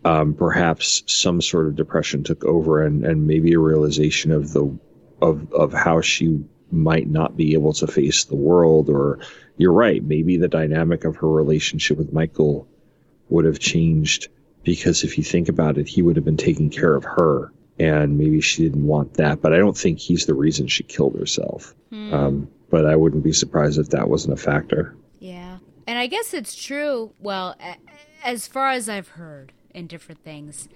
S10: Um, perhaps some sort of depression took over, and and maybe a realization of the of of how she might not be able to face the world. Or you're right, maybe the dynamic of her relationship with Michael would have changed because if you think about it, he would have been taking care of her, and maybe she didn't want that. But I don't think he's the reason she killed herself. Um, but I wouldn't be surprised if that wasn't a factor.
S6: yeah and i guess it's true well as far as i've heard in different things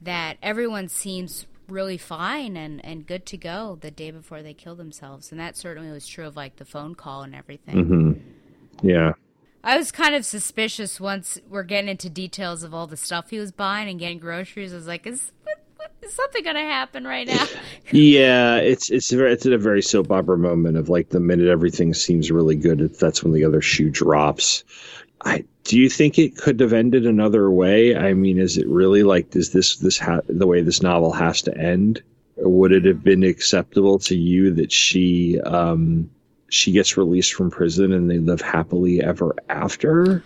S6: that everyone seems really fine and, and good to go the day before they kill themselves and that certainly was true of like the phone call and everything
S10: Mm-hmm. Yeah.
S6: I was kind of suspicious once we're getting into details of all the stuff he was buying and getting groceries. I was like, is is (laughs) something gonna happen right now? (laughs)
S10: yeah, it's it's it's at a very soap opera moment of like the minute everything seems really good, that's when the other shoe drops. I do you think it could have ended another way? I mean, is it really like does this this ha- the way this novel has to end? Or would it have been acceptable to you that she um, she gets released from prison and they live happily ever after?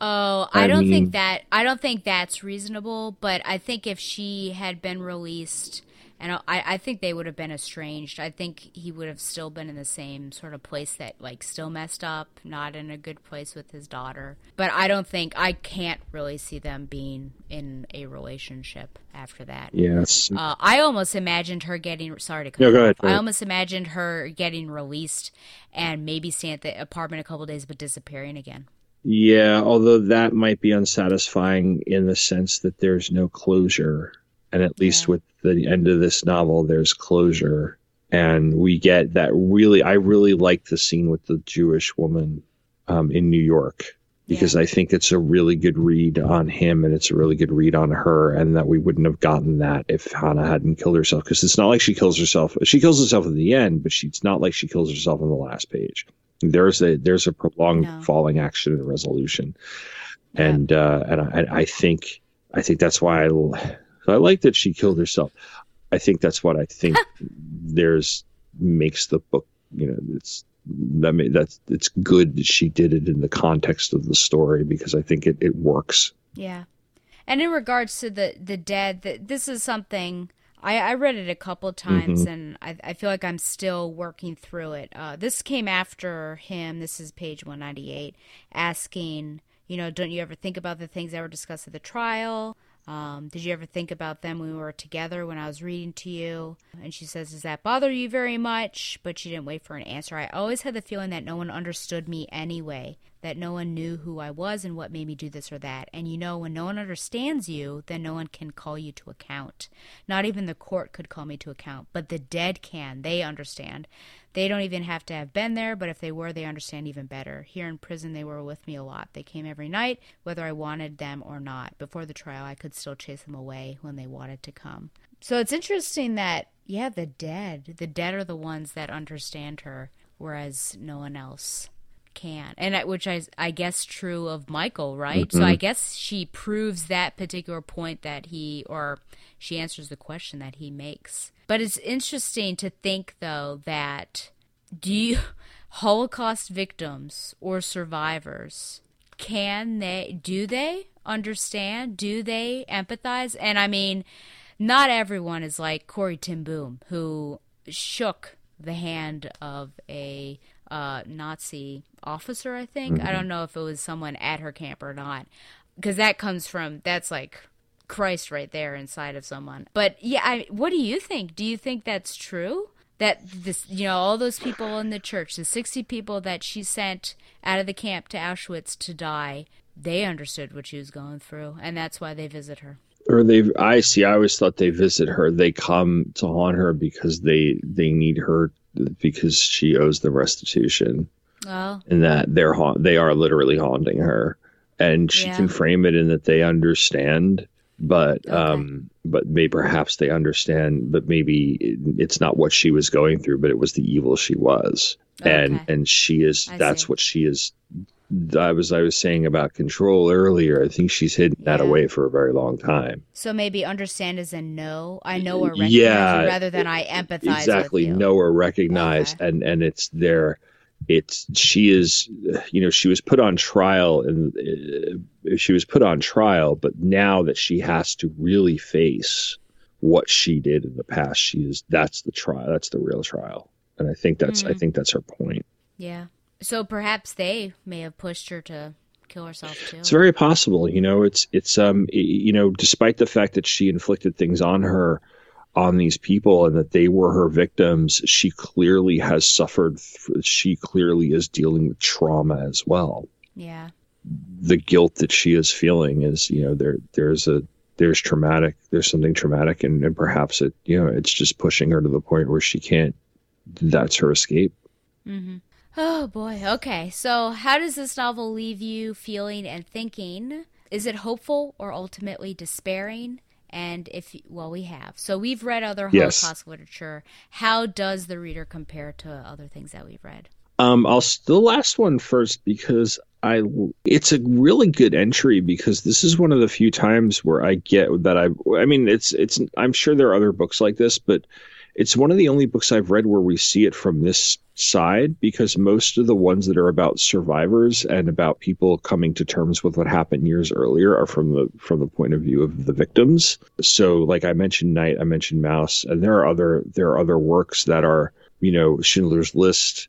S6: Oh, I,
S10: I
S6: don't
S10: mean-
S6: think that I don't think that's reasonable, but I think if she had been released and I, I think they would have been estranged. I think he would have still been in the same sort of place that like still messed up, not in a good place with his daughter. But I don't think I can't really see them being in a relationship after that.
S10: Yes.
S6: Uh, I almost imagined her getting sorry to cut
S10: No, go ahead,
S6: I almost imagined her getting released and maybe staying at the apartment a couple days but disappearing again.
S10: Yeah, although that might be unsatisfying in the sense that there's no closure. And at least with the end of this novel, there's closure. And we get that really, I really like the scene with the Jewish woman um, in New York because I think it's a really good read on him and it's a really good read on her. And that we wouldn't have gotten that if Hannah hadn't killed herself because it's not like she kills herself. She kills herself at the end, but she, it's not like she kills herself on the last page. There's a there's a prolonged
S6: No.
S10: falling action and resolution, and uh, and I, I think I think that's why I, I like that she killed herself. I think that's what I think (laughs) there's makes the book you know it's that may, that's it's good that she did it in the context of the story because I think it, it works.
S6: Yeah. And in regards to the the dead, th this is something I, I read it a couple times,
S10: Mhm.
S6: and I, I feel like I'm still working through it. Uh, this came after him. This is page 198, asking, you know, don't you ever think about the things that were discussed at the trial? Um, did you ever think about them when we were together when I was reading to you? And she says, Does that bother you very much? But she didn't wait for an answer. I always had the feeling that no one understood me anyway, that no one knew who I was and what made me do this or that. And you know, when no one understands you, then no one can call you to account. Not even the court could call me to account, but the dead can. They understand. They don't even have to have been there, but if they were, they understand even better. Here in prison, they were with me a lot. They came every night, whether I wanted them or not. Before the trial, I could still chase them away when they wanted to come. So it's interesting that, yeah, the dead, the dead are the ones that understand her, whereas no one else can. And I- which I, I guess true of Michael, right? So
S10: Mhm.
S6: I guess she proves that particular point that he, or she answers the question that he makes. But it's interesting to think, though, that do you, (laughs) Holocaust victims or survivors, can they, do they understand? Do they empathize? And I mean, not everyone is like Corrie ten Boom, who shook the hand of a uh, Nazi officer, I think. I don't know if it was someone at her camp or not. Because that comes from, that's like Christ right there inside of someone. But yeah, I, what do you think? Do you think that's true? That this, you know, all those people in the church, the 60 people that she sent out of the camp to Auschwitz to die, they understood what she was going through. And that's why they visit her.
S10: Or they, I see. I always thought they visit her. They come to haunt her because they they need her because she owes them restitution,
S6: Oh,
S10: and that they're haunt. They are literally haunting her, and she
S6: Yeah.
S10: can frame it in that they understand, but um, but maybe perhaps they understand, but maybe it, it's not what she was going through, but it was the evil she was, and
S6: Okay.
S10: and she is.
S6: I
S10: that's
S6: see.
S10: what she is. I was I was saying about control earlier. I think she's hidden that away for a very long time.
S6: so maybe understand is a no. I know or recognize
S10: Yeah,
S6: rather than I empathize
S10: exactly
S6: with you.
S10: know or recognize and and it's there it's she is you know she was put on trial and uh, she was put on trial but now that she has to really face what she did in the past she is that's the trial that's the real trial and i think that's i
S6: Mhm.
S10: think that's her point
S6: Yeah. So perhaps they may have pushed her to kill herself too.
S10: It's very possible, you know. It's it's um you know, despite the fact that she inflicted things on her, on these people, and that they were her victims, she clearly has suffered. She clearly is dealing with trauma as well.
S6: Yeah.
S10: The guilt that she is feeling is, you know, there there's a there's traumatic. There's something traumatic, and, and perhaps it, you know, it's just pushing her to the point where she can't. That's her escape.
S6: Mm-hmm. Oh boy. Okay. So, how does this novel leave you feeling and thinking? Is it hopeful or ultimately despairing? And if well, we have. So we've read other
S10: Yes.
S6: Holocaust literature. How does the reader compare to other things that we've read?
S10: Um, I'll the last one first because I it's a really good entry because this is one of the few times where I get that I I mean it's it's I'm sure there are other books like this but it's one of the only books I've read where we see it from this side because most of the ones that are about survivors and about people coming to terms with what happened years earlier are from the from the point of view of the victims. So like I mentioned Night, I mentioned Maus, and there are other there are other works that are you know Schindler's List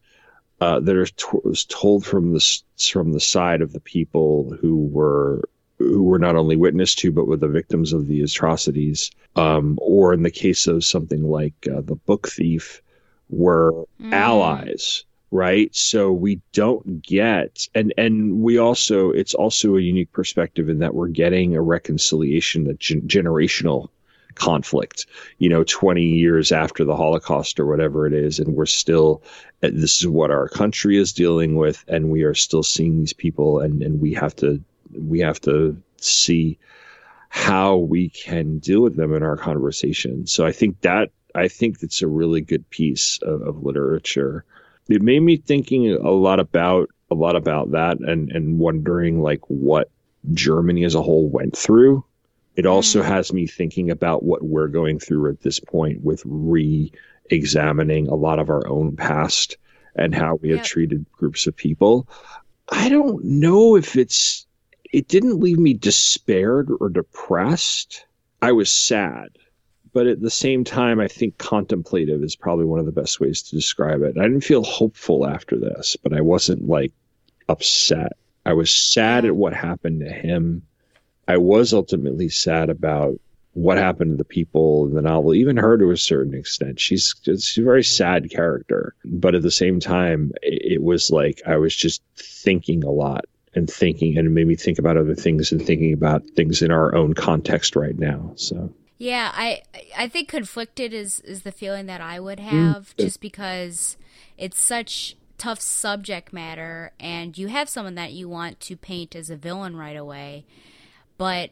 S10: uh, that are was told from the from the side of the people who were who were not only witness to but were the victims of the atrocities. Um, or in the case of something like uh, the book thief were allies right? So we don't get and and we also it's also a unique perspective in that we're getting a reconciliation that gen- generational conflict you know 20 years after the holocaust or whatever it is and we're still this is what our country is dealing with and we are still seeing these people and and we have to we have to see how we can deal with them in our conversation. So i think that i think that's a really good piece of, of literature. It made me thinking a lot about a lot about that and and wondering like what germany as a whole went through. It also mm. has me thinking about what we're going through at this point with re-examining a lot of our own past and how we have treated groups of people. I don't know if it's it didn't leave me despaired or depressed. I was sad. But at the same time, I think contemplative is probably one of the best ways to describe it. I didn't feel hopeful after this, but I wasn't like upset. I was sad at what happened to him. I was ultimately sad about what happened to the people in the novel, even her to a certain extent. She's she's a very sad character, but at the same time, it, it was like I was just thinking a lot and thinking, and it made me think about other things and thinking about things in our own context right now. So
S6: Yeah, I I think conflicted is is the feeling that I would
S10: Mm,
S6: have just because it's such tough subject matter and you have someone that you want to paint as a villain right away. But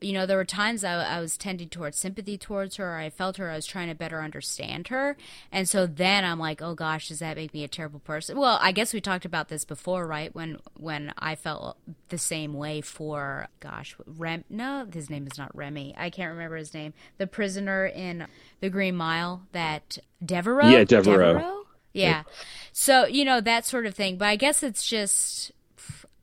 S6: you know, there were times I, I was tending towards sympathy towards her. I felt her. I was trying to better understand her, and so then I'm like, oh gosh, does that make me a terrible person? Well, I guess we talked about this before, right? When when I felt the same way for gosh, Rem. No, his name is not Remy. I can't remember his name. The prisoner in the Green Mile. That Devereaux.
S10: Yeah, Devereaux.
S6: Yeah. So you know that sort of thing. But I guess it's just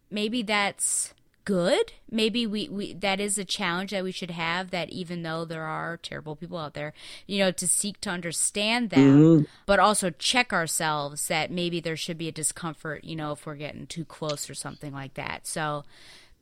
S6: maybe that's good. Maybe we, we that is a challenge that we should have that even though there are terrible people out there you know to seek to understand them mm-hmm. but also check ourselves that maybe there should be a discomfort you know if we're getting too close or something like that. So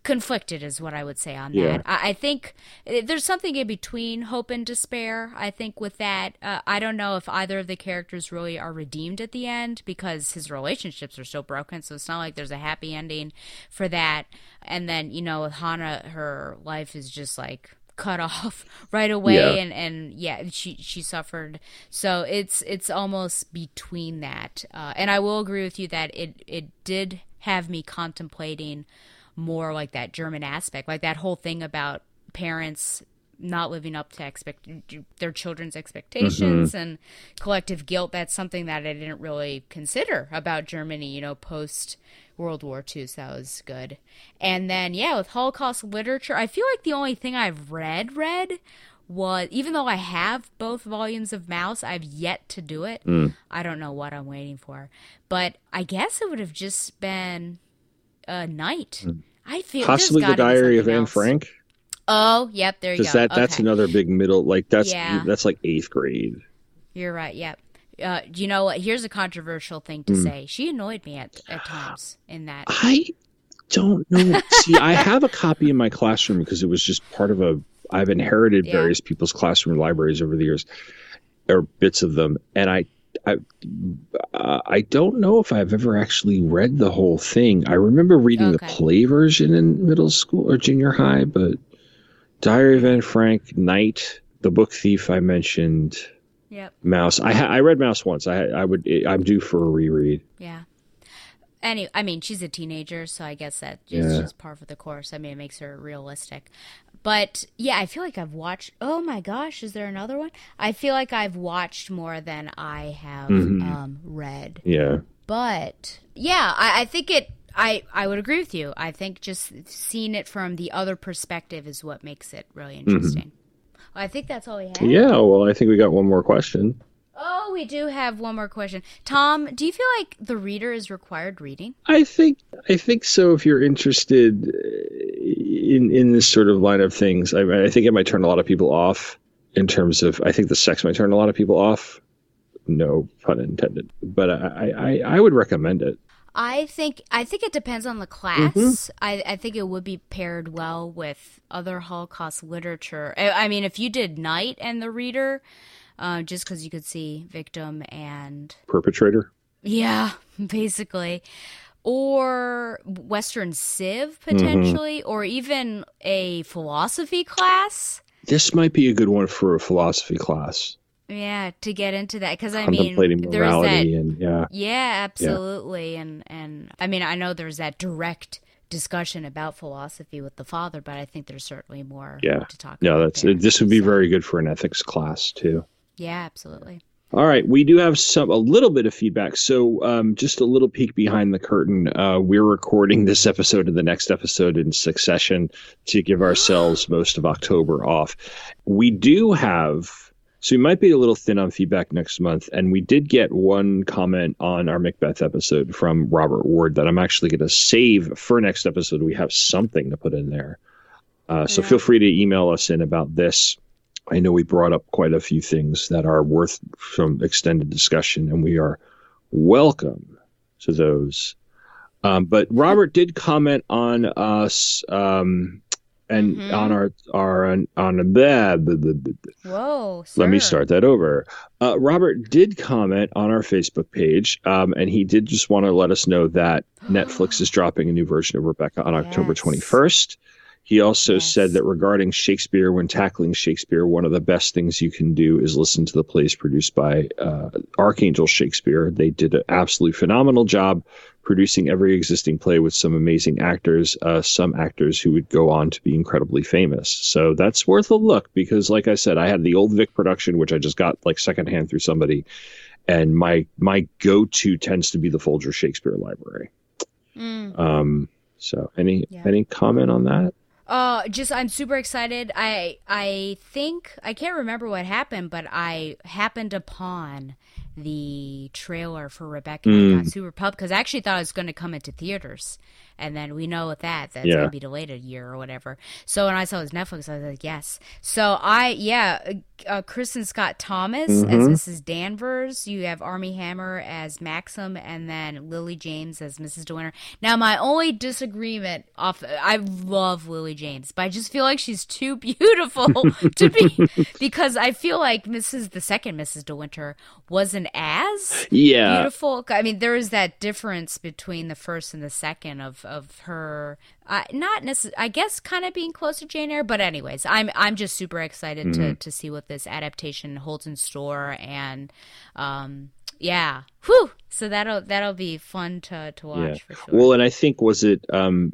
S6: conflicted is what i would say on
S10: Yeah.
S6: that. I, I think uh, there's something in between hope and despair. I think with that uh, i don't know if either of the characters really are redeemed at the end because his relationships are so broken. So it's not like there's a happy ending for that. And then you know with Hannah her life is just like (laughs) cut off (laughs) right away.
S10: Yeah.
S6: and and yeah she she suffered. So it's it's almost between that. Uh, and i will agree with you that it it did have me contemplating more like that german aspect like that whole thing about parents not living up to expect their children's expectations mm-hmm. and collective guilt. That's something that i didn't really consider about germany you know post world war ii so that was good. And then yeah with holocaust literature i feel like the only thing i've read read was even though i have both volumes of Maus i've yet to do it. Mm. I don't know what i'm waiting for. But i guess it would have just been a night i feel
S10: possibly the Diary of Anne
S6: else.
S10: Frank,
S6: oh yep there you go
S10: that that's
S6: Okay.
S10: another big middle. Like that's
S6: Yeah.
S10: that's like eighth grade.
S6: You're right. Yep. Uh, you know what? Here's a controversial thing
S10: Hmm.
S6: to say. She annoyed me at, at times in that.
S10: I don't know. See, I have a copy in my classroom because it was just part of a. I've inherited
S6: Yeah.
S10: various people's classroom libraries over the years, or bits of them, and I, I, uh, I don't know if I've ever actually read the whole thing. I remember reading the play version in middle school or junior high, but Diary of Anne Frank, Night, The Book Thief, I mentioned.
S6: Yep.
S10: Maus. I I read Maus once. I I would I'm due for a reread.
S6: Yeah. any I mean, she's a teenager, so I guess that is
S10: Yeah.
S6: just par for the course. I mean, it makes her realistic. But yeah, I feel like I've watched. Oh my gosh, is there another one? I feel like I've watched more than I have
S10: Mhm.
S6: um, read.
S10: Yeah.
S6: But yeah, I, I think it. I I would agree with you. I think just seeing it from the other perspective is what makes it really interesting. I think that's all we have.
S10: Mm-hmm. Yeah. Well, I think we got one more question.
S6: Oh, we do have one more question. Tom, do you feel like the reader is required reading?
S10: I think I think so. If you're interested in in this sort of line of things, I, I think it might turn a lot of people off. In terms of, I think the sex might turn a lot of people off. No pun intended. But I I, I would recommend it.
S6: I think I think it depends on the class. I, I think it would be paired well with other Holocaust literature. I, I mean, if you did Night and the Reader, uh, just because you could see victim and
S10: Perpetrator.
S6: yeah, (laughs) basically, or Western Civ mm-hmm. potentially, or even a philosophy class.
S10: This might be a good one for a philosophy class.
S6: Yeah, to get into that because I mean, there is that
S10: and yeah.
S6: Yeah, absolutely. And and I mean, I know there's that direct discussion about philosophy with the father, but I think there's certainly more
S10: Yeah.
S6: to talk
S10: No,
S6: about.
S10: that's
S6: there.
S10: this would be very good for an ethics class too.
S6: Yeah, absolutely.
S10: All right, we do have some a little bit of feedback. So, um, just a little peek behind the curtain. Uh, we're recording this episode and the next episode in succession to give ourselves (gasps) most of October off. We do have. So we might be a little thin on feedback next month, and we did get one comment on our Macbeth episode from Robert Ward that I'm actually going to save for next episode. We have something to put in there, uh, so
S6: Yeah.
S10: feel free to email us in about this. I know we brought up quite a few things that are worth some extended discussion, and we are welcome to those. Um, but Robert did comment on us um, and
S6: Mhm.
S10: on our our on, on blah.
S6: Whoa.
S10: Let me start that over. Uh, Robert did comment on our Facebook page, um, and he did just want to let us know that (gasps) Netflix is dropping a new version of Rebecca on October
S6: Yes.
S10: 21st. He also
S6: Yes.
S10: said that regarding Shakespeare, when tackling Shakespeare, one of the best things you can do is listen to the plays produced by uh, Arkangel Shakespeare. They did an absolutely phenomenal job producing every existing play with some amazing actors, uh, some actors who would go on to be incredibly famous. So that's worth a look because, like I said, I had the old Vic production, which I just got like secondhand through somebody, and my my go to tends to be the Folger Shakespeare Library.
S6: Mm.
S10: Um, so any
S6: Yeah.
S10: any comment on that?
S6: Uh, just I'm super excited. I I think I can't remember what happened, but I happened upon the trailer for Rebecca and I got
S10: Mm.
S6: super pumped because I actually thought it was going to come into theaters, and then we know with that that's
S10: Yeah.
S6: going to be delayed a year or whatever. So when I saw it was Netflix, I was like, yes. So I yeah, uh, uh, Kristin Scott Thomas as
S10: Mhm.
S6: Mrs. Danvers. You have Armie Hammer as Maxim, and then Lily James as Mrs. De Winter. Now my only disagreement off, I love Lily James, but I just feel like she's too (laughs) beautiful to be (laughs) because I feel like Mrs. the second Mrs. De Winter wasn't as
S10: Yeah.
S6: beautiful. I mean, there is that difference between the first and the second of of her. Uh, not necessarily, I guess, kind of being close to Jane Eyre. But anyways, I'm I'm just super excited to
S10: Mhm.
S6: to see what this adaptation holds in store, and um, yeah, whew. So that'll that'll be fun to to watch for sure.
S10: Well, and I think was it um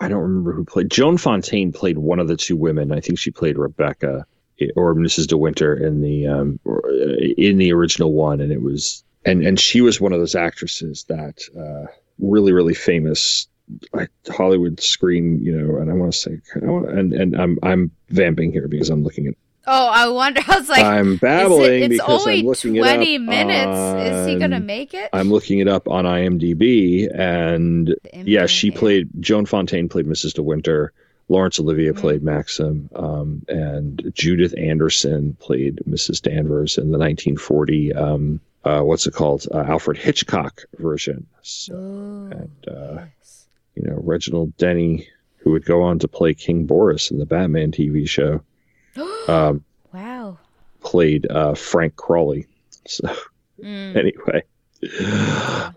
S10: I don't remember who played Joan Fontaine played one of the two women. I think she played Rebecca eh, or Mrs. De Winter in the um uh, in the original one and it was and and she was one of those actresses that uh really really famous Hollywood screen, you know, and I want to say I wanna, and and I'm I'm vamping here because I'm looking at
S6: oh, I wonder. (laughs) I was like,
S10: I'm babbling
S6: it, it's
S10: because
S6: only
S10: I'm looking
S6: twenty
S10: it up
S6: minutes. Is he gonna make it?
S10: I'm looking it up on IMDb, and yeah, she played Joan Fontaine played Mrs. De Winter. Laurence Olivier
S6: Mm-hmm.
S10: played Maxim, um, and Judith Anderson played Mrs. Danvers in the 1940 um, uh, what's it called uh, Alfred Hitchcock version. So, and uh, you know Reginald Denny, who would go on to play King Boris in the Batman TV show, (gasps) um,
S6: wow.
S10: played uh, Frank Crawley. So
S6: Mm.
S10: anyway,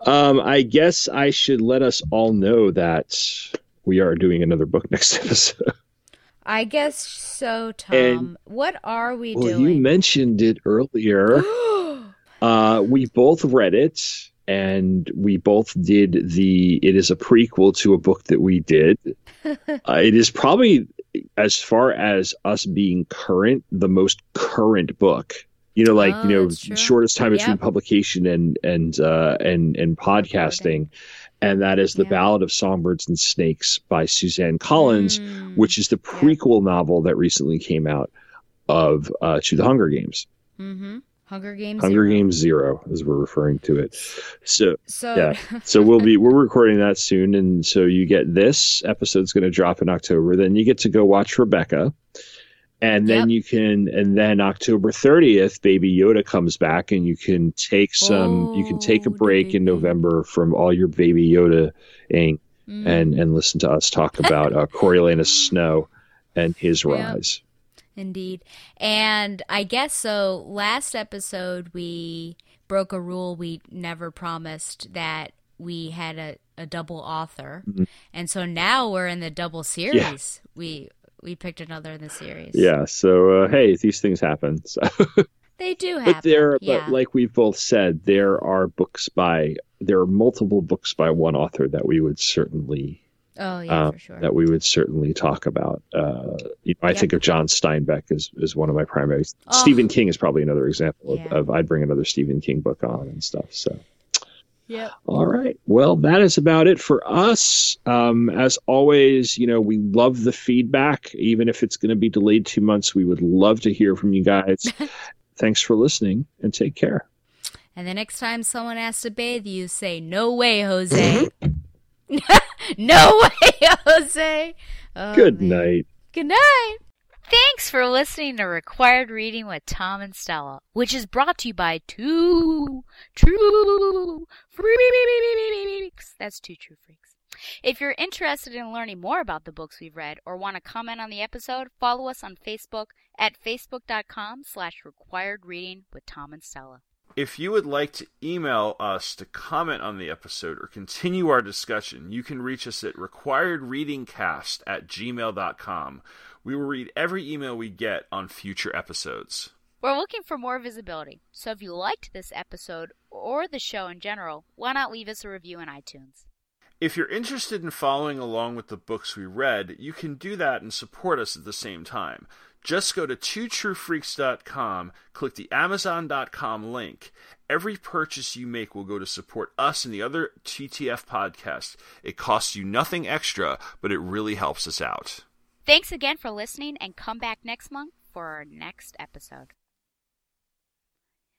S10: um, I guess I should let us all know that we are doing another book next (laughs) episode.
S6: I guess so, Tom.
S10: And-
S6: what are we
S10: well,
S6: doing?
S10: you mentioned it earlier. (gasps) uh, we both read it. And we both did the. It is a prequel to a book that we did. (laughs) uh, it is probably, as far as us being current, the most current book. You know, like
S6: Oh,
S10: you know, shortest time between publication and and uh, and and podcasting, and that is the
S6: Yeah.
S10: Ballad of Songbirds and Snakes by Suzanne Collins,
S6: Mm.
S10: which is the prequel novel that recently came out of uh, to the Hunger Games.
S6: Mm-hmm. Hunger Games.
S10: Hunger
S6: Zero.
S10: Games Zero, as we're referring to it. So
S6: So
S10: yeah, (laughs) so we'll be we're recording that soon, and so you get this episode's going to drop in October. Then you get to go watch Rebecca, and then
S6: Yep.
S10: you can, and then October thirtieth, Baby Yoda comes back, and you can take some, you can take a
S6: Oh,
S10: break in. November from all your Baby Yoda ing,
S6: Mm.
S10: and and listen to us talk about uh, Coriolanus (laughs) Snow and his
S6: Yep.
S10: rise.
S6: Indeed. And I guess so. Last episode, we broke a rule. We never promised that we had a, a double author.
S10: Mm-hmm.
S6: And so now we're in the double series. We we picked another in the series.
S10: Yeah. So uh, hey, these things happen. (laughs) So.
S6: They do happen.
S10: but there
S6: yeah.
S10: but like we've both said there are books by there are multiple books by one author that we would certainly
S6: oh, yeah,
S10: uh,
S6: for sure.
S10: that we would certainly talk about uh, you know, i
S6: Yep.
S10: think of john steinbeck as, as one of my primary
S6: Oh.
S10: stephen king is probably another example of,
S6: Yeah.
S10: of i'd bring another stephen king book on and stuff so
S6: Yeah.
S10: all right. Well, that is about it for us. Um, as always, you know, we love the feedback. Even if it's going to be delayed two months, we would love to hear from you guys. (laughs) Thanks for listening and take care.
S6: And the next time someone asks to bathe you, say, No way, Jose. (laughs) no way, (laughs) Jose. Oh,
S10: Good
S6: man.
S10: night.
S6: Good night. Thanks for listening to Required Reading with Tom and Stella, which is brought to you by Two True Freaks. That's Two True Freaks. If you're interested in learning more about the books we've read or want to comment on the episode, follow us on Facebook at facebook.com slash required reading with Tom and Stella.
S7: If you would like to email us to comment on the episode or continue our discussion, you can reach us at requiredreadingcast at gmail.com. We will read every email we get on future episodes.
S6: We're looking for more visibility, so if you liked this episode or the show in general, why not leave us a review in iTunes?
S7: If you're interested in following along with the books we read, you can do that and support us at the same time. Just go to twotruefreaks.com, click the amazon.com link. Every purchase you make will go to support us and the other TTF podcasts. It costs you nothing extra, but it really helps us out.
S6: Thanks again for listening and come back next month for our next episode.